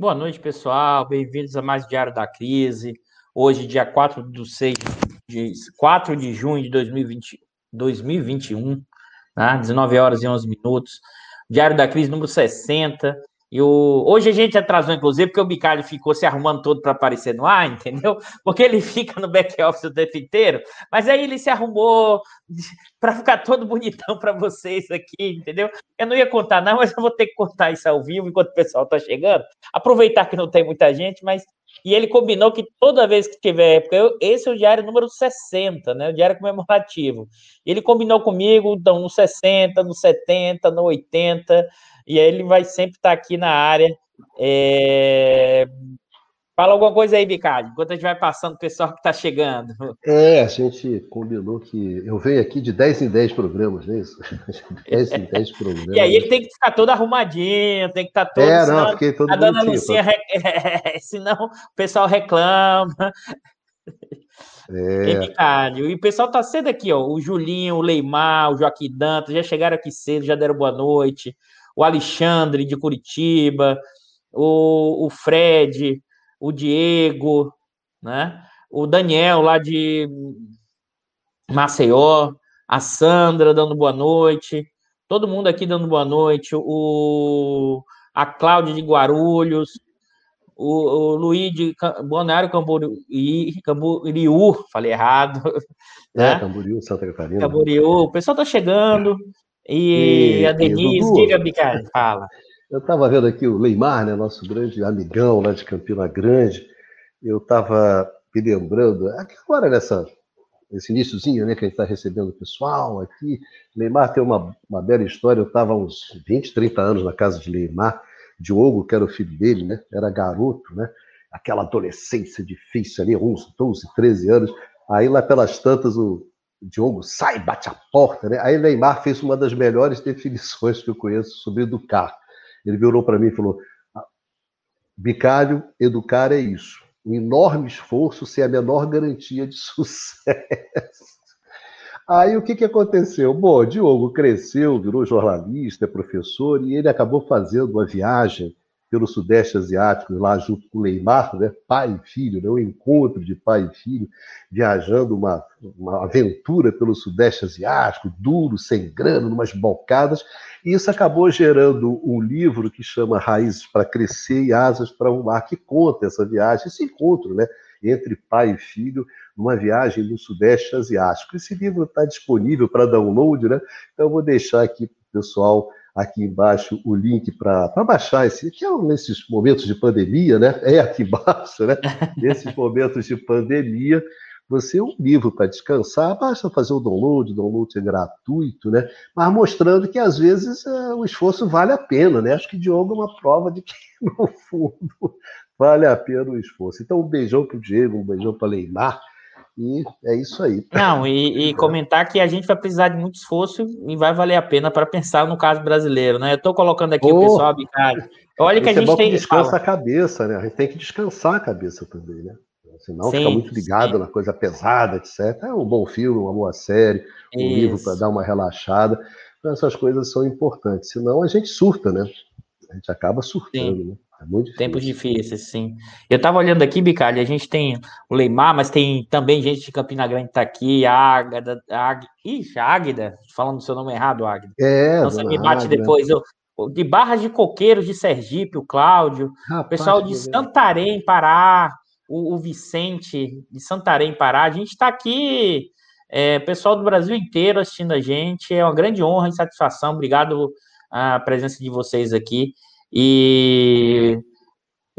Boa noite, pessoal. Bem-vindos a mais Diário da Crise. Hoje, dia 4 de, 6, de, 4 de junho de 2020, 2021, né? 19 horas e 11 minutos. Diário da Crise número 60. E. Hoje a gente atrasou, inclusive, porque o Bicalho ficou se arrumando todo para aparecer no ar, entendeu? Porque ele fica no back-office o tempo inteiro, mas aí ele se arrumou para ficar todo bonitão para vocês aqui, entendeu? Eu não ia contar, não, mas eu vou ter que contar isso ao vivo enquanto o pessoal está chegando. Aproveitar que não tem muita gente, mas. E ele combinou que toda vez que tiver, porque eu, esse é o diário número 60, né? O diário comemorativo. Ele combinou comigo, então, no 60, no 70, no 80 e aí ele vai sempre estar aqui na área. É... Fala alguma coisa aí, Bicalho, enquanto a gente vai passando o pessoal que está chegando. É, a gente combinou que eu venho aqui de 10 em 10 programas, não é isso? 10 em 10 programas. E aí ele tem que ficar todo arrumadinho, tem que estar todo. É, não, fiquei todo A dona Lucinha, re... senão o pessoal reclama. É. E o pessoal tá cedo aqui, ó. O Julinho, o Leimar, o Joaquim Dantas já chegaram aqui cedo, já deram boa noite o Alexandre de Curitiba, o, o Fred, o Diego, né? o Daniel lá de Maceió, a Sandra dando boa noite, todo mundo aqui dando boa noite, o, a Cláudia de Guarulhos, o, o Luiz de Bonário Camboriú, Camboriú, falei errado. Né? É, Camboriú, Santa Catarina. Camboriú, o pessoal tá chegando. E, e a Denise, diga, Bicalho, fala. Eu estava vendo aqui o Leimar, né, nosso grande amigão lá de Campina Grande. Eu estava me lembrando, agora nessa, nesse iníciozinho né, que a gente está recebendo o pessoal aqui, Leimar tem uma, uma bela história. Eu estava uns 20, 30 anos na casa de Leimar. Diogo, que era o filho dele, né, era garoto, né, aquela adolescência difícil ali, 11, 12, 13 anos. Aí lá pelas tantas o, Diogo sai, bate a porta, né? Aí Neymar fez uma das melhores definições que eu conheço sobre educar. Ele virou para mim e falou: ah, Bicalho, educar é isso. Um enorme esforço sem a menor garantia de sucesso. Aí o que, que aconteceu? Bom, Diogo cresceu, virou jornalista, é professor, e ele acabou fazendo uma viagem pelo Sudeste Asiático, lá junto com o Neymar, né? pai e filho, né? um encontro de pai e filho, viajando uma, uma aventura pelo Sudeste Asiático, duro, sem grana, umas bocadas, e isso acabou gerando um livro que chama Raízes para Crescer e Asas para o Mar, que conta essa viagem, esse encontro né? entre pai e filho, numa viagem no Sudeste Asiático. Esse livro está disponível para download, né? então eu vou deixar aqui para o pessoal aqui embaixo o link para baixar esse, que é nesses momentos de pandemia, né? É aqui embaixo, né? Nesses momentos de pandemia, você é um livro para descansar, basta fazer o download, o download é gratuito, né? Mas mostrando que às vezes é, o esforço vale a pena, né? Acho que Diogo é uma prova de que, no fundo, vale a pena o esforço. Então, um beijão para o Diego, um beijão para o Leimar e é isso aí. Não, e, e, comentar que a gente vai precisar de muito esforço e vai valer a pena para pensar no caso brasileiro, né? Eu estou colocando aqui oh, o pessoal bicário. Olha que a gente é tem. Que descansa a cabeça, né? A gente tem que descansar a cabeça também, né? Senão sim, fica muito ligado sim. na coisa pesada, etc. É um bom filme, uma boa série, um isso. livro para dar uma relaxada. Então, essas coisas são importantes. Senão a gente surta, né? A gente acaba surtando, né? É muito difícil. Tempos difíceis, sim. Eu estava olhando aqui, Bicalho, a gente tem o Leimar, mas tem também gente de Campina Grande que tá aqui, a Águida, a Ixi, a Águida, falando o seu nome errado, Águida. É, Não, você me bate Águida. depois. Eu, de Barras de Coqueiros de Sergipe, o Cláudio, Rapaz, pessoal de Santarém, Pará, o, o, Vicente de Santarém, Pará. A gente está aqui, é, pessoal do Brasil inteiro assistindo a gente. É uma grande honra e satisfação. Obrigado a presença de vocês aqui. E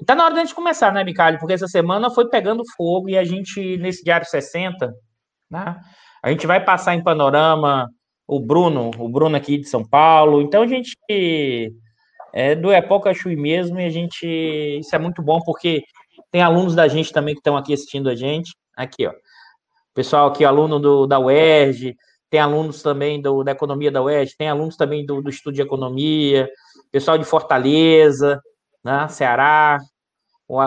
tá na hora da gente começar, né, Micalho? Porque essa semana foi pegando fogo e a gente, nesse Diário 60, né? A gente vai passar em panorama o Bruno, o Bruno aqui de São Paulo. Então a gente é do Epoca Chui mesmo e a gente. Isso é muito bom porque tem alunos da gente também que estão aqui assistindo a gente. Aqui, ó. Pessoal aqui, aluno do, da UERJ, tem alunos também do, da economia da UERJ, tem alunos também do, do Estudo de Economia, pessoal de Fortaleza, né, Ceará, o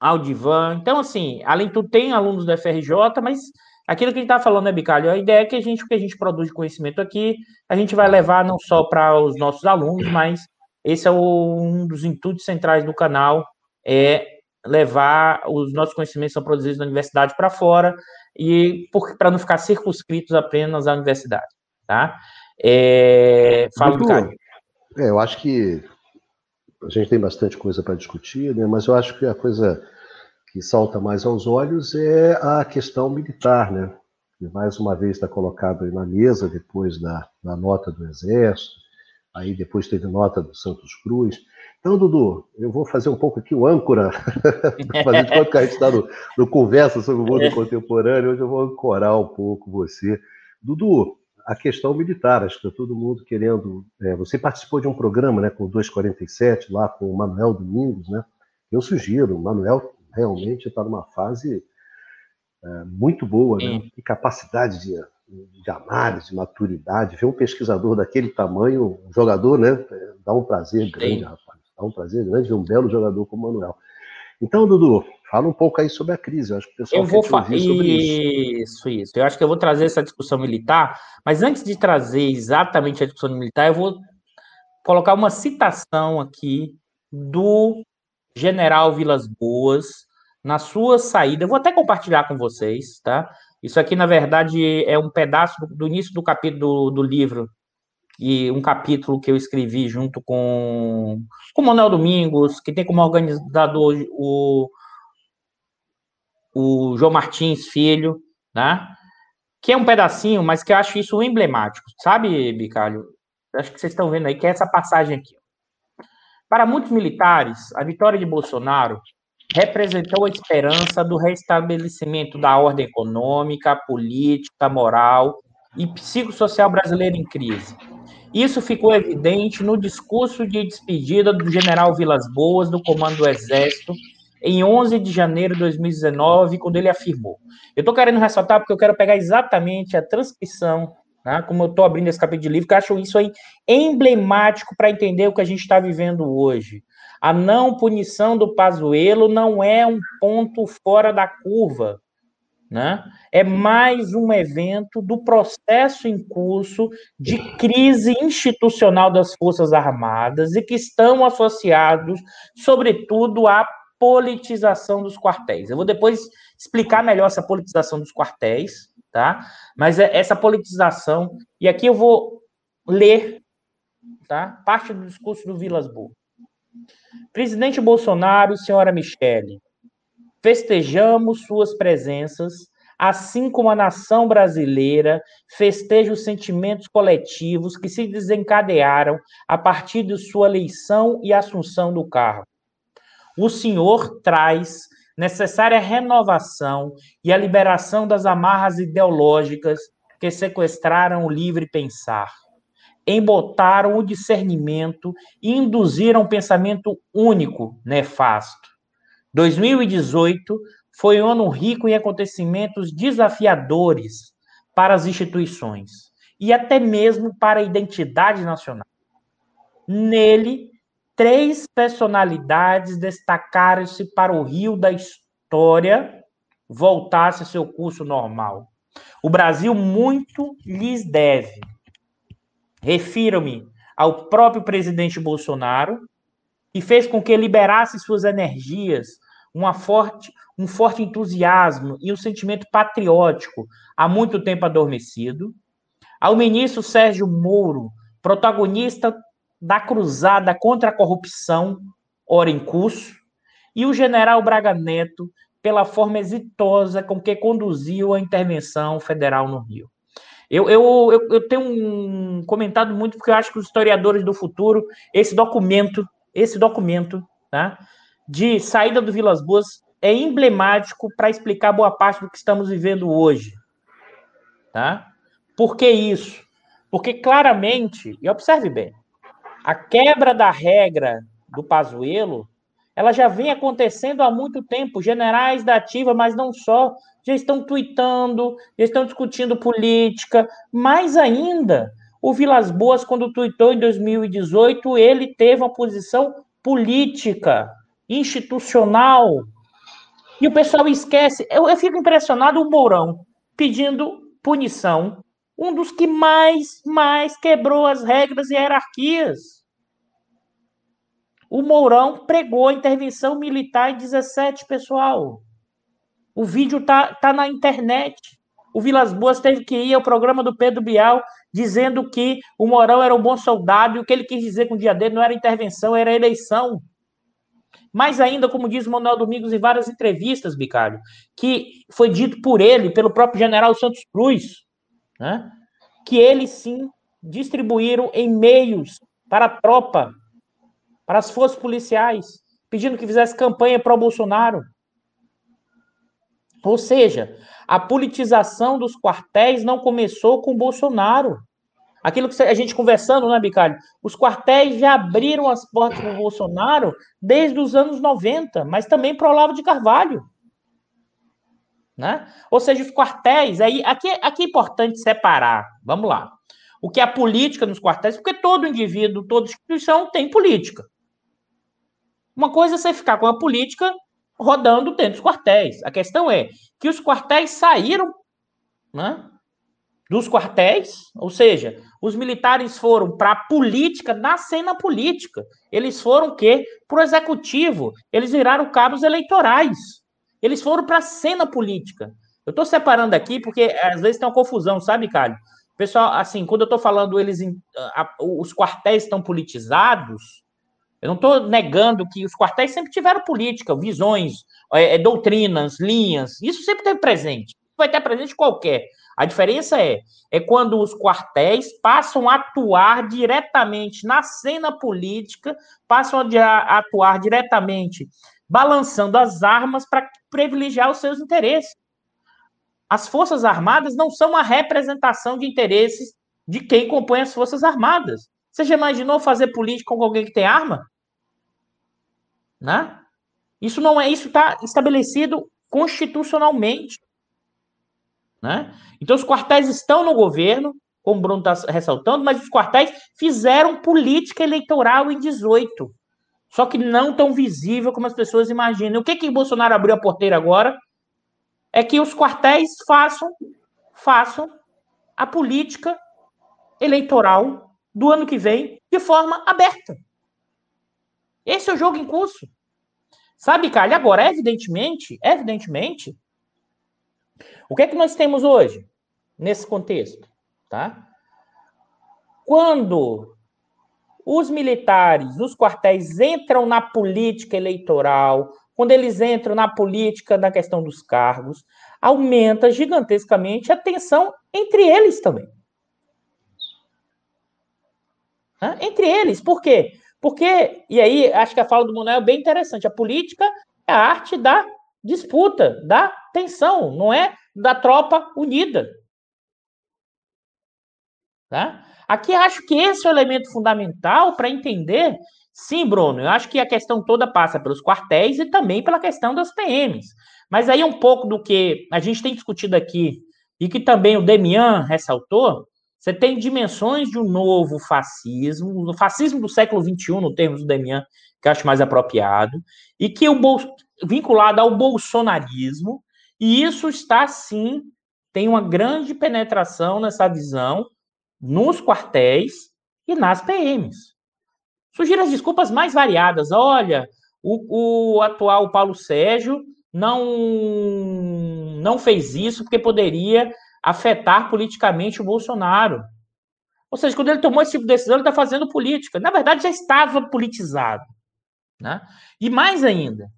Aldivan. Então, assim, além de tudo, tem alunos do FRJ, mas aquilo que a gente está falando, né, Bicalho? A ideia é que a gente, o que a gente produz de conhecimento aqui, a gente vai levar não só para os nossos alunos, mas esse é o, um dos intuitos centrais do canal, é levar os nossos conhecimentos são produzidos na universidade para fora e para não ficar circunscritos apenas à universidade, tá? É, fala. É, eu acho que a gente tem bastante coisa para discutir, né? Mas eu acho que a coisa que salta mais aos olhos é a questão militar, né? Que mais uma vez está colocado na mesa depois da, da nota do Exército, aí depois teve nota do Santos Cruz. Então, Dudu, eu vou fazer um pouco aqui o âncora, fazer de conta que a gente está no, no, Conversa sobre o Mundo é. Contemporâneo, hoje eu vou ancorar um pouco você. Dudu, a questão militar, acho que está todo mundo querendo. É, você participou de um programa né, com o 247, lá com o Manuel Domingos, né? Eu sugiro, o Manuel realmente está numa fase é, muito boa, né? Que capacidade de, de análise, de maturidade. Ver um pesquisador daquele tamanho, um jogador, né? É, dá um prazer grande, Sim. Dá um prazer grande ver um belo jogador como o Manuel. Então, Dudu, fala um pouco aí sobre a crise. Eu acho que o pessoal eu vou falar isso. Isso, isso. Eu acho que eu vou trazer essa discussão militar, mas antes de trazer exatamente a discussão militar, eu vou colocar uma citação aqui do general Vilas Boas na sua saída. Eu vou até compartilhar com vocês, tá? Isso aqui, na verdade, é um pedaço do, do início do capítulo do, do livro e um capítulo que eu escrevi junto com, com o Manuel Domingos, que tem como organizador o, o João Martins Filho, né? Que é um pedacinho, mas que eu acho isso emblemático, sabe, Bicalho? Acho que vocês estão vendo aí, que é essa passagem aqui. Para muitos militares, a vitória de Bolsonaro representou a esperança do restabelecimento da ordem econômica, política, moral e psicossocial brasileira em crise. Isso ficou evidente no discurso de despedida do general Vilas Boas, do comando do Exército, em 11 de janeiro de 2019, quando ele afirmou. Eu estou querendo ressaltar porque eu quero pegar exatamente a transcrição, né, como eu estou abrindo esse capítulo de livro, que eu acho isso aí emblemático para entender o que a gente está vivendo hoje. A não punição do Pazuello não é um ponto fora da curva né? É mais um evento do processo em curso de crise institucional das Forças Armadas e que estão associados, sobretudo, à politização dos quartéis. Eu vou depois explicar melhor essa politização dos quartéis, tá? Mas é essa politização, e aqui eu vou ler, tá? Parte do discurso do Vilas Boas. Presidente Bolsonaro senhora Michele, festejamos suas presenças, assim como a nação brasileira festeja os sentimentos coletivos que se desencadearam a partir de sua eleição e assunção do cargo. O Senhor traz necessária renovação e a liberação das amarras ideológicas que sequestraram o livre pensar, embotaram o discernimento e induziram um pensamento único, nefasto. 2018 foi um ano rico em acontecimentos desafiadores para as instituições e até mesmo para a identidade nacional. Nele, três personalidades destacaram-se para o rio da história voltasse seu curso normal. O Brasil muito lhes deve. Refiro-me ao próprio presidente Bolsonaro, que fez com que liberasse suas energias uma forte, um forte entusiasmo e um sentimento patriótico há muito tempo adormecido. Ao ministro Sérgio Moro, protagonista da cruzada contra a corrupção, ora em curso, e o general Braga Neto, pela forma exitosa com que conduziu a intervenção federal no Rio. Eu, eu, eu, eu tenho um comentado muito, porque eu acho que os historiadores do futuro, esse documento, esse documento, tá? De saída do Vilas Boas é emblemático para explicar boa parte do que estamos vivendo hoje. Tá? Por que isso? Porque claramente, e observe bem, a quebra da regra do Pazuello, ela já vem acontecendo há muito tempo. Generais da ativa, mas não só, já estão tweetando, já estão discutindo política. Mais ainda, o Vilas Boas, quando tweetou em 2018, ele teve uma posição política institucional. E o pessoal esquece. Eu, eu fico impressionado o Mourão pedindo punição, um dos que mais, mais quebrou as regras e hierarquias. o Mourão pregou a intervenção militar em 17, pessoal. O vídeo tá, tá na internet. O Vilas Boas teve que ir ao programa do Pedro Bial dizendo que o Mourão era um bom soldado e o que ele quis dizer com o dia dele não era intervenção, era eleição. Mais ainda, como diz Manuel Domingos em várias entrevistas, Bicalho, que foi dito por ele, pelo próprio general Santos Cruz, né, que eles sim distribuíram e-mails para a tropa, para as forças policiais, pedindo que fizesse campanha para o Bolsonaro. Ou seja, a politização dos quartéis não começou com o Bolsonaro. Aquilo que a gente conversando, né, Bicalho? Os quartéis já abriram as portas para o Bolsonaro desde os anos 90, mas também para o Olavo de Carvalho. Né? Ou seja, os quartéis, aí, aqui, aqui é importante separar, vamos lá, o que é a política nos quartéis, porque todo indivíduo, toda instituição tem política. Uma coisa é você ficar com a política rodando dentro dos quartéis. A questão é que os quartéis saíram né, dos quartéis, ou seja, os militares foram para a política, na cena política. Eles foram o quê? Para o executivo. Eles viraram cabos eleitorais. Eles foram para a cena política. Eu estou separando aqui porque às vezes tem uma confusão, sabe, Calho? Pessoal, assim, quando eu estou falando eles, a, os quartéis estão politizados, eu não estou negando que os quartéis sempre tiveram política, visões, é, é, doutrinas, linhas, isso sempre teve presente. Vai ter presente qualquer. A diferença é, é quando os quartéis passam a atuar diretamente na cena política, passam a atuar diretamente balançando as armas para privilegiar os seus interesses. As Forças Armadas não são uma representação de interesses de quem compõe as Forças Armadas. Você já imaginou fazer política com alguém que tem arma? Né? Isso não é, isso está estabelecido constitucionalmente. Né? Então os quartéis estão no governo, como o Bruno está ressaltando, mas os quartéis fizeram política eleitoral em 18. Só que não tão visível como as pessoas imaginam. O que que Bolsonaro abriu a porteira agora? É que os quartéis façam, façam a política eleitoral do ano que vem de forma aberta. Esse é o jogo em curso. Sabe, Carlos? Agora, evidentemente, evidentemente, o que é que nós temos hoje nesse contexto, tá? Quando os militares, os quartéis entram na política eleitoral, quando eles entram na política na questão dos cargos, aumenta gigantescamente a tensão entre eles também. Entre eles, por quê? Porque, e aí, acho que a fala do Manuel é bem interessante. A política é a arte da disputa, da tensão, não é da tropa unida. Tá? Aqui acho que esse é o elemento fundamental para entender. Sim, Bruno, eu acho que a questão toda passa pelos quartéis e também pela questão das PMs. Mas aí um pouco do que a gente tem discutido aqui e que também o Demian ressaltou, você tem dimensões de um novo fascismo, o fascismo do século XXI, no termos do Demian, que acho mais apropriado, e que o vinculado ao bolsonarismo, e isso está sim, tem uma grande penetração nessa visão nos quartéis e nas PMs. Sugiro as desculpas mais variadas. Olha, o, o atual Paulo Sérgio não não fez isso porque poderia afetar politicamente o Bolsonaro. Ou seja, quando ele tomou esse tipo de decisão, ele está fazendo política. Na verdade, já estava politizado. Né? E mais ainda,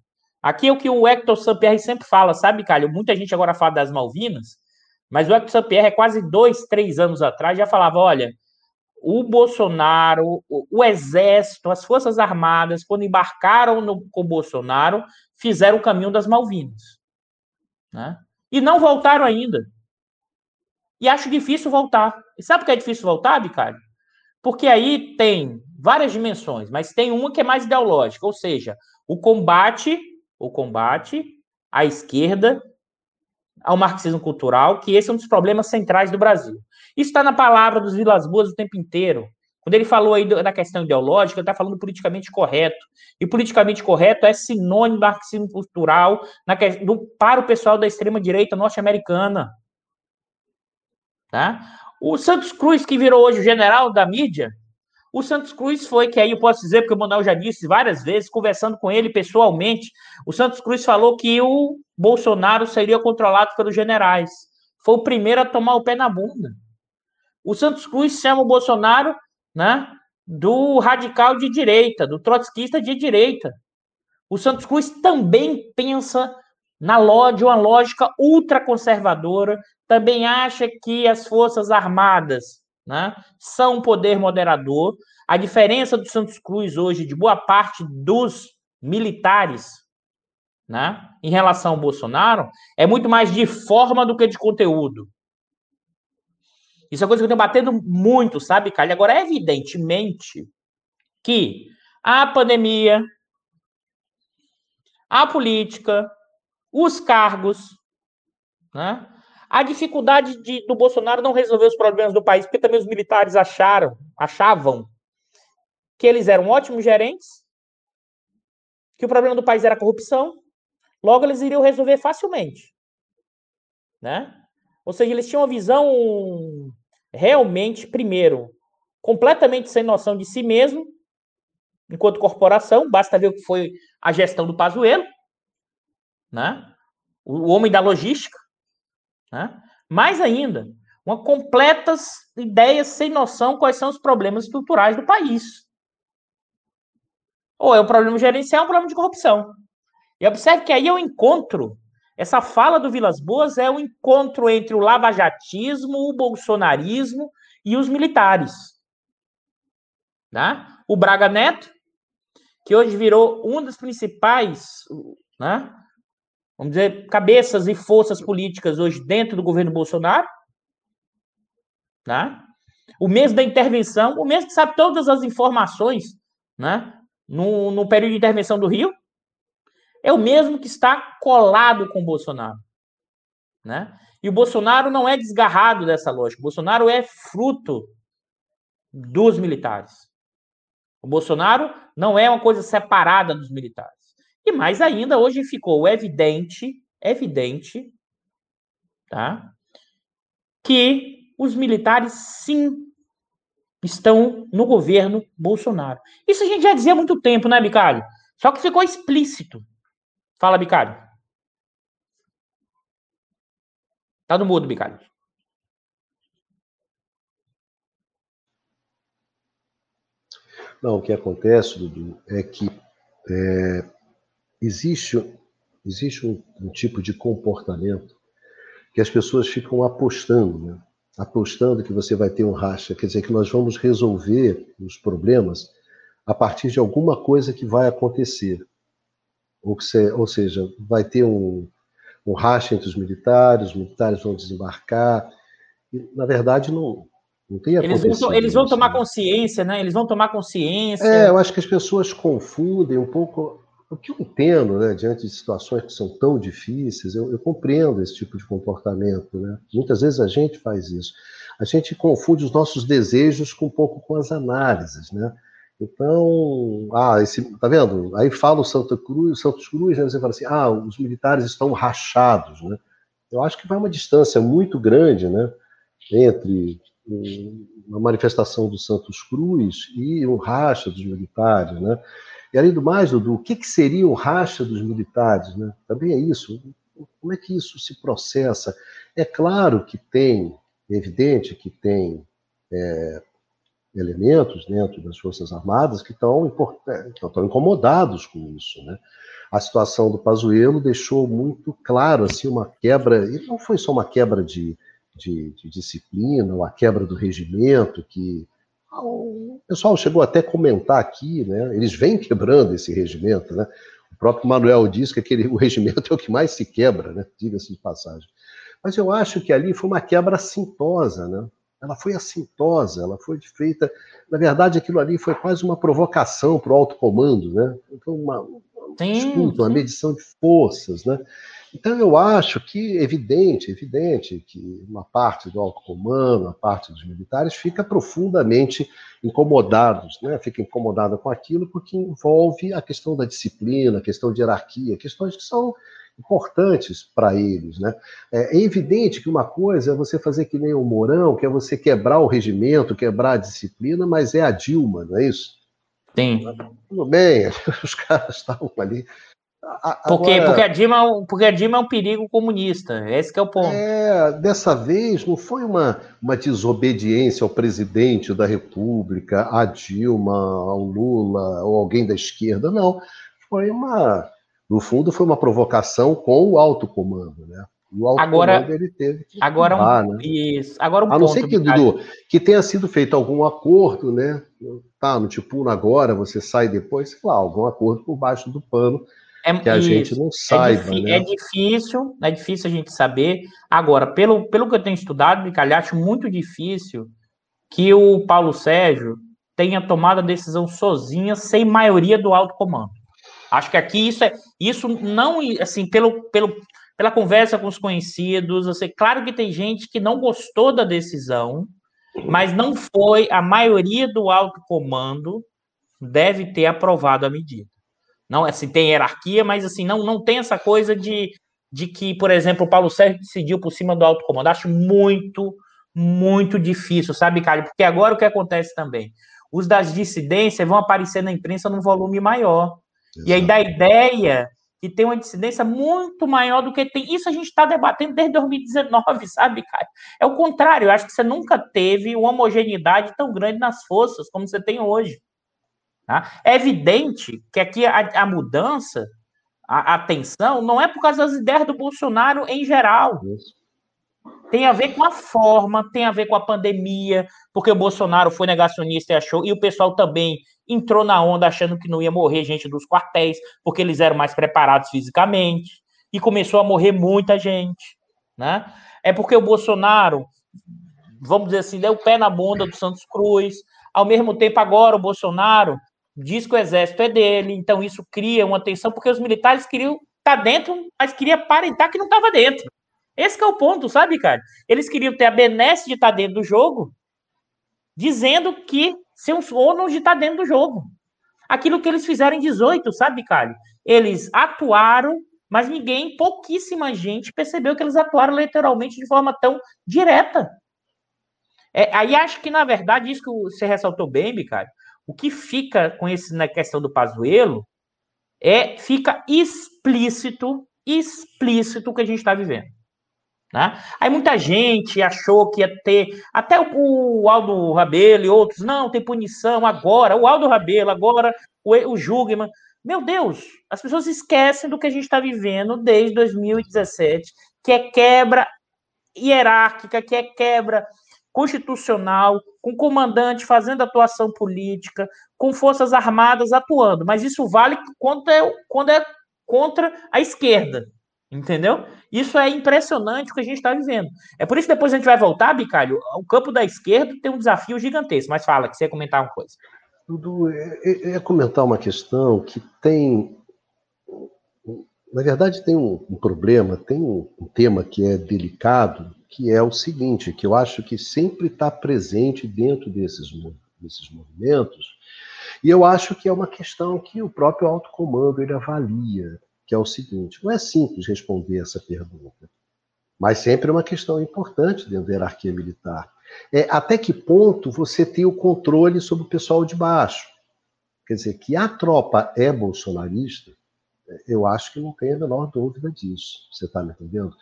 aqui é o que o Hector Sampierre sempre fala, sabe, Calho? Muita gente agora fala das Malvinas, mas o Hector Sampierre, quase dois, três anos atrás, já falava: olha, o Bolsonaro, o, o Exército, as Forças Armadas, quando embarcaram no, com o Bolsonaro, fizeram o caminho das Malvinas. Né? E não voltaram ainda. E acho difícil voltar. E sabe por que é difícil voltar, Bicário? Porque aí tem várias dimensões, mas tem uma que é mais ideológica, ou seja, o combate, o combate à esquerda, ao marxismo cultural, que esse é um dos problemas centrais do Brasil. Isso está na palavra dos Vilas Boas o tempo inteiro. Quando ele falou aí da questão ideológica, ele está falando politicamente correto. E politicamente correto é sinônimo do marxismo cultural na, do, para o pessoal da extrema-direita norte-americana. Tá? O Santos Cruz, que virou hoje o general da mídia, O Santos Cruz foi, que aí eu posso dizer, porque o Manuel já disse várias vezes, conversando com ele pessoalmente, o Santos Cruz falou que o Bolsonaro seria controlado pelos generais. Foi o primeiro a tomar o pé na bunda. O Santos Cruz chama o Bolsonaro né, do radical de direita, do trotskista de direita. O Santos Cruz também pensa na de uma lógica ultraconservadora, também acha que as Forças Armadas né, são um poder moderador. A diferença do Santos Cruz hoje, de boa parte dos militares, né, em relação ao Bolsonaro, é muito mais de forma do que de conteúdo. Isso é coisa que eu tenho batendo muito, sabe, Calha? Agora, evidentemente que a pandemia, a política, os cargos, né? A dificuldade de, do Bolsonaro não resolver os problemas do país, porque também os militares acharam, achavam que eles eram ótimos gerentes, que o problema do país era a corrupção, logo eles iriam resolver facilmente. Né? Ou seja, eles tinham uma visão realmente, primeiro, completamente sem noção de si mesmo, enquanto corporação, basta ver o que foi a gestão do Pazuello, né? o homem da logística, né? Mais ainda, uma completas ideias sem noção quais são os problemas estruturais do país. Ou é um problema gerencial ou um problema de corrupção. E observe que aí eu encontro, essa fala do Vilas Boas é o um encontro entre o lavajatismo, o bolsonarismo e os militares. Né? O Braga Neto, que hoje virou um dos principais né, vamos dizer, cabeças e forças políticas hoje dentro do governo Bolsonaro, né? O mesmo da intervenção, o mesmo que sabe todas as informações, né? No, no período de intervenção do Rio, é o mesmo que está colado com o Bolsonaro, né? E o Bolsonaro não é desgarrado dessa lógica. O Bolsonaro é fruto dos militares. O Bolsonaro não é uma coisa separada dos militares. E mais ainda, hoje ficou evidente, evidente, tá? Que os militares sim estão no governo Bolsonaro. Isso a gente já dizia há muito tempo, né, Bicalho? Só que ficou explícito. Fala, Bicalho. Tá no mudo, Bicalho. Não, o que acontece, Dudu, é que é, existe, existe um, um, tipo de comportamento que as pessoas ficam apostando, né? apostando que você vai ter um racha, quer dizer, que nós vamos resolver os problemas a partir de alguma coisa que vai acontecer. Ou, se, ou seja, vai ter um, um racha entre os militares, os militares vão desembarcar. E, na verdade, não, não tem eles vão, eles vão tomar né? consciência, né? Eles vão tomar consciência. É, eu acho que as pessoas confundem um pouco o que eu entendo, né, diante de situações que são tão difíceis, eu, eu, compreendo esse tipo de comportamento. Né? Muitas vezes a gente faz isso. A gente confunde os nossos desejos com um pouco com as análises, né? Então, ah, esse, tá vendo? Aí fala o Santa Cruz, Santos Cruz, né? você fala assim, ah, os militares estão rachados, né? Eu acho que vai uma distância muito grande, né, entre uma manifestação do Santos Cruz e um racha dos militares, né? E além do mais, Dudu, o que, que seria o racha dos militares? Né? Também é isso. Como é que isso se processa? É claro que tem, é evidente que tem é, elementos dentro das Forças Armadas que estão, estão incomodados com isso. Né? A situação do Pazuello deixou muito claro assim, uma quebra, e não foi só uma quebra de, de, de disciplina, ou a quebra do regimento, que o pessoal chegou até a comentar aqui, né? Eles vêm quebrando esse regimento, né? O próprio Manuel diz que aquele, o regimento é o que mais se quebra, né? Diga-se de passagem. Mas eu acho que ali foi uma quebra assintosa, né? Ela foi assintosa, ela foi feita. Na verdade, aquilo ali foi quase uma provocação para o alto comando, né? Então, uma, sim, uma medição de forças, né? Então, eu acho que, evidente, evidente que uma parte do alto comando, uma parte dos militares, fica profundamente incomodados, né? fica incomodada com aquilo, porque envolve a questão da disciplina, a questão de hierarquia, questões que são importantes para eles. Né? É, é, evidente que uma coisa é você fazer que nem o Mourão, que é você quebrar o regimento, quebrar a disciplina, mas é a Dilma, não é isso? Sim. Tudo bem, os caras estavam ali porque, Agora, porque, a Dilma, é porque a Dilma é um perigo comunista, esse é o ponto. É, dessa vez não foi uma, uma desobediência ao presidente da República, a Dilma, ao Lula, ou alguém da esquerda, não. Foi uma, no fundo, foi uma provocação com o alto comando, né? o alto agora, comando ele teve que agora um, né? isso, agora um A não ser que, Dudu, que tenha sido feito algum acordo, né? Tá, no tipo, agora você sai depois, sei lá, algum acordo por baixo do pano é, que a gente não é saiba. É, né? é, difícil, é difícil a gente saber. Agora, pelo, pelo que eu tenho estudado, Micalha, acho muito difícil que o Paulo Sérgio tenha tomado a decisão sozinha, sem maioria do alto comando. Acho que aqui isso é isso não assim pelo, pelo pela conversa com os conhecidos, sei, claro que tem gente que não gostou da decisão, mas não foi a maioria do alto comando deve ter aprovado a medida. Não, assim, tem hierarquia, mas assim, não, não tem essa coisa de, de que, por exemplo, o Paulo Sérgio decidiu por cima do alto comando. Acho muito, muito difícil, sabe, Cário? Porque agora o que acontece também? Os das dissidências vão aparecer na imprensa num volume maior. Exato. E aí dá ideia que tem uma dissidência muito maior do que tem. Isso a gente está debatendo desde 2019, sabe, cara? É o contrário, eu acho que você nunca teve uma homogeneidade tão grande nas forças como você tem hoje. Tá? É evidente que aqui a, a mudança, a, a, tensão, não é por causa das ideias do Bolsonaro em geral. Tem a ver com a forma, tem a ver com a pandemia, porque o Bolsonaro foi negacionista e achou, e o pessoal também entrou na onda achando que não ia morrer gente dos quartéis, porque eles eram mais preparados fisicamente, e começou a morrer muita gente. Né? É porque o Bolsonaro, vamos dizer assim, deu o pé na bunda do Santos Cruz, ao mesmo tempo agora o Bolsonaro diz que o exército é dele, então isso cria uma tensão, porque os militares queriam estar tá dentro, mas queria aparentar que não estava dentro. Esse é o ponto, sabe, cara? Eles queriam ter a benesse de estar tá dentro do jogo, dizendo que são os ônus de estar tá dentro do jogo. Aquilo que eles fizeram em 18, sabe, cara? Eles atuaram, mas ninguém, pouquíssima gente percebeu que eles atuaram literalmente de forma tão direta. É, aí acho que, na verdade, isso que você ressaltou bem, Bicário, o que fica com esse na questão do Pazuello é fica explícito, explícito o que a gente está vivendo. Né? Aí muita gente achou que ia ter, até o, o Aldo Rabelo e outros, não, tem punição agora, o Aldo Rabelo, agora o, o Jugman. Meu Deus, as pessoas esquecem do que a gente está vivendo desde 2017, que é quebra hierárquica, que é quebra constitucional, com comandante fazendo atuação política, com forças armadas atuando, mas isso vale quando é, quando é contra a esquerda, entendeu? Isso é impressionante o que a gente está vivendo. É por isso que depois a gente vai voltar, Bicalho, o campo da esquerda tem um desafio gigantesco, mas fala, que você ia comentar uma coisa. Dudu, eu ia comentar uma questão que tem na verdade, tem um, problema, tem um, tema que é delicado, que é o seguinte, que eu acho que sempre está presente dentro desses, desses movimentos, e eu acho que é uma questão que o próprio alto comando ele avalia, que é o seguinte, não é simples responder essa pergunta, mas sempre é uma questão importante dentro da hierarquia militar. É até que ponto você tem o controle sobre o pessoal de baixo? Quer dizer, que a tropa é bolsonarista, eu acho que não tem a menor dúvida disso. Você está me entendendo?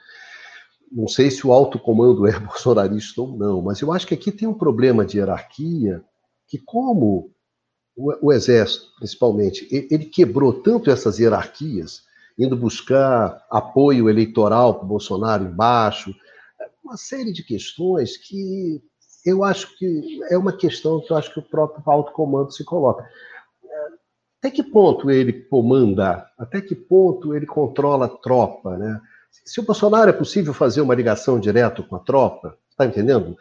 Não sei se o alto comando é bolsonarista ou não, mas eu acho que aqui tem um problema de hierarquia que, como o, o Exército, principalmente, ele quebrou tanto essas hierarquias, indo buscar apoio eleitoral para o Bolsonaro embaixo, uma série de questões que eu acho que é uma questão que eu acho que o próprio alto comando se coloca. Até que ponto ele comanda? Até que ponto ele controla a tropa? Né? Se o Bolsonaro é possível fazer uma ligação direta com a tropa, está entendendo?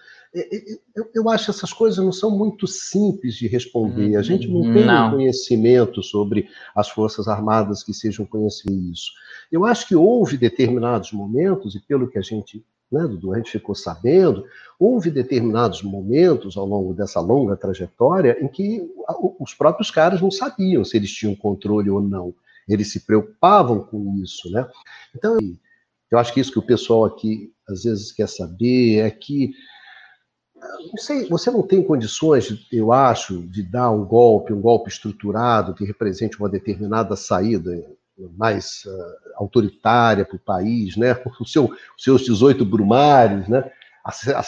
Eu, eu, acho que essas coisas não são muito simples de responder. A gente não tem não. conhecimento sobre as Forças Armadas que sejam conhecer isso. Eu acho que houve determinados momentos, e pelo que a gente né, Dudu, a gente ficou sabendo, houve determinados momentos ao longo dessa longa trajetória em que os próprios caras não sabiam se eles tinham controle ou não. eles se preocupavam com isso, né? Então, eu acho que isso que o pessoal aqui às vezes quer saber é que não sei, você não tem condições, eu acho, de dar um golpe, um golpe estruturado que represente uma determinada saída mais uh, autoritária para o país, né? O seu, os seus 18 brumários, né? A, a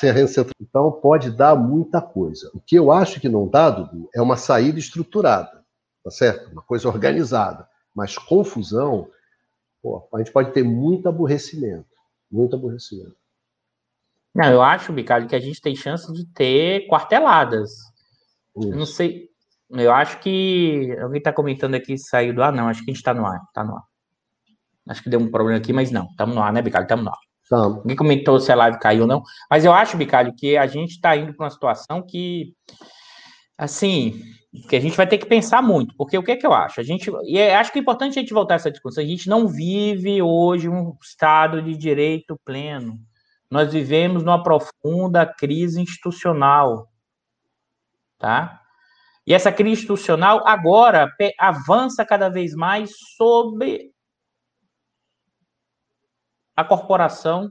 Então, pode dar muita coisa. O que eu acho que não dá, Dudu, é uma saída estruturada, tá certo? Uma coisa organizada. Mas confusão, pô, a gente pode ter muito aborrecimento. Muito aborrecimento. Não, eu acho, Bicalho, que a gente tem chance de ter quarteladas. Não sei. Eu acho que. Alguém está comentando aqui se saiu do ar. Não, acho que a gente está no ar. Está no ar. Acho que deu um problema aqui, mas não. Estamos no ar, né, Bicalho? Estamos no ar. Tamo. Ninguém comentou se a live caiu ou não. Mas eu acho, Bicalho, que a gente está indo para uma situação que. Assim, que a gente vai ter que pensar muito, porque o que é que eu acho? A gente, e é, acho que é importante a gente voltar a essa discussão. A gente não vive hoje um estado de direito pleno. Nós vivemos numa profunda crise institucional, tá? E essa crise institucional agora avança cada vez mais sobre a corporação,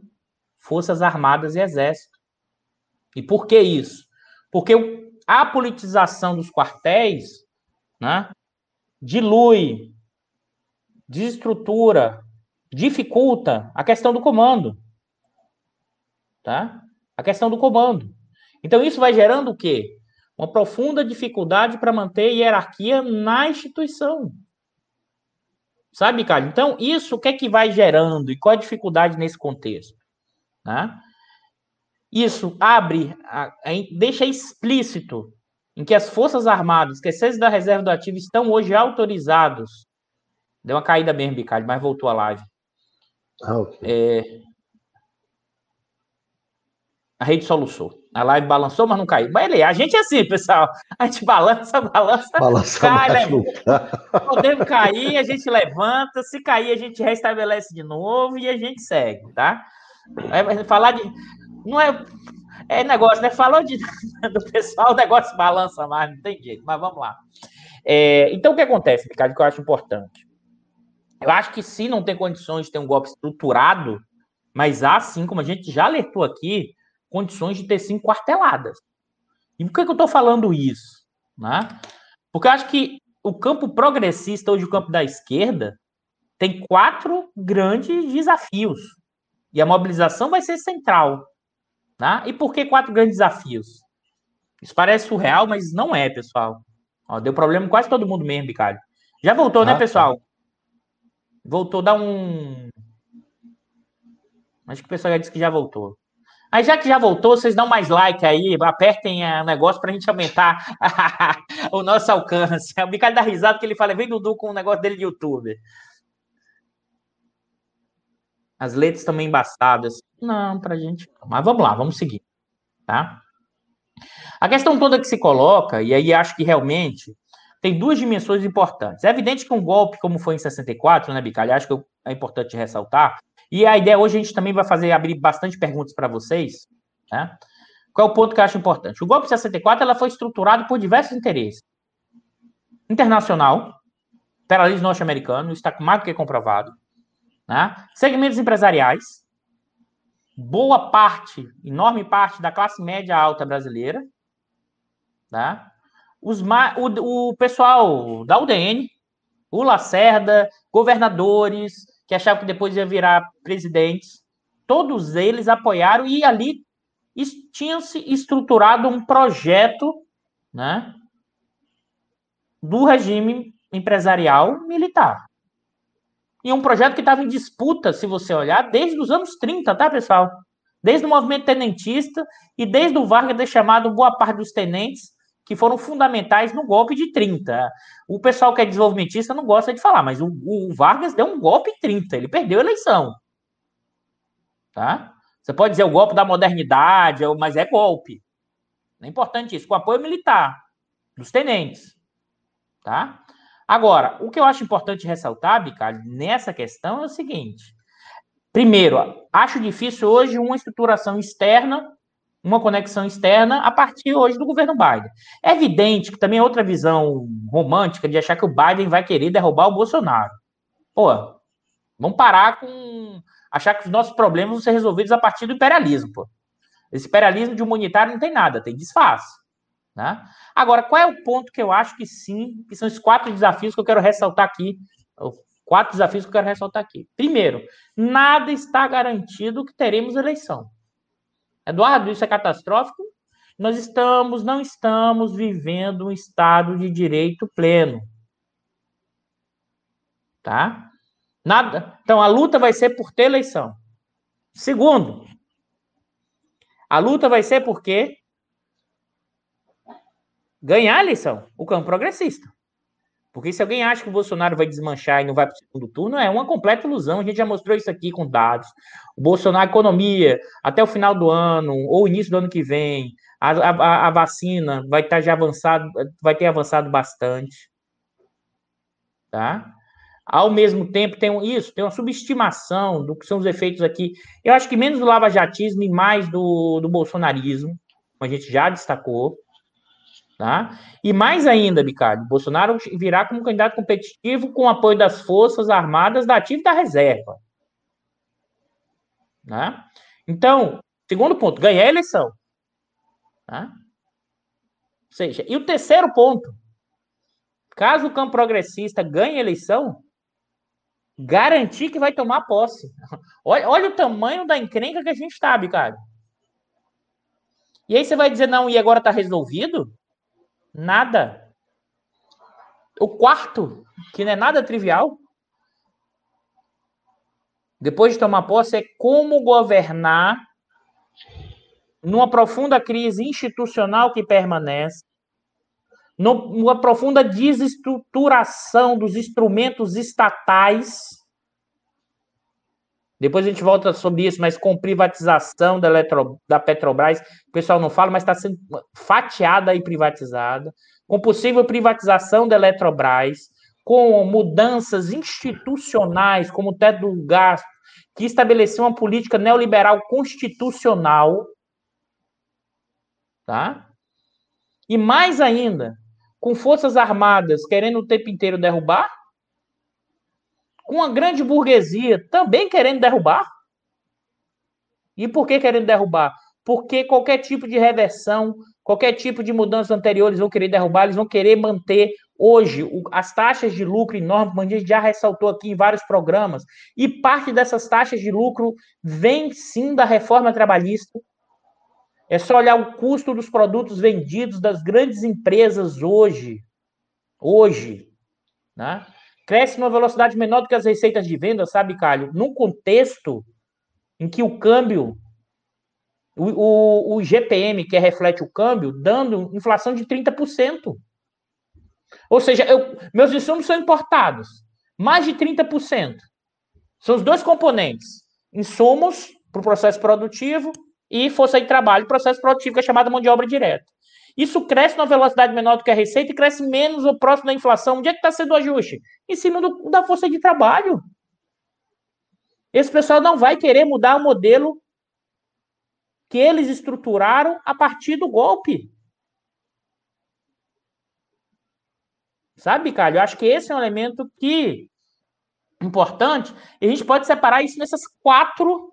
Forças Armadas e Exército. E por que isso? Porque a politização dos quartéis né, dilui, desestrutura, dificulta a questão do comando tá? A questão do comando. Então, isso vai gerando o quê? Uma profunda dificuldade para manter hierarquia na instituição. Sabe, cara? Então, isso o que é que vai gerando e qual a dificuldade nesse contexto? Tá? Isso abre, a, a, deixa explícito em que as Forças Armadas, que esses da reserva do ativo, estão hoje autorizados. Deu uma caída mesmo, Bicalho, mas voltou a live. Ah, okay. é, a rede soluçou. A live balançou, mas não caiu. Mas ele, a gente é assim, pessoal. A gente balança, balança, balança cai, levanta. Podemos cair, a gente levanta. Se cair, a gente restabelece de novo e a gente segue, tá? É, falar de. Não é. É negócio, né? Falou de, do pessoal, o negócio balança mais, não tem jeito, mas vamos lá. É, então, o que acontece, Ricardo, que eu acho importante? Eu acho que se não tem condições de ter um golpe estruturado, mas há sim, como a gente já alertou aqui, condições de ter sim quarteladas. E por que, que eu estou falando isso? Né? Porque eu acho que o campo progressista, hoje o campo da esquerda, tem quatro grandes desafios. E a mobilização vai ser central. Né? E por que quatro grandes desafios? Isso parece surreal, mas não é, pessoal. Ó, deu problema com quase todo mundo mesmo, Bicalho. Já voltou, né, ah, né, pessoal? Tá. Voltou, dá um. Acho que o pessoal já disse que já voltou. Mas já que já voltou, vocês dão mais like aí, apertem o negócio para a gente aumentar o nosso alcance. O Bicalho dá risada que ele fala, vem Dudu com o negócio dele de YouTube. As letras também embaçadas. Não, para a gente. Mas vamos lá, vamos seguir. Tá? A questão toda que se coloca, e aí acho que realmente tem duas dimensões importantes. É evidente que um golpe, como foi em 64, né, Bicalho? Acho que é importante ressaltar e a ideia hoje a gente também vai fazer abrir bastante perguntas para vocês. Né? Qual é o ponto que eu acho importante? O golpe 64 ela foi estruturado por diversos interesses. Internacional, imperialismo norte-americano, isso está mais do que comprovado. Né? Segmentos empresariais, boa parte, enorme parte da classe média alta brasileira, né? Os, o, o pessoal da UDN, o Lacerda, governadores, que achavam que depois ia virar presidentes, todos eles apoiaram e ali tinha-se estruturado um projeto né, do regime empresarial militar. E um projeto que estava em disputa, se você olhar, desde os anos 30, tá, pessoal? Desde o movimento tenentista e desde o Vargas ter chamado boa parte dos tenentes que foram fundamentais no golpe de 30. O pessoal que é desenvolvimentista não gosta de falar, mas o, o Vargas deu um golpe em 30, ele perdeu a eleição. Tá? Você pode dizer o golpe da modernidade, mas é golpe. É importante isso, com apoio militar dos tenentes. Tá? Agora, o que eu acho importante ressaltar, Bicalho, nessa questão é o seguinte. Primeiro, acho difícil hoje uma estruturação externa uma conexão externa a partir hoje do governo Biden. É evidente que também é outra visão romântica de achar que o Biden vai querer derrubar o Bolsonaro. Pô, vamos parar com achar que os nossos problemas vão ser resolvidos a partir do imperialismo, pô. Esse imperialismo de humanitário não tem nada, tem disfarce. Né? Agora, qual é o ponto que eu acho que sim, que são os quatro desafios que eu quero ressaltar aqui? Quatro desafios que eu quero ressaltar aqui. Primeiro, nada está garantido que teremos eleição. Eduardo, isso é catastrófico? Nós estamos, não estamos vivendo um estado de direito pleno. Tá? Nada. Então a luta vai ser por ter eleição. Segundo, a luta vai ser por quê? Ganhar a eleição, o campo progressista. Porque se alguém acha que o Bolsonaro vai desmanchar e não vai para o segundo turno, é uma completa ilusão. A gente já mostrou isso aqui com dados. O Bolsonaro, economia, até o final do ano, ou início do ano que vem, a, a, a vacina vai estar já avançado, vai ter avançado bastante. Tá? Ao mesmo tempo, tem isso, tem uma subestimação do que são os efeitos aqui. Eu acho que menos do lavajatismo e mais do, do bolsonarismo, como a gente já destacou. Tá? E mais ainda, Bicalho, Bolsonaro virá como candidato competitivo com apoio das Forças Armadas da ativa e da reserva. Né? Então, segundo ponto, ganhar a eleição. Tá? Ou seja, e o terceiro ponto, caso o campo progressista ganhe a eleição, garantir que vai tomar posse. Olha, olha o tamanho da encrenca que a gente está, cara. E aí você vai dizer, não, e agora está resolvido? Nada. O quarto, que não é nada trivial, depois de tomar posse, é como governar numa profunda crise institucional que permanece, numa profunda desestruturação dos instrumentos estatais. Depois a gente volta sobre isso, mas com privatização da, Eletro, da Petrobras, o pessoal não fala, mas está sendo fatiada e privatizada. Com possível privatização da Eletrobras, com mudanças institucionais, como o teto do gasto, que estabeleceu uma política neoliberal constitucional, tá? E mais ainda, com forças armadas querendo o tempo inteiro derrubar, com a grande burguesia também querendo derrubar. E por que querendo derrubar? Porque qualquer tipo de reversão, qualquer tipo de mudança anterior, eles vão querer derrubar, eles vão querer manter hoje as taxas de lucro enormes, como a gente já ressaltou aqui em vários programas, e parte dessas taxas de lucro vem sim da reforma trabalhista, é só olhar o custo dos produtos vendidos das grandes empresas hoje. Hoje. Né? Cresce numa velocidade menor do que as receitas de venda, sabe, Calho? Num contexto em que o câmbio, o, o, o GPM, que reflete o câmbio, dando inflação de 30%. Ou seja, eu, meus insumos são importados. Mais de 30%. São os dois componentes. Insumos para o processo produtivo e força de trabalho, processo produtivo, que é chamada mão de obra direta. Isso cresce numa velocidade menor do que a receita e cresce menos o próximo da inflação. Onde é que está sendo o ajuste? Em cima do, da força de trabalho. Esse pessoal não vai querer mudar o modelo que eles estruturaram a partir do golpe. Sabe, Calho? Eu acho que esse é um elemento que importante. E a gente pode separar isso nessas quatro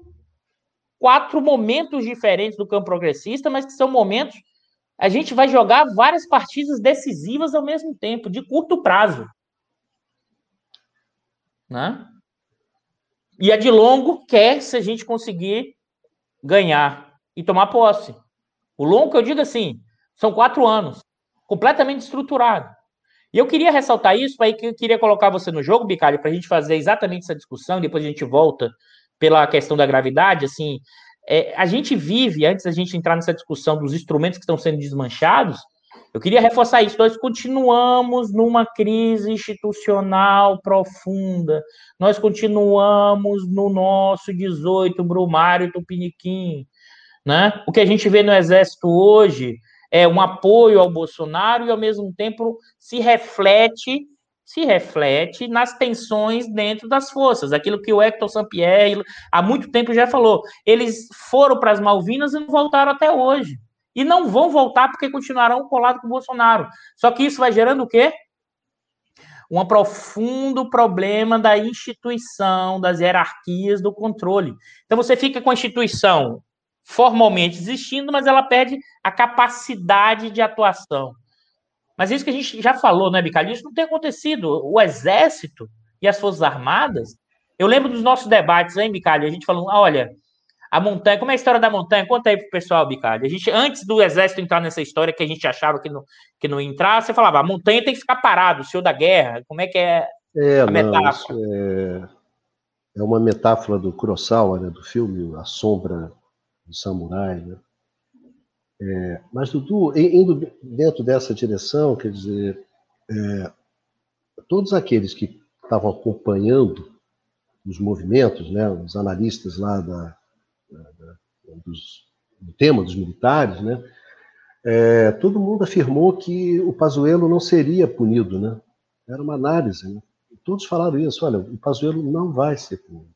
quatro momentos diferentes do campo progressista, mas que são momentos. A gente vai jogar várias partidas decisivas ao mesmo tempo, de curto prazo. Né? E a de longo quer se a gente conseguir ganhar e tomar posse. O longo eu digo assim, são quatro anos, completamente estruturado. E eu queria ressaltar isso, aí que eu queria colocar você no jogo, Bicalho, para a gente fazer exatamente essa discussão, depois a gente volta pela questão da gravidade, assim, é, a gente vive, antes da gente entrar nessa discussão dos instrumentos que estão sendo desmanchados, eu queria reforçar isso. Nós continuamos numa crise institucional profunda. Nós continuamos no nosso 18 Brumário Tupiniquim. Né? O que a gente vê no Exército hoje é um apoio ao Bolsonaro e, ao mesmo tempo, se reflete se reflete nas tensões dentro das forças. Aquilo que o Hector Sampierre há muito tempo já falou. Eles foram para as Malvinas e não voltaram até hoje. E não vão voltar porque continuarão colados com o Bolsonaro. Só que isso vai gerando o quê? um profundo problema da instituição, das hierarquias do controle. Então você fica com a instituição formalmente existindo, mas ela perde a capacidade de atuação. Mas isso que a gente já falou, né, Bicalho? Isso não tem acontecido. O Exército e as Forças Armadas, eu lembro dos nossos debates, hein, Bicalho? A gente falou, olha, a montanha, como é a história da montanha? Conta aí pro pessoal, Bicalho. A gente, antes do exército entrar nessa história que a gente achava que não, que não ia entrar, você falava, a montanha tem que ficar parado, o senhor da guerra. Como é que é, é a não, metáfora? É, é, uma metáfora do Kurosawa, né, do filme A Sombra do Samurai, né? É, mas, Dudu, indo dentro dessa direção, quer dizer, é, todos aqueles que estavam acompanhando os movimentos, né, os analistas lá da, da, dos, do tema dos militares, né, é, todo mundo afirmou que o Pazuello não seria punido, né? Era uma análise, né? Todos falaram isso, olha, o Pazuello não vai ser punido.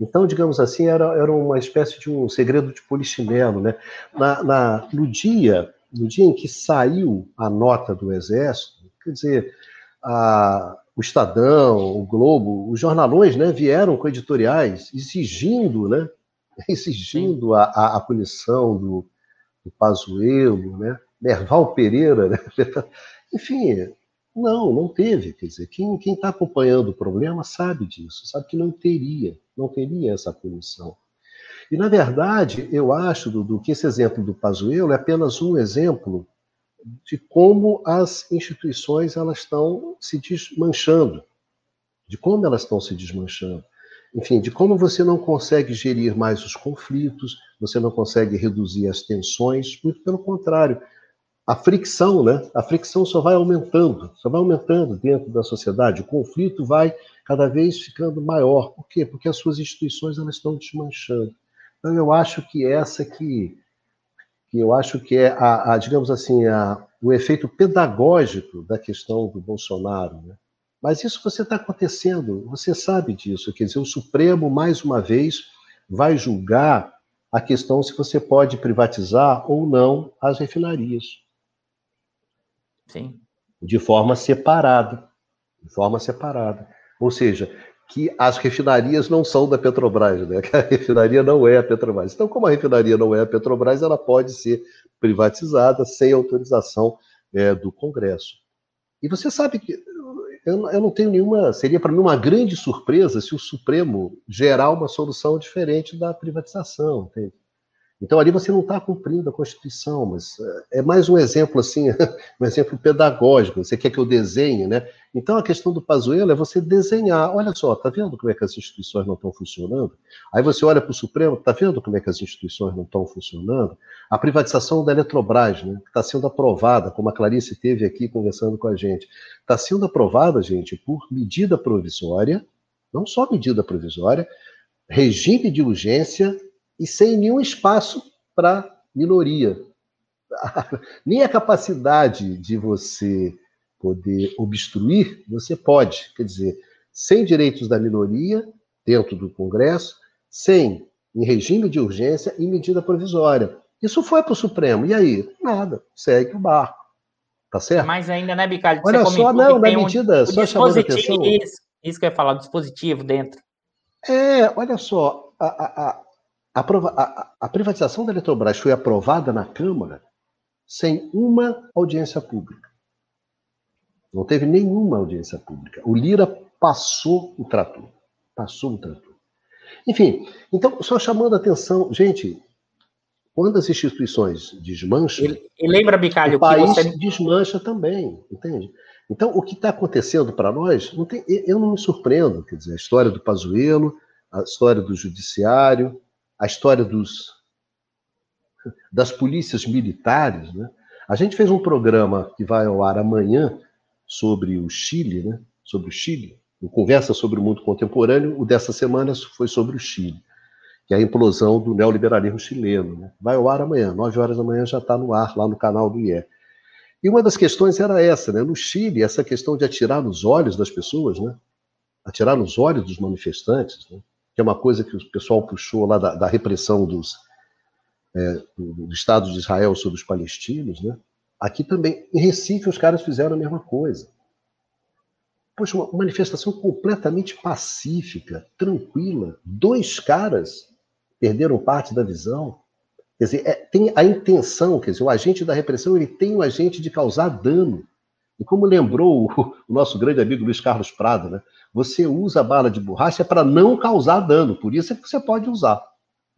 Então, digamos assim, era, era uma espécie de um segredo de polichinelo. Né? Na, na, no, dia, no dia em que saiu a nota do Exército, quer dizer, a, o Estadão, o Globo, os jornalões né, vieram com editoriais exigindo, né, exigindo a, a, a punição do, do Pazuello, né, Merval Pereira, né? enfim, não, não teve. Quer dizer, quem está acompanhando o problema sabe disso, sabe que não teria, não teria essa punição. E, na verdade, eu acho, Dudu, que esse exemplo do Pazuello é apenas um exemplo de como as instituições elas estão se desmanchando, de como elas estão se desmanchando. Enfim, de como você não consegue gerir mais os conflitos, você não consegue reduzir as tensões, muito pelo contrário, a fricção, né? A fricção só vai aumentando, só vai aumentando dentro da sociedade. O conflito vai cada vez ficando maior. Por quê? Porque as suas instituições elas estão desmanchando. Então eu acho que essa que, que eu acho que é a, a digamos assim a, o efeito pedagógico da questão do Bolsonaro, né? Mas isso você está acontecendo, você sabe disso. Quer dizer, o Supremo mais uma vez vai julgar a questão se você pode privatizar ou não as refinarias. Sim. De forma separada. De forma separada. Ou seja, que as refinarias não são da Petrobras, né? Que a refinaria não é a Petrobras. Então, como a refinaria não é a Petrobras, ela pode ser privatizada sem autorização é, do Congresso. E você sabe que eu, eu não tenho nenhuma. Seria para mim uma grande surpresa se o Supremo gerar uma solução diferente da privatização, entende? Então ali você não está cumprindo a Constituição, mas eh, é mais um exemplo assim, um exemplo pedagógico. Você quer que eu desenhe, né? Então a questão do Pazuello é você desenhar. Olha só, tá vendo como é que as instituições não estão funcionando? Aí você olha para o Supremo, tá vendo como é que as instituições não estão funcionando? A privatização da Eletrobras, né? Está sendo aprovada, como a Clarice teve aqui conversando com a gente, está sendo aprovada, gente, por medida provisória, não só medida provisória, regime de urgência e sem nenhum espaço para minoria. Nem a capacidade de você poder obstruir, você pode. Quer dizer, sem direitos da minoria dentro do Congresso, sem em regime de urgência e medida provisória. Isso foi para o Supremo. E aí? Nada. Segue o barco. Tá certo? Mas ainda, né, Bicalho? Olha só, não, na medida. Um, só chamando a atenção. Isso, isso que eu ia falar, o dispositivo dentro. É, olha só, a, a, a, a, a privatização da Eletrobras foi aprovada na Câmara sem uma audiência pública. Não teve nenhuma audiência pública. O Lira passou o trator. Passou o trator. Enfim, então, só chamando a atenção, gente, quando as instituições desmancham. E, e lembra, Bicalho, o país você... desmancha também, entende? Então, o que está acontecendo para nós, não tem, eu não me surpreendo, quer dizer, a história do Pazuello, a história do judiciário, a história dos, das polícias militares. Né? A gente fez um programa que vai ao ar amanhã sobre o Chile, né? sobre o Chile, conversa sobre o mundo contemporâneo. O dessa semana foi sobre o Chile, que é a implosão do neoliberalismo chileno. Né? Vai ao ar amanhã, 9 horas da manhã já está no ar, lá no canal do IE. E uma das questões era essa, né? No Chile, essa questão de atirar nos olhos das pessoas, né? Atirar nos olhos dos manifestantes, né? Que é uma coisa que o pessoal puxou lá da, da repressão dos, é, do, do, Estado de Israel sobre os palestinos, né? Aqui também, em Recife, os caras fizeram a mesma coisa. Poxa, uma manifestação completamente pacífica, tranquila. Dois caras perderam parte da visão. Quer dizer, é, tem a intenção, quer dizer, o agente da repressão ele tem o agente de causar dano. E como lembrou o, nosso grande amigo Luiz Carlos Prado, né? Você usa a bala de borracha para não causar dano, por isso é que você pode usar.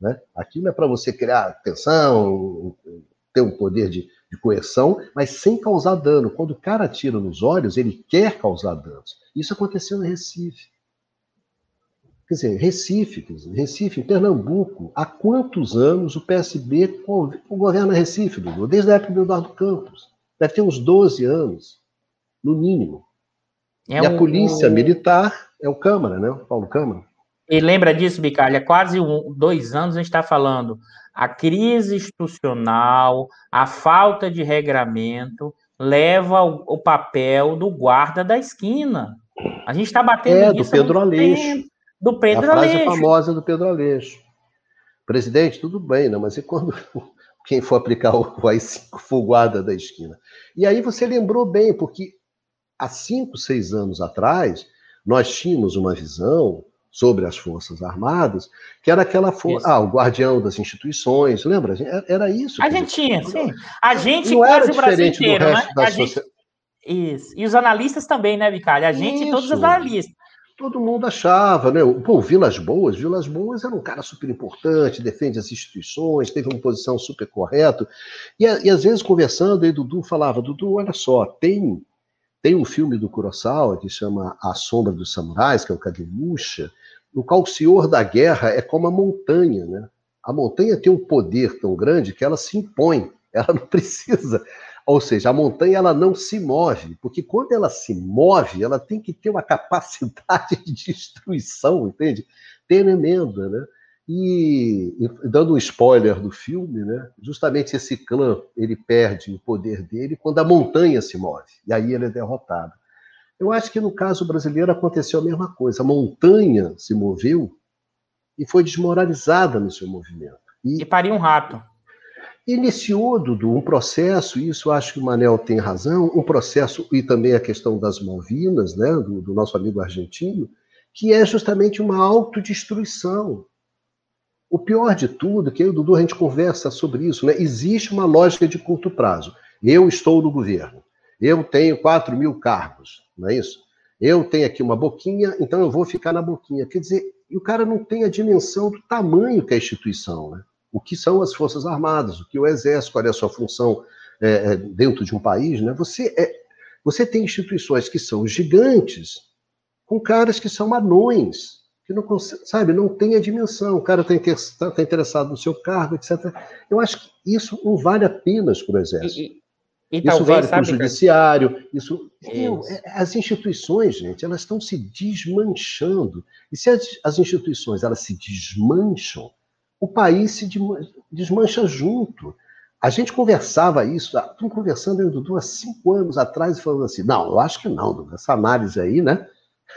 Né? Aquilo é para você criar tensão, ter um poder de, de coerção, mas sem causar dano. Quando o cara atira nos olhos, ele quer causar danos. Isso aconteceu em Recife. Quer dizer, Recife, quer dizer, Recife, Pernambuco, há quantos anos o PSB governa Recife, Dudu? Desde a época do Eduardo Campos. Deve ter uns 12 anos, no mínimo. É e a polícia militar é o Câmara, né? O Paulo Câmara. E lembra disso, Bicalha? Quase um, dois anos a gente está falando a crise institucional, a falta de regramento leva o, o papel do guarda da esquina. A gente está batendo é, nisso do Pedro Aleixo. Do Pedro a frase Aleixo. famosa do Pedro Aleixo. Presidente, tudo bem, né? mas e quando quem for aplicar o AI-5 for o guarda da esquina? E aí você lembrou bem, porque há cinco, seis anos atrás, nós tínhamos uma visão sobre as Forças Armadas, que era aquela força. Ah, o guardião das instituições, lembra? Era isso. A gente tinha, sim. A gente não quase o Brasil inteiro, né? A gente... Isso. E os analistas também, né, Vicário? A gente isso. e todos os analistas. Todo mundo achava, né? Pô, Vilas Boas, Vilas Boas era um cara super importante, defende as instituições, teve uma posição super correta. E, e às vezes, conversando, aí Dudu falava: Dudu, olha só, tem tem um filme do Kurosawa que chama A Sombra dos Samurais, que é o Kagemusha, no qual o senhor da guerra é como a montanha, né? A montanha tem um poder tão grande que ela se impõe, ela não precisa. Ou seja, a montanha ela não se move, porque quando ela se move, ela tem que ter uma capacidade de destruição, entende? Tremenda, né? E, e, dando um spoiler do filme, né? Justamente esse clã ele perde o poder dele quando a montanha se move e aí ele é derrotado. Eu acho que no caso brasileiro aconteceu a mesma coisa. A montanha se moveu e foi desmoralizada no seu movimento. E, e pariu um rato. Iniciou, Dudu, um processo, e isso acho que o Manel tem razão, um processo, e também a questão das Malvinas, né, do, do nosso amigo argentino, que é justamente uma autodestruição. O pior de tudo, que eu e o Dudu a gente conversa sobre isso, né? existe uma lógica de curto prazo. Eu estou no governo, eu tenho 4 mil cargos, não é isso? Eu tenho aqui uma boquinha, então eu vou ficar na boquinha. Quer dizer, e o cara não tem a dimensão do tamanho que é a instituição, né? O que são as Forças Armadas, o que o Exército, qual é a sua função é, é, dentro de um país, né? Você, é, você tem instituições que são gigantes, com caras que são anões, que não consegue, sabe, não tem a dimensão. O cara está tá interessado no seu cargo, etc. Eu acho que isso não vale apenas para o Exército. E, e isso talvez, vale para o judiciário. Isso, isso. É, as instituições, gente, elas estão se desmanchando. E se as, as instituições elas se desmancham, o país se desmancha junto. A gente conversava isso, estamos conversando eu Dudu há cinco anos atrás e falando assim, não, eu acho que não, essa análise aí, né?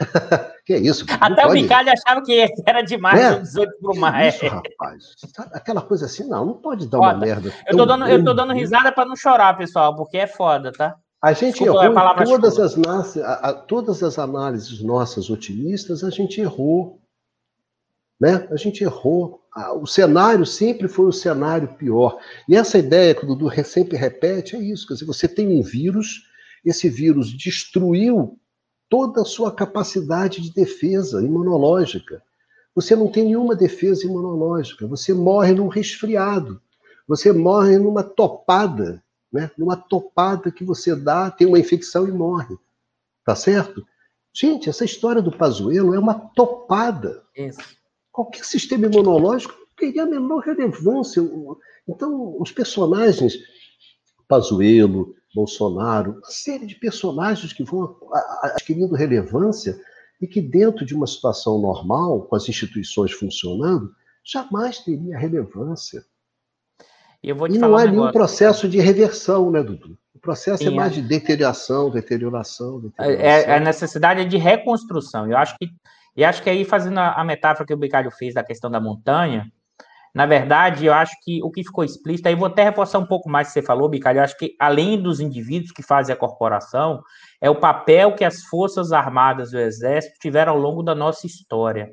que isso? Até o Bicalho achava que era demais é, 18 pro mar. Isso, rapaz. Aquela coisa assim, não, não pode dar foda. uma merda. Eu tô, dando, eu tô dando risada para não chorar, pessoal, porque é foda, tá? A gente Desculpa, errou todas as, a, a, todas as análises nossas otimistas, a gente errou. Né? A gente errou. O cenário sempre foi o cenário pior. E essa ideia que o Dudu sempre repete é isso: quer dizer, você tem um vírus, esse vírus destruiu toda a sua capacidade de defesa imunológica. Você não tem nenhuma defesa imunológica, você morre num resfriado, você morre numa topada, né? numa topada que você dá, tem uma infecção e morre. Tá certo? Gente, essa história do Pazuello é uma topada. Isso. Qualquer sistema imunológico teria a menor relevância. Então, os personagens, Pazuello, Bolsonaro, uma série de personagens que vão adquirindo relevância e que, dentro de uma situação normal, com as instituições funcionando, jamais teria relevância. Te e não há nenhum processo de reversão, né, Dudu? O processo é Sim, é mais de deterioração, deterioração, deterioração. É, é, a necessidade de reconstrução. Eu acho que, e acho que aí, fazendo a, a metáfora que o Bicalho fez da questão da montanha, na verdade, eu acho que o que ficou explícito, aí vou até reforçar um pouco mais que você falou, Bicalho, eu acho que além dos indivíduos que fazem a corporação, é o papel que as Forças Armadas do Exército tiveram ao longo da nossa história,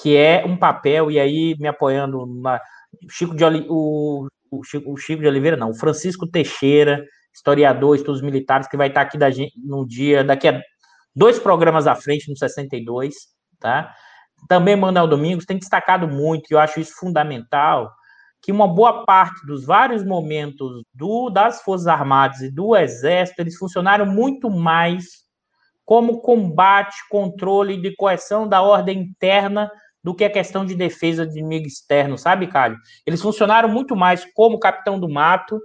que é um papel, e aí me apoiando na, Chico de, o, o, Chico, o Chico de Oliveira, não, o Francisco Teixeira, historiador, estudos militares, que vai estar aqui da gente, no dia, daqui a dois programas à frente, no 62, tá? Também Manuel Domingos tem destacado muito, e eu acho isso fundamental, que uma boa parte dos vários momentos do, das Forças Armadas e do Exército, eles funcionaram muito mais como combate, controle de coerção da ordem interna do que a questão de defesa de inimigo externo, sabe, Cádio? Eles funcionaram muito mais como capitão do mato,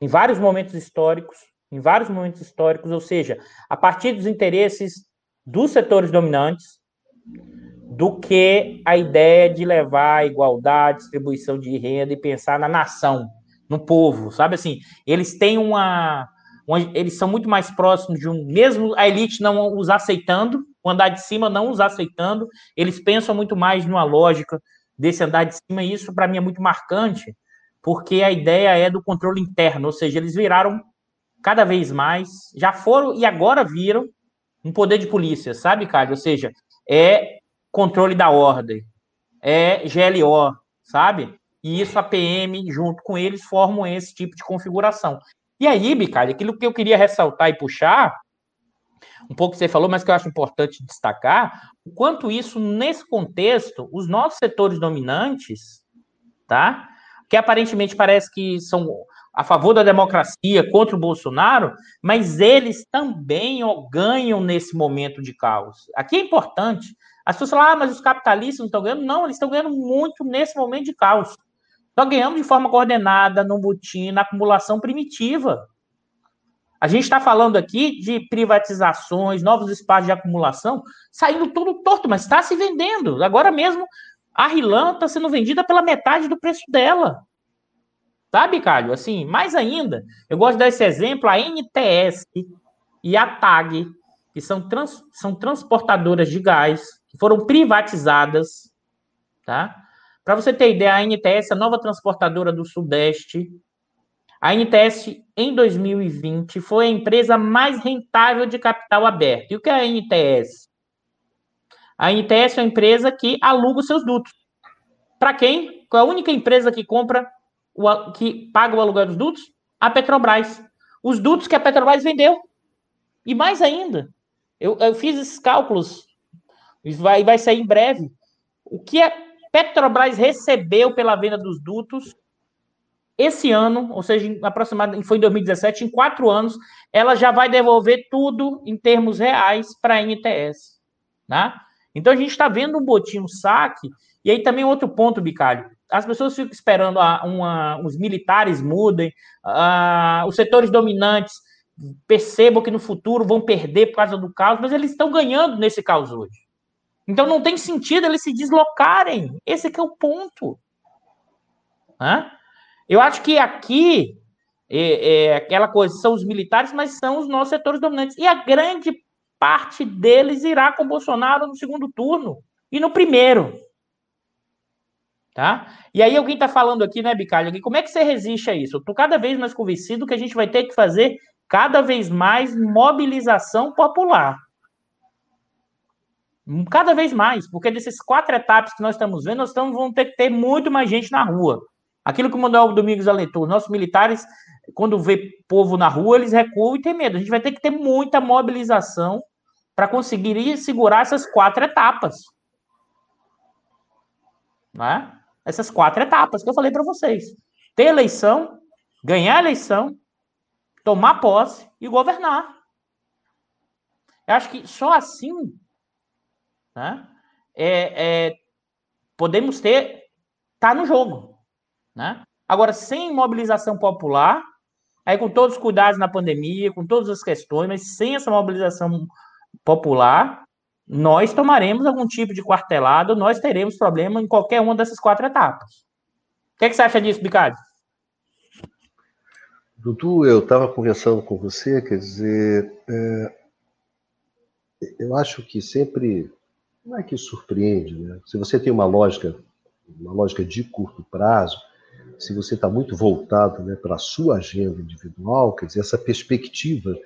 em vários momentos históricos, em vários momentos históricos, ou seja, a partir dos interesses dos setores dominantes, do que a ideia de levar a igualdade, distribuição de renda e pensar na nação, no povo, sabe assim? Eles têm uma, uma, eles são muito mais próximos de um, mesmo a elite não os aceitando, o andar de cima não os aceitando, eles pensam muito mais numa lógica desse andar de cima, e isso para mim é muito marcante, porque a ideia é do controle interno, ou seja, eles viraram cada vez mais, já foram e agora viram um poder de polícia, sabe, Cádio? Ou seja, é controle da ordem, é GLO, sabe? E isso a PM, junto com eles, formam esse tipo de configuração. E aí, Bicalho, aquilo que eu queria ressaltar e puxar, um pouco que você falou, mas que eu acho importante destacar, o quanto isso, nesse contexto, os nossos setores dominantes, tá? Que aparentemente parece que são a favor da democracia, contra o Bolsonaro, mas eles também ganham nesse momento de caos. Aqui é importante as pessoas falam, ah, mas os capitalistas não estão ganhando. Não, eles estão ganhando muito nesse momento de caos. Estão ganhando de forma coordenada, no butim, na acumulação primitiva. A gente está falando aqui de privatizações, novos espaços de acumulação, saindo tudo torto, mas está se vendendo. Agora mesmo, a Rilan está sendo vendida pela metade do preço dela. Sabe, Cádio? Assim, mais ainda, eu gosto de dar esse exemplo, a NTS e a TAG, que são, trans, são transportadoras de gás, que foram privatizadas, tá? Para você ter ideia, a NTS, a nova transportadora do Sudeste, a NTS em 2020 foi a empresa mais rentável de capital aberto. E o que é a NTS? A NTS é uma empresa que aluga os seus dutos. Para quem? É a única empresa que compra, o, que paga o aluguel dos dutos? A Petrobras. Os dutos que a Petrobras vendeu. E mais ainda, eu, eu fiz esses cálculos vai, vai sair em breve. O que a Petrobras recebeu pela venda dos dutos esse ano, ou seja, aproximadamente foi em 2017, em quatro anos, ela já vai devolver tudo em termos reais para a NTS. Né? Então a gente está vendo um botinho, um saque, e aí também outro ponto, Bicalho. As pessoas ficam esperando a, uma, os militares mudem, a, os setores dominantes percebam que no futuro vão perder por causa do caos, mas eles estão ganhando nesse caos hoje. Então não tem sentido eles se deslocarem. Esse é o ponto. Hã? Eu acho que aqui é, é, aquela coisa, são os militares, mas são os nossos setores dominantes. E a grande parte deles irá com Bolsonaro no segundo turno e no primeiro. Tá? E aí alguém está falando aqui, né, Bicalho, como é que você resiste a isso? Eu estou cada vez mais convencido que a gente vai ter que fazer cada vez mais mobilização popular. Cada vez mais, porque desses quatro etapas que nós estamos vendo, nós estamos, vamos ter que ter muito mais gente na rua. Aquilo que o Manuel Domingos alertou, nossos militares, quando vê povo na rua, eles recuam e têm medo. A gente vai ter que ter muita mobilização para conseguir segurar essas quatro etapas. Né? Essas quatro etapas que eu falei para vocês. Ter eleição, ganhar a eleição, tomar posse e governar. Eu acho que só assim né? É, é, podemos ter, tá no jogo, né? Agora, sem mobilização popular, aí com todos os cuidados na pandemia, com todas as questões, mas sem essa mobilização popular, nós tomaremos algum tipo de quartelado, nós teremos problema em qualquer uma dessas quatro etapas. O que, é que você acha disso, Bicard? Dudu, eu estava conversando com você, quer dizer, é, eu acho que sempre não é que surpreende, né? Se você tem uma lógica, uma lógica de curto prazo, se você está muito voltado né, para a sua agenda individual, quer dizer, essa perspectiva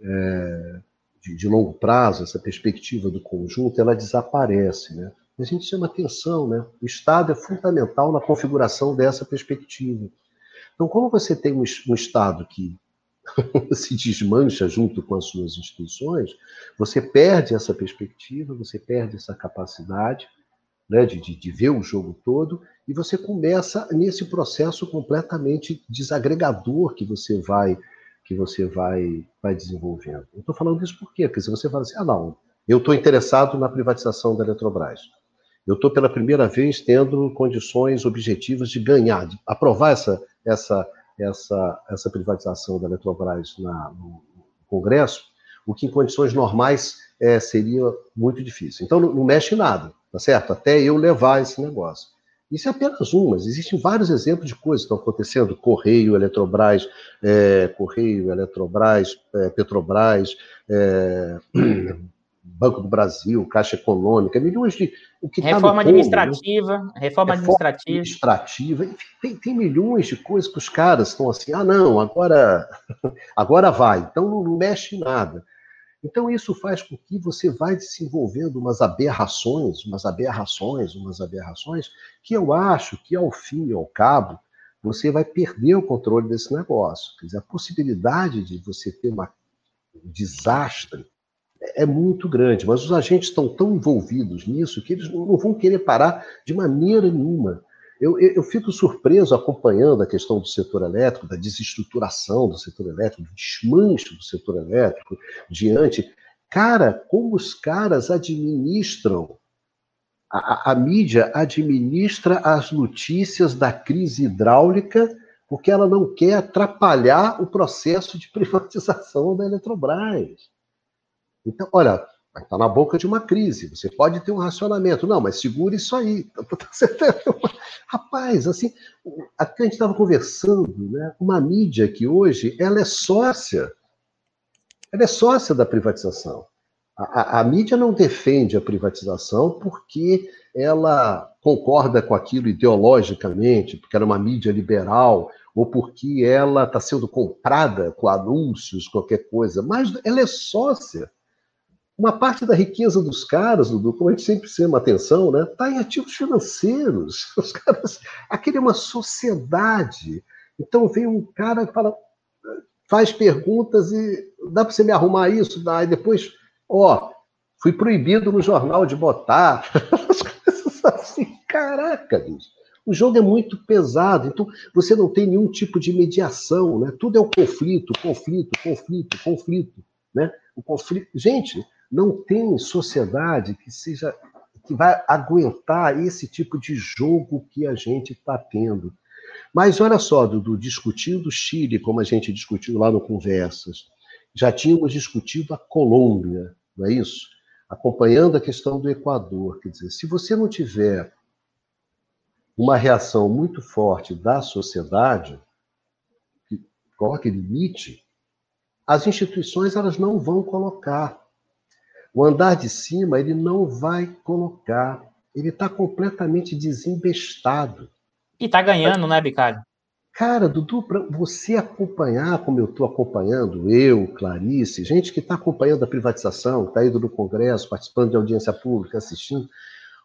é, de, de, longo prazo, essa perspectiva do conjunto, ela desaparece. Né? a gente chama atenção, né? o Estado é fundamental na configuração dessa perspectiva. Então, como você tem um, um Estado que se desmancha junto com as suas instituições, você perde essa perspectiva, você perde essa capacidade né, de, de, de, ver o jogo todo, e você começa nesse processo completamente desagregador que você vai que você vai, vai desenvolvendo. Eu estou falando isso por quê? Porque se você fala assim, ah, não, eu estou interessado na privatização da Eletrobras. Eu estou pela primeira vez tendo condições objetivas de ganhar, de aprovar essa, essa, essa, essa privatização da Eletrobras na, no Congresso, o que em condições normais é, seria muito difícil. Então, não, não mexe em nada tá certo? Até eu levar esse negócio. Isso é apenas um, mas existem vários exemplos de coisas que estão acontecendo. Correio, Eletrobras, é, Correio, Eletrobras, é, Petrobras, é, Banco do Brasil, Caixa Econômica, milhões de. O que reforma tá administrativa, né? reforma, administrativa. administrativa. Enfim, tem, tem, milhões de coisas que os caras estão assim, ah, não, agora, agora vai. Então não mexe em nada. Então, isso faz com que você vai desenvolvendo umas aberrações, umas aberrações, umas aberrações, que eu acho que, ao fim e ao cabo, você vai perder o controle desse negócio. Quer dizer, a possibilidade de você ter uma, um desastre é muito grande, mas os agentes estão tão envolvidos nisso que eles não vão querer parar de maneira nenhuma. Eu, eu, eu, fico surpreso acompanhando a questão do setor elétrico, da desestruturação do setor elétrico, do desmanche do setor elétrico diante. Cara, como os caras administram, a, a mídia administra as notícias da crise hidráulica porque ela não quer atrapalhar o processo de privatização da Eletrobras. Então, olha, Vai estar na boca de uma crise. Você pode ter um racionamento. Não, mas segure isso aí. Rapaz, assim, a gente estava conversando, né? Uma mídia que hoje ela é sócia. Ela é sócia da privatização. A, a, a mídia não defende a privatização porque ela concorda com aquilo ideologicamente, porque era uma mídia liberal, ou porque ela está sendo comprada com anúncios, qualquer coisa, mas ela é sócia uma parte da riqueza dos caras, Dudu, como a gente sempre chama atenção, né, está em ativos financeiros. Os caras, aquele é uma sociedade. Então vem um cara que fala, faz perguntas e dá para você me arrumar isso? Dá. E depois, ó, fui proibido no jornal de botar. As coisas assim, caraca, bicho. O jogo é muito pesado, então você não tem nenhum tipo de mediação, né? Tudo é o conflito, conflito, conflito, conflito, né? O conflito, gente, não tem sociedade que seja que vai aguentar esse tipo de jogo que a gente está tendo. Mas olha só, Dudu, discutindo Chile, como a gente discutiu lá no Conversas, já tínhamos discutido a Colômbia, não é isso? Acompanhando a questão do Equador. Quer dizer, se você não tiver uma reação muito forte da sociedade, que coloque limite, as instituições elas não vão colocar. O andar de cima ele não vai colocar. Ele está completamente desembestado. E está ganhando, né, Bicalho? Cara, Dudu, para você acompanhar como eu estou acompanhando, eu, Clarice, gente que está acompanhando a privatização, está indo no Congresso, participando de audiência pública, assistindo,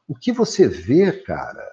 o que você vê, cara,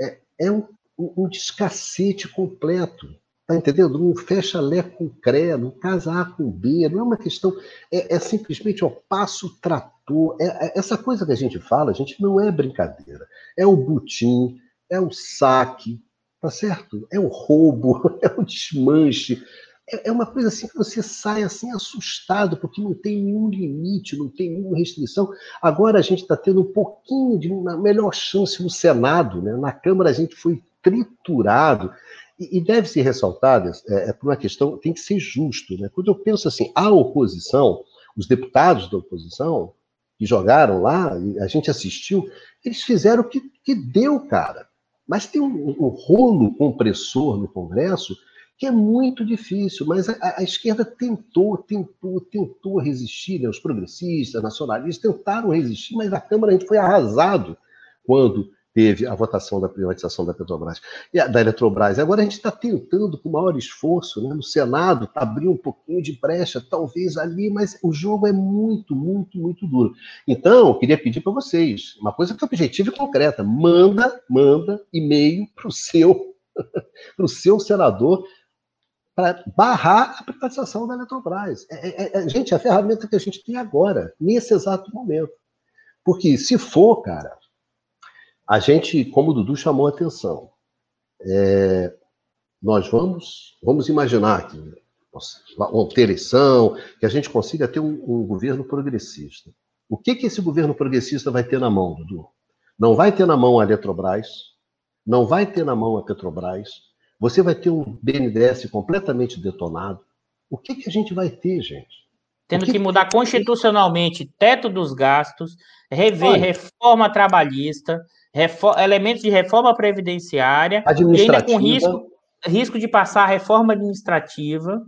é, é um, um descacete completo. Tá entendendo? Não fecha Lé com Cré, não casa A com B, não é uma questão. É, é simplesmente o passo trator. É, é, essa coisa que a gente fala, a gente não é brincadeira. É o butim, é o saque, tá certo? É o roubo, é o desmanche. É, é uma coisa assim que você sai assim assustado, porque não tem nenhum limite, não tem nenhuma restrição. Agora a gente está tendo um pouquinho de uma melhor chance no Senado, né? Na Câmara a gente foi triturado. E, deve ser ressaltado, é, é, por uma questão, tem que ser justo. Né? Quando eu penso assim, a oposição, os deputados da oposição, que jogaram lá, a gente assistiu, eles fizeram o que, que deu, cara. Mas tem um, um, rolo compressor no Congresso que é muito difícil, mas a, a esquerda tentou, tentou, tentou resistir, né? os progressistas, nacionalistas tentaram resistir, mas na Câmara a gente foi arrasado quando teve a votação da privatização da Petrobras e da Eletrobras. Agora a gente está tentando, com maior esforço, né, no Senado, para abrir um pouquinho de brecha, talvez ali, mas o jogo é muito, muito, muito duro. Então, eu queria pedir para vocês, uma coisa que é objetiva e concreta: manda, manda e-mail para o seu, pro seu senador para barrar a privatização da Eletrobras. É, é, é, gente, é a ferramenta que a gente tem agora, nesse exato momento. Porque se for, cara, a gente, como o Dudu chamou a atenção, é, nós vamos, vamos imaginar que vamos ter eleição, que a gente consiga ter um, um, governo progressista. O que, que esse governo progressista vai ter na mão, Dudu? Não vai ter na mão a Eletrobras, não vai ter na mão a Petrobras, você vai ter um BNDES completamente detonado. O que, que a gente vai ter, gente? Tendo que, que, mudar constitucionalmente teto dos gastos, rever Olha, reforma trabalhista, elementos de reforma previdenciária, e ainda com risco, risco de passar a reforma administrativa.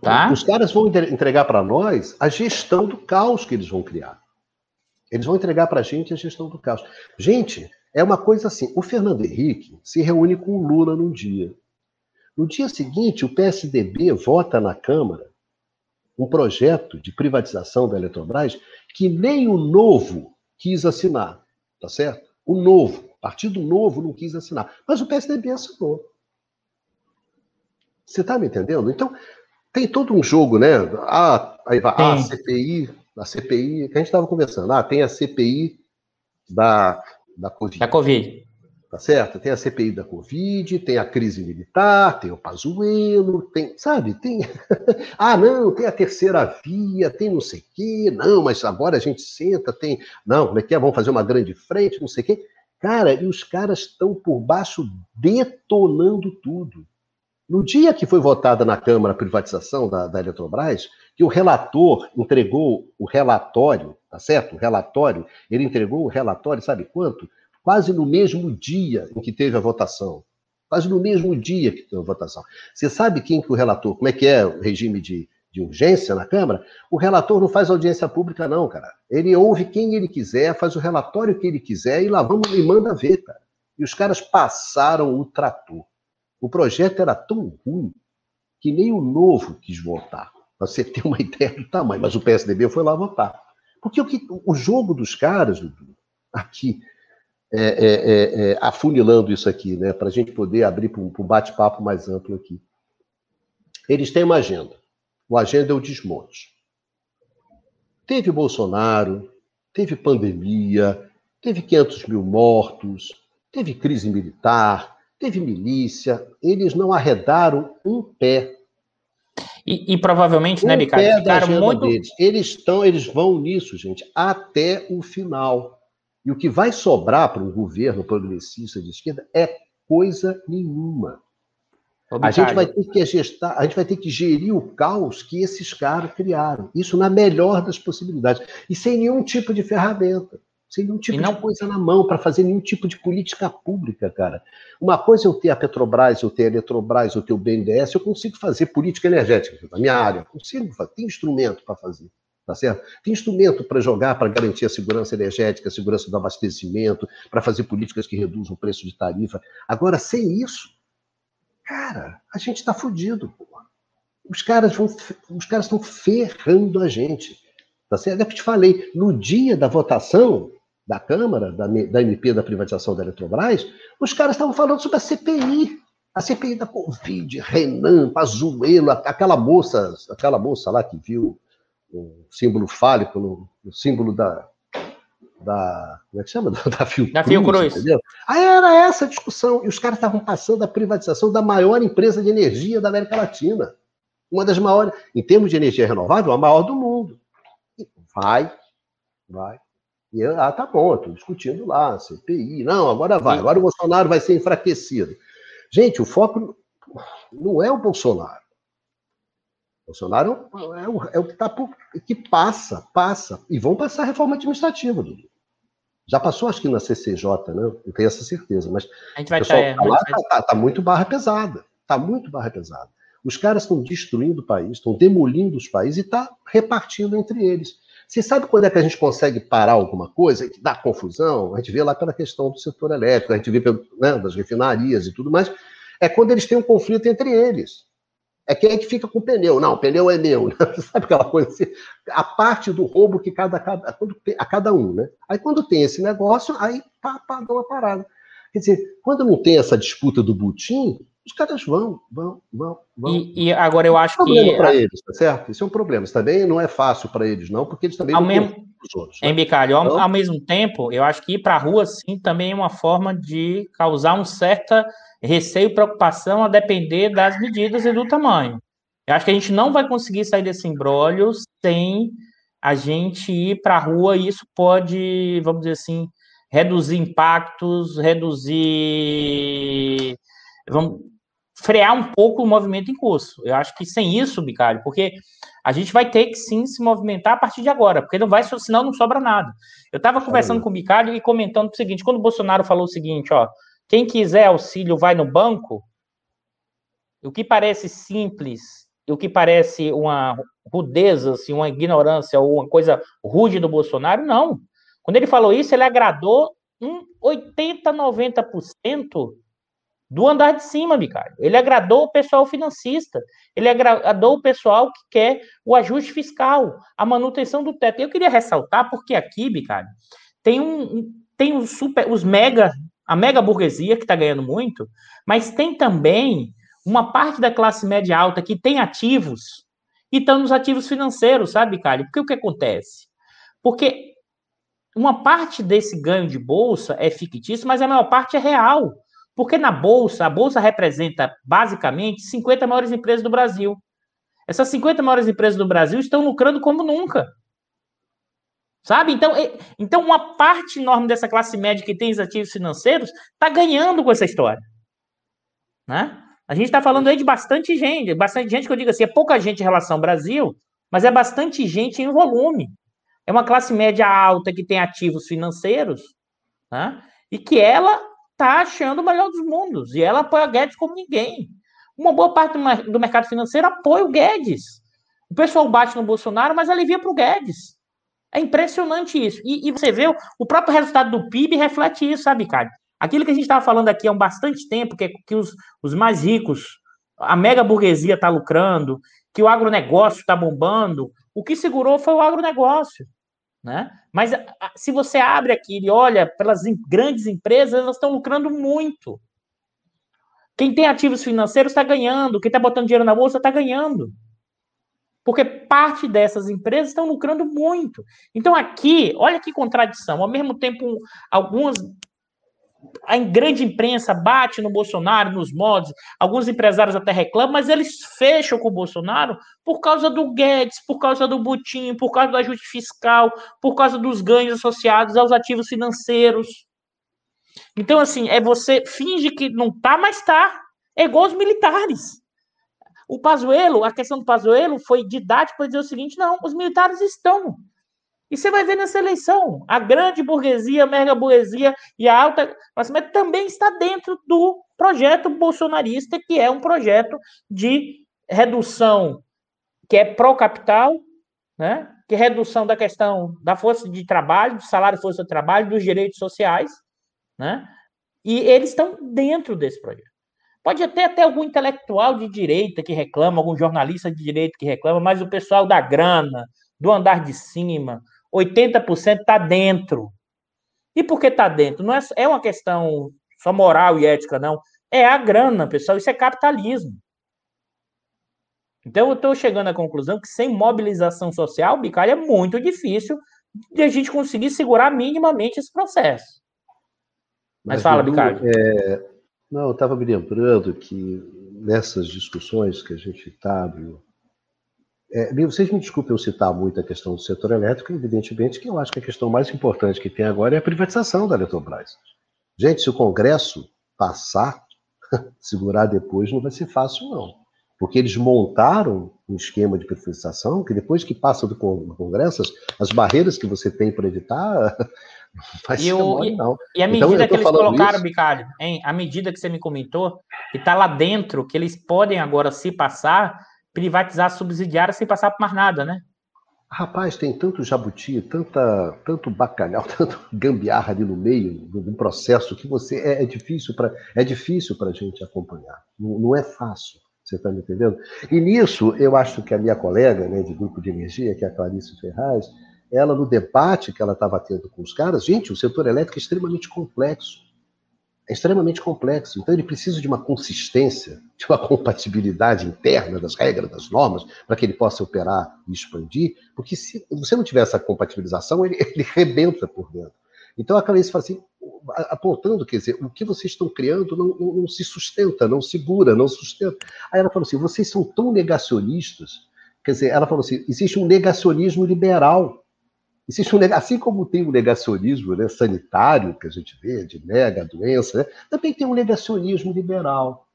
Tá? Os caras vão entregar para nós a gestão do caos que eles vão criar. Eles vão entregar para a gente a gestão do caos. Gente, é uma coisa assim: o Fernando Henrique se reúne com o Lula num dia. No dia seguinte, o PSDB vota na Câmara um projeto de privatização da Eletrobras que nem o novo quis assinar. Tá certo? O novo, Partido Novo não quis assinar, mas o PSDB assinou. Você está me entendendo? Então, tem todo um jogo, né? Ah, aí vai, ah, a CPI, a CPI, que a gente estava conversando. Ah, tem a CPI da, da Covid. Da Covid. Tá certo? Tem a CPI da Covid, tem a crise militar, tem o Pazuello, tem, sabe, tem. ah, não, tem a terceira via, tem não sei o quê, não, mas agora a gente senta, tem. Não, como é que é? Vamos fazer uma grande frente, não sei o quê. Cara, e os caras estão por baixo detonando tudo. No dia que foi votada na Câmara a privatização da, da Eletrobras, que o relator entregou o relatório, tá certo? O relatório, ele entregou o relatório, sabe quanto? Quase no mesmo dia em que teve a votação. Quase no mesmo dia que teve a votação. Você sabe quem que o relator, como é que é o regime de, de urgência na Câmara? O relator não faz audiência pública, não, cara. Ele ouve quem ele quiser, faz o relatório que ele quiser e lá vamos e manda ver, cara. E os caras passaram o trator. O projeto era tão ruim que nem o novo quis votar. Pra você ter uma ideia do tamanho. Mas o PSDB foi lá votar. Porque o, que, o jogo dos caras, aqui, é, é, é, é, afunilando isso aqui, né, para a gente poder abrir para um, um bate-papo mais amplo aqui. Eles têm uma agenda. O agenda é o desmonte. Teve Bolsonaro, teve pandemia, teve 500 mil mortos, teve crise militar, teve milícia. Eles não arredaram um pé. E, e provavelmente, né, um né, Ricardo? Ficaram muito... Deles. Eles estão, eles vão nisso, gente, até o final. E o que vai sobrar para um governo progressista de esquerda é coisa nenhuma. A gente vai ter que gestar, a gente vai ter que gerir o caos que esses caras criaram. Isso na melhor das possibilidades. E sem nenhum tipo de ferramenta. Sem nenhum tipo não... de coisa na mão para fazer nenhum tipo de política pública, cara. Uma coisa é eu ter a Petrobras, eu ter a Eletrobras, eu ter o BNDES, eu consigo fazer política energética na minha área. Consigo, tem instrumento para fazer tá certo? Tem instrumento para jogar para garantir a segurança energética, a segurança do abastecimento, para fazer políticas que reduzam o preço de tarifa. Agora, sem isso, cara, a gente está fudido. Os caras vão, os caras estão ferrando a gente, tá certo? É que eu te falei, no dia da votação da Câmara, da, da MP da privatização da Eletrobras, os caras estavam falando sobre a CPI. A CPI da Covid, Renan, Pazuello, aquela moça, aquela moça lá que viu o símbolo fálico, no, no símbolo da, da. Como é que chama? Da, Fiocruz. Da Fiocruz. Entendeu? Aí era essa a discussão. E os caras estavam passando a privatização da maior empresa de energia da América Latina. Uma das maiores, em termos de energia renovável, a maior do mundo. Vai, vai. E, ah, tá bom, estou discutindo lá, CPI. Não, agora vai. Agora o Bolsonaro vai ser enfraquecido. Gente, o foco não é o Bolsonaro. Bolsonaro é o, é o que, tá por, que passa, passa. E vão passar a reforma administrativa, Dudu. Já passou, acho que na CCJ, né? Eu tenho essa certeza. Mas a gente vai pessoal tá, tá lá, tá, tá, tá, muito barra pesada. Tá muito barra pesada. Os caras estão destruindo o país, estão demolindo os países e está repartindo entre eles. Você sabe quando é que a gente consegue parar alguma coisa que dá confusão? A gente vê lá pela questão do setor elétrico, a gente vê pelo, né, das refinarias e tudo mais. É quando eles têm um conflito entre eles. É quem é que fica com o pneu. Não, o pneu é meu. Né? Sabe aquela coisa assim? A parte do roubo que cada, cada, a cada um, né? Aí quando tem esse negócio, aí pá, pá, dá uma parada. Quer dizer, quando não tem essa disputa do butim, os caras vão, vão, vão, vão. E, e agora eu acho é um que. problema para eles, tá certo? Isso é um problema. Isso também não é fácil para eles, não, porque eles também ao não mesmo... os outros. Né? Em Bicalho, então... ao, ao, mesmo tempo, eu acho que ir para a rua, sim, também é uma forma de causar um certo receio e preocupação a depender das medidas e do tamanho. Eu acho que a gente não vai conseguir sair desse embrólio sem a gente ir para a rua, e isso pode, vamos dizer assim, reduzir impactos, reduzir. Vamos frear um pouco o movimento em curso. Eu acho que sem isso, Bicalho, porque a gente vai ter que sim se movimentar a partir de agora, porque não vai, senão não sobra nada. Eu estava conversando com o Bicalho e comentando o seguinte: quando o Bolsonaro falou o seguinte, ó, quem quiser auxílio vai no banco, o que parece simples, o que parece uma rudeza, assim, uma ignorância ou uma coisa rude do Bolsonaro, não. Quando ele falou isso, ele agradou um 80, 90% do andar de cima, Bicário. Ele agradou o pessoal financista, ele agradou o pessoal que quer o ajuste fiscal, a manutenção do teto. Eu queria ressaltar, porque aqui, Bicário, tem um, tem super, os mega, a mega burguesia que está ganhando muito, mas tem também uma parte da classe média alta que tem ativos e estão nos ativos financeiros, sabe, Bicário? Porque o que acontece? Porque uma parte desse ganho de bolsa é fictício, mas a maior parte é real. Porque na bolsa, a bolsa representa basicamente 50 maiores empresas do Brasil. Essas 50 maiores empresas do Brasil estão lucrando como nunca. Sabe? Então, então uma parte enorme dessa classe média que tem os ativos financeiros está ganhando com essa história. Né? A gente está falando aí de bastante gente, bastante gente que eu digo assim, é pouca gente em relação ao Brasil, mas é bastante gente em volume é uma classe média alta que tem ativos financeiros, né? e que ela está achando o melhor dos mundos, e ela apoia o Guedes como ninguém. Uma boa parte do mercado financeiro apoia o Guedes. O pessoal bate no Bolsonaro, mas alivia para o Guedes. É impressionante isso. E, e, você vê, o próprio resultado do PIB reflete isso, sabe, Cádio? Aquilo que a gente estava falando aqui há um bastante tempo, que, é que os, os mais ricos, a mega burguesia está lucrando, que o agronegócio está bombando, o que segurou foi o agronegócio. Né? Mas se você abre aqui e olha pelas grandes empresas, elas estão lucrando muito. Quem tem ativos financeiros está ganhando, quem está botando dinheiro na bolsa está ganhando. Porque parte dessas empresas estão lucrando muito. Então, aqui, olha que contradição. Ao mesmo tempo, algumas a grande imprensa bate no Bolsonaro, nos mods, alguns empresários até reclamam, mas eles fecham com o Bolsonaro por causa do Guedes, por causa do Butim, por causa do ajuste fiscal, por causa dos ganhos associados aos ativos financeiros. Então, assim, é você finge que não tá, mas tá. É igual os militares. O Pazuello, a questão do Pazuello foi didático para dizer o seguinte: não, os militares estão e você vai ver nessa eleição, a grande burguesia, a mega burguesia e a alta classe média também está dentro do projeto bolsonarista, que é um projeto de redução que é pró-capital, né? que é redução da questão da força de trabalho, do salário força de trabalho, dos direitos sociais, né? e eles estão dentro desse projeto. Pode até ter algum intelectual de direita que reclama, algum jornalista de direita que reclama, mas o pessoal da grana, do andar de cima, 80% está dentro. E por que está dentro? Não é, é uma questão só moral e ética, não. É a grana, pessoal. Isso é capitalismo. Então, eu estou chegando à conclusão que sem mobilização social, Bicalho, é muito difícil de a gente conseguir segurar minimamente esse processo. Mas, Mas fala, Bicalho. É... Não, eu estava me lembrando que nessas discussões que a gente está, é, vocês me desculpem eu citar muito a questão do setor elétrico, evidentemente que eu acho que a questão mais importante que tem agora é a privatização da Eletrobras. Gente, se o Congresso passar, segurar depois não vai ser fácil, não. Porque eles montaram um esquema de privatização que depois que passa do Congresso, as barreiras que você tem para evitar e o, não. E a então, medida então, que eles colocaram, isso... Bicalho, hein? a medida que você me comentou, que está lá dentro, que eles podem agora se passar, privatizar subsidiária sem passar por mais nada, né? Rapaz, tem tanto jabuti, tanta, tanto bacalhau, tanto gambiarra ali no meio do processo que você é, é difícil para é difícil para a gente acompanhar. Não, não é fácil. Você está me entendendo? E nisso, eu acho que a minha colega né, de grupo de energia, que é a Clarice Ferraz, ela, no debate que ela estava tendo com os caras, gente, o setor elétrico é extremamente complexo é extremamente complexo. Então, ele precisa de uma consistência, de uma compatibilidade interna das regras, das normas, para que ele possa operar e expandir, porque se você não tiver essa compatibilização, ele, ele rebenta por dentro. Então, a Clarice fala assim, apontando, quer dizer, o que vocês estão criando não, não, não se sustenta, não segura, não sustenta. Aí ela falou assim, vocês são tão negacionistas, quer dizer, ela falou assim, existe um negacionismo liberal Existe um, assim como tem o um negacionismo né, sanitário, que a gente vê, de nega a doença, né, também tem um negacionismo liberal.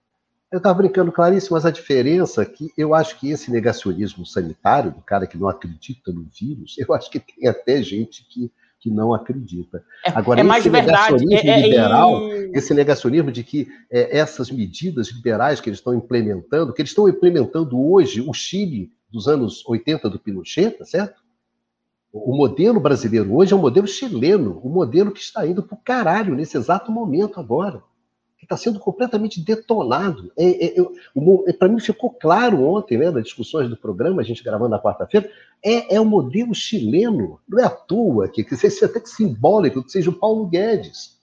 Eu estava brincando, Clarice, mas a diferença é que eu acho que esse negacionismo sanitário, do cara que não acredita no vírus, eu acho que tem até gente que, que não acredita. É, Agora, é mais esse negacionismo é, é, liberal, esse negacionismo de que é, essas medidas liberais que eles estão implementando, que eles estão implementando hoje, o Chile dos anos 80 do Pinochet, tá certo? O modelo brasileiro hoje é um modelo chileno, o um modelo que está indo para o caralho nesse exato momento agora, que está sendo completamente detonado. É, é, é, para mim ficou claro ontem, né, nas discussões do programa, a gente gravando na quarta-feira, é, é o modelo chileno, não é à toa, que, que seja até que simbólico, que seja o Paulo Guedes.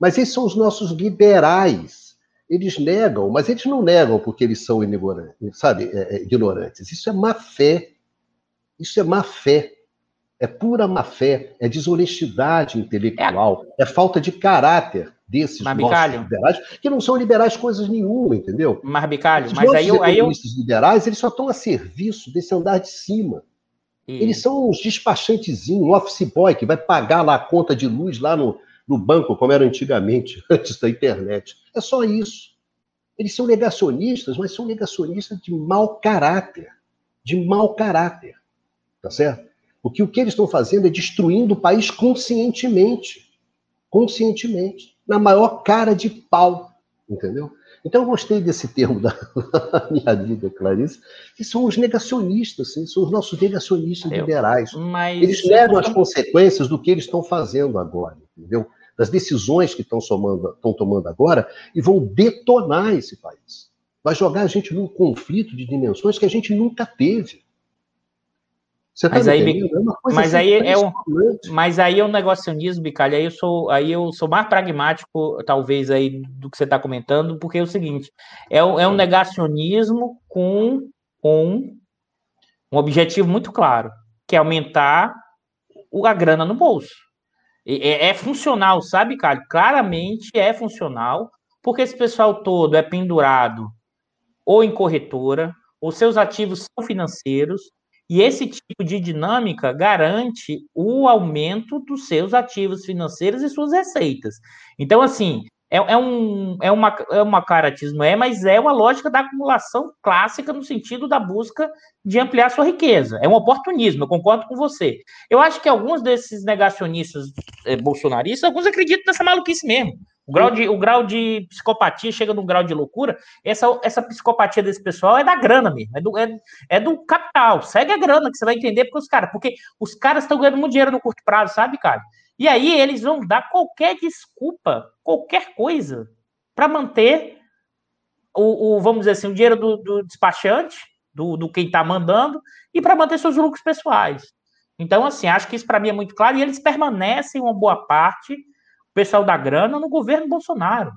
Mas esses são os nossos liberais. Eles negam, mas eles não negam porque eles são ignorantes, sabe, é, é, ignorantes. Isso é má fé. Isso é má fé é pura má fé, é desonestidade intelectual, é, é falta de caráter desses Marbicalho. nossos liberais, que não são liberais coisas nenhuma, entendeu? Marbicalho, mas aí eu, aí eu... liberais, eles só estão a serviço desse andar de cima. E... Eles são uns despachantezinhos, um office boy que vai pagar lá a conta de luz lá no, no banco, como era antigamente, antes da internet. É só isso. Eles são negacionistas, mas são negacionistas de mau caráter. De mau caráter. Tá certo? Porque o que eles estão fazendo é destruindo o país conscientemente. Conscientemente. Na maior cara de pau. Entendeu? Então eu gostei desse termo da minha amiga Clarice, que são os negacionistas, sim, são os nossos negacionistas eu, liberais. Eles negam as consequências do que eles estão fazendo agora, entendeu? Das decisões que estão tomando, estão tomando agora e vão detonar esse país. Vai jogar a gente num conflito de dimensões que a gente nunca teve. Você tá mas, aí, é mas, assim, aí é um, mas aí é um negacionismo, Bicalho. Aí eu sou, aí eu sou mais pragmático, talvez, aí do que você está comentando, porque é o seguinte: é, é um negacionismo com, com um objetivo muito claro, que é aumentar a grana no bolso. É, é funcional, sabe, cara? Claramente é funcional, porque esse pessoal todo é pendurado ou em corretora, os seus ativos são financeiros, e esse tipo de dinâmica garante o aumento dos seus ativos financeiros e suas receitas. Então, assim, é, é, um, é, uma, é uma caratismo, é, mas é uma lógica da acumulação clássica no sentido da busca de ampliar sua riqueza. É um oportunismo, eu concordo com você. Eu acho que alguns desses negacionistas é, bolsonaristas, alguns acreditam nessa maluquice mesmo. O grau, de, o grau de psicopatia chega num grau de loucura. Essa, essa psicopatia desse pessoal é da grana mesmo, é do, é, é do capital. Segue a grana que você vai entender porque os caras, porque os caras estão ganhando muito dinheiro no curto prazo, sabe, cara? E aí eles vão dar qualquer desculpa, qualquer coisa, para manter o, o, vamos dizer assim, o dinheiro do, do despachante, do, do quem está mandando, e para manter seus lucros pessoais. Então, assim, acho que isso para mim é muito claro, e eles permanecem uma boa parte pessoal da grana no governo Bolsonaro.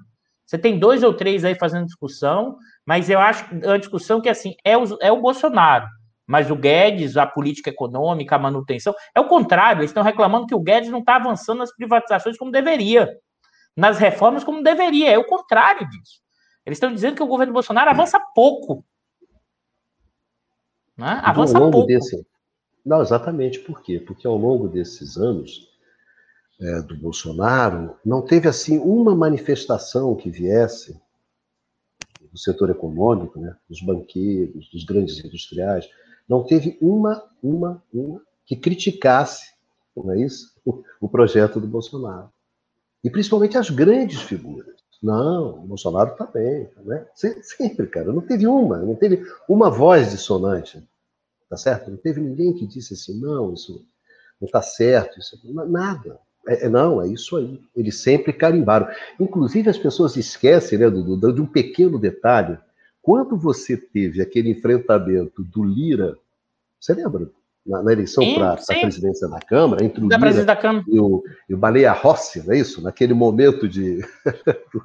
Você tem dois ou três aí fazendo discussão, mas eu acho que a discussão que assim é o, é o Bolsonaro. Mas o Guedes, a política econômica, a manutenção, é o contrário, eles estão reclamando que o Guedes não está avançando nas privatizações como deveria, nas reformas como deveria, é o contrário disso. Eles estão dizendo que o governo Bolsonaro avança pouco. Né? Avança pouco. Desse... Não, exatamente por quê? Porque ao longo desses anos, é, do Bolsonaro, não teve assim uma manifestação que viesse do setor econômico, né, dos banqueiros, dos grandes industriais, não teve uma, uma, uma que criticasse, não é isso, o, projeto do Bolsonaro. E principalmente as grandes figuras. Não, o Bolsonaro está bem, né? Sempre, cara. Não teve uma, não teve uma voz dissonante. tá certo? Não teve ninguém que disse assim, não, isso não está certo, isso, nada. É, é, não, é isso aí. Eles sempre carimbaram. Inclusive, as pessoas esquecem, né, Dudu, de um pequeno detalhe. Quando você teve aquele enfrentamento do Lira, você lembra? Na, na eleição para a presidência da Câmara, entre o da Lira da Câmara. E, o, e o Baleia Rossi, não é isso? Naquele momento de, do,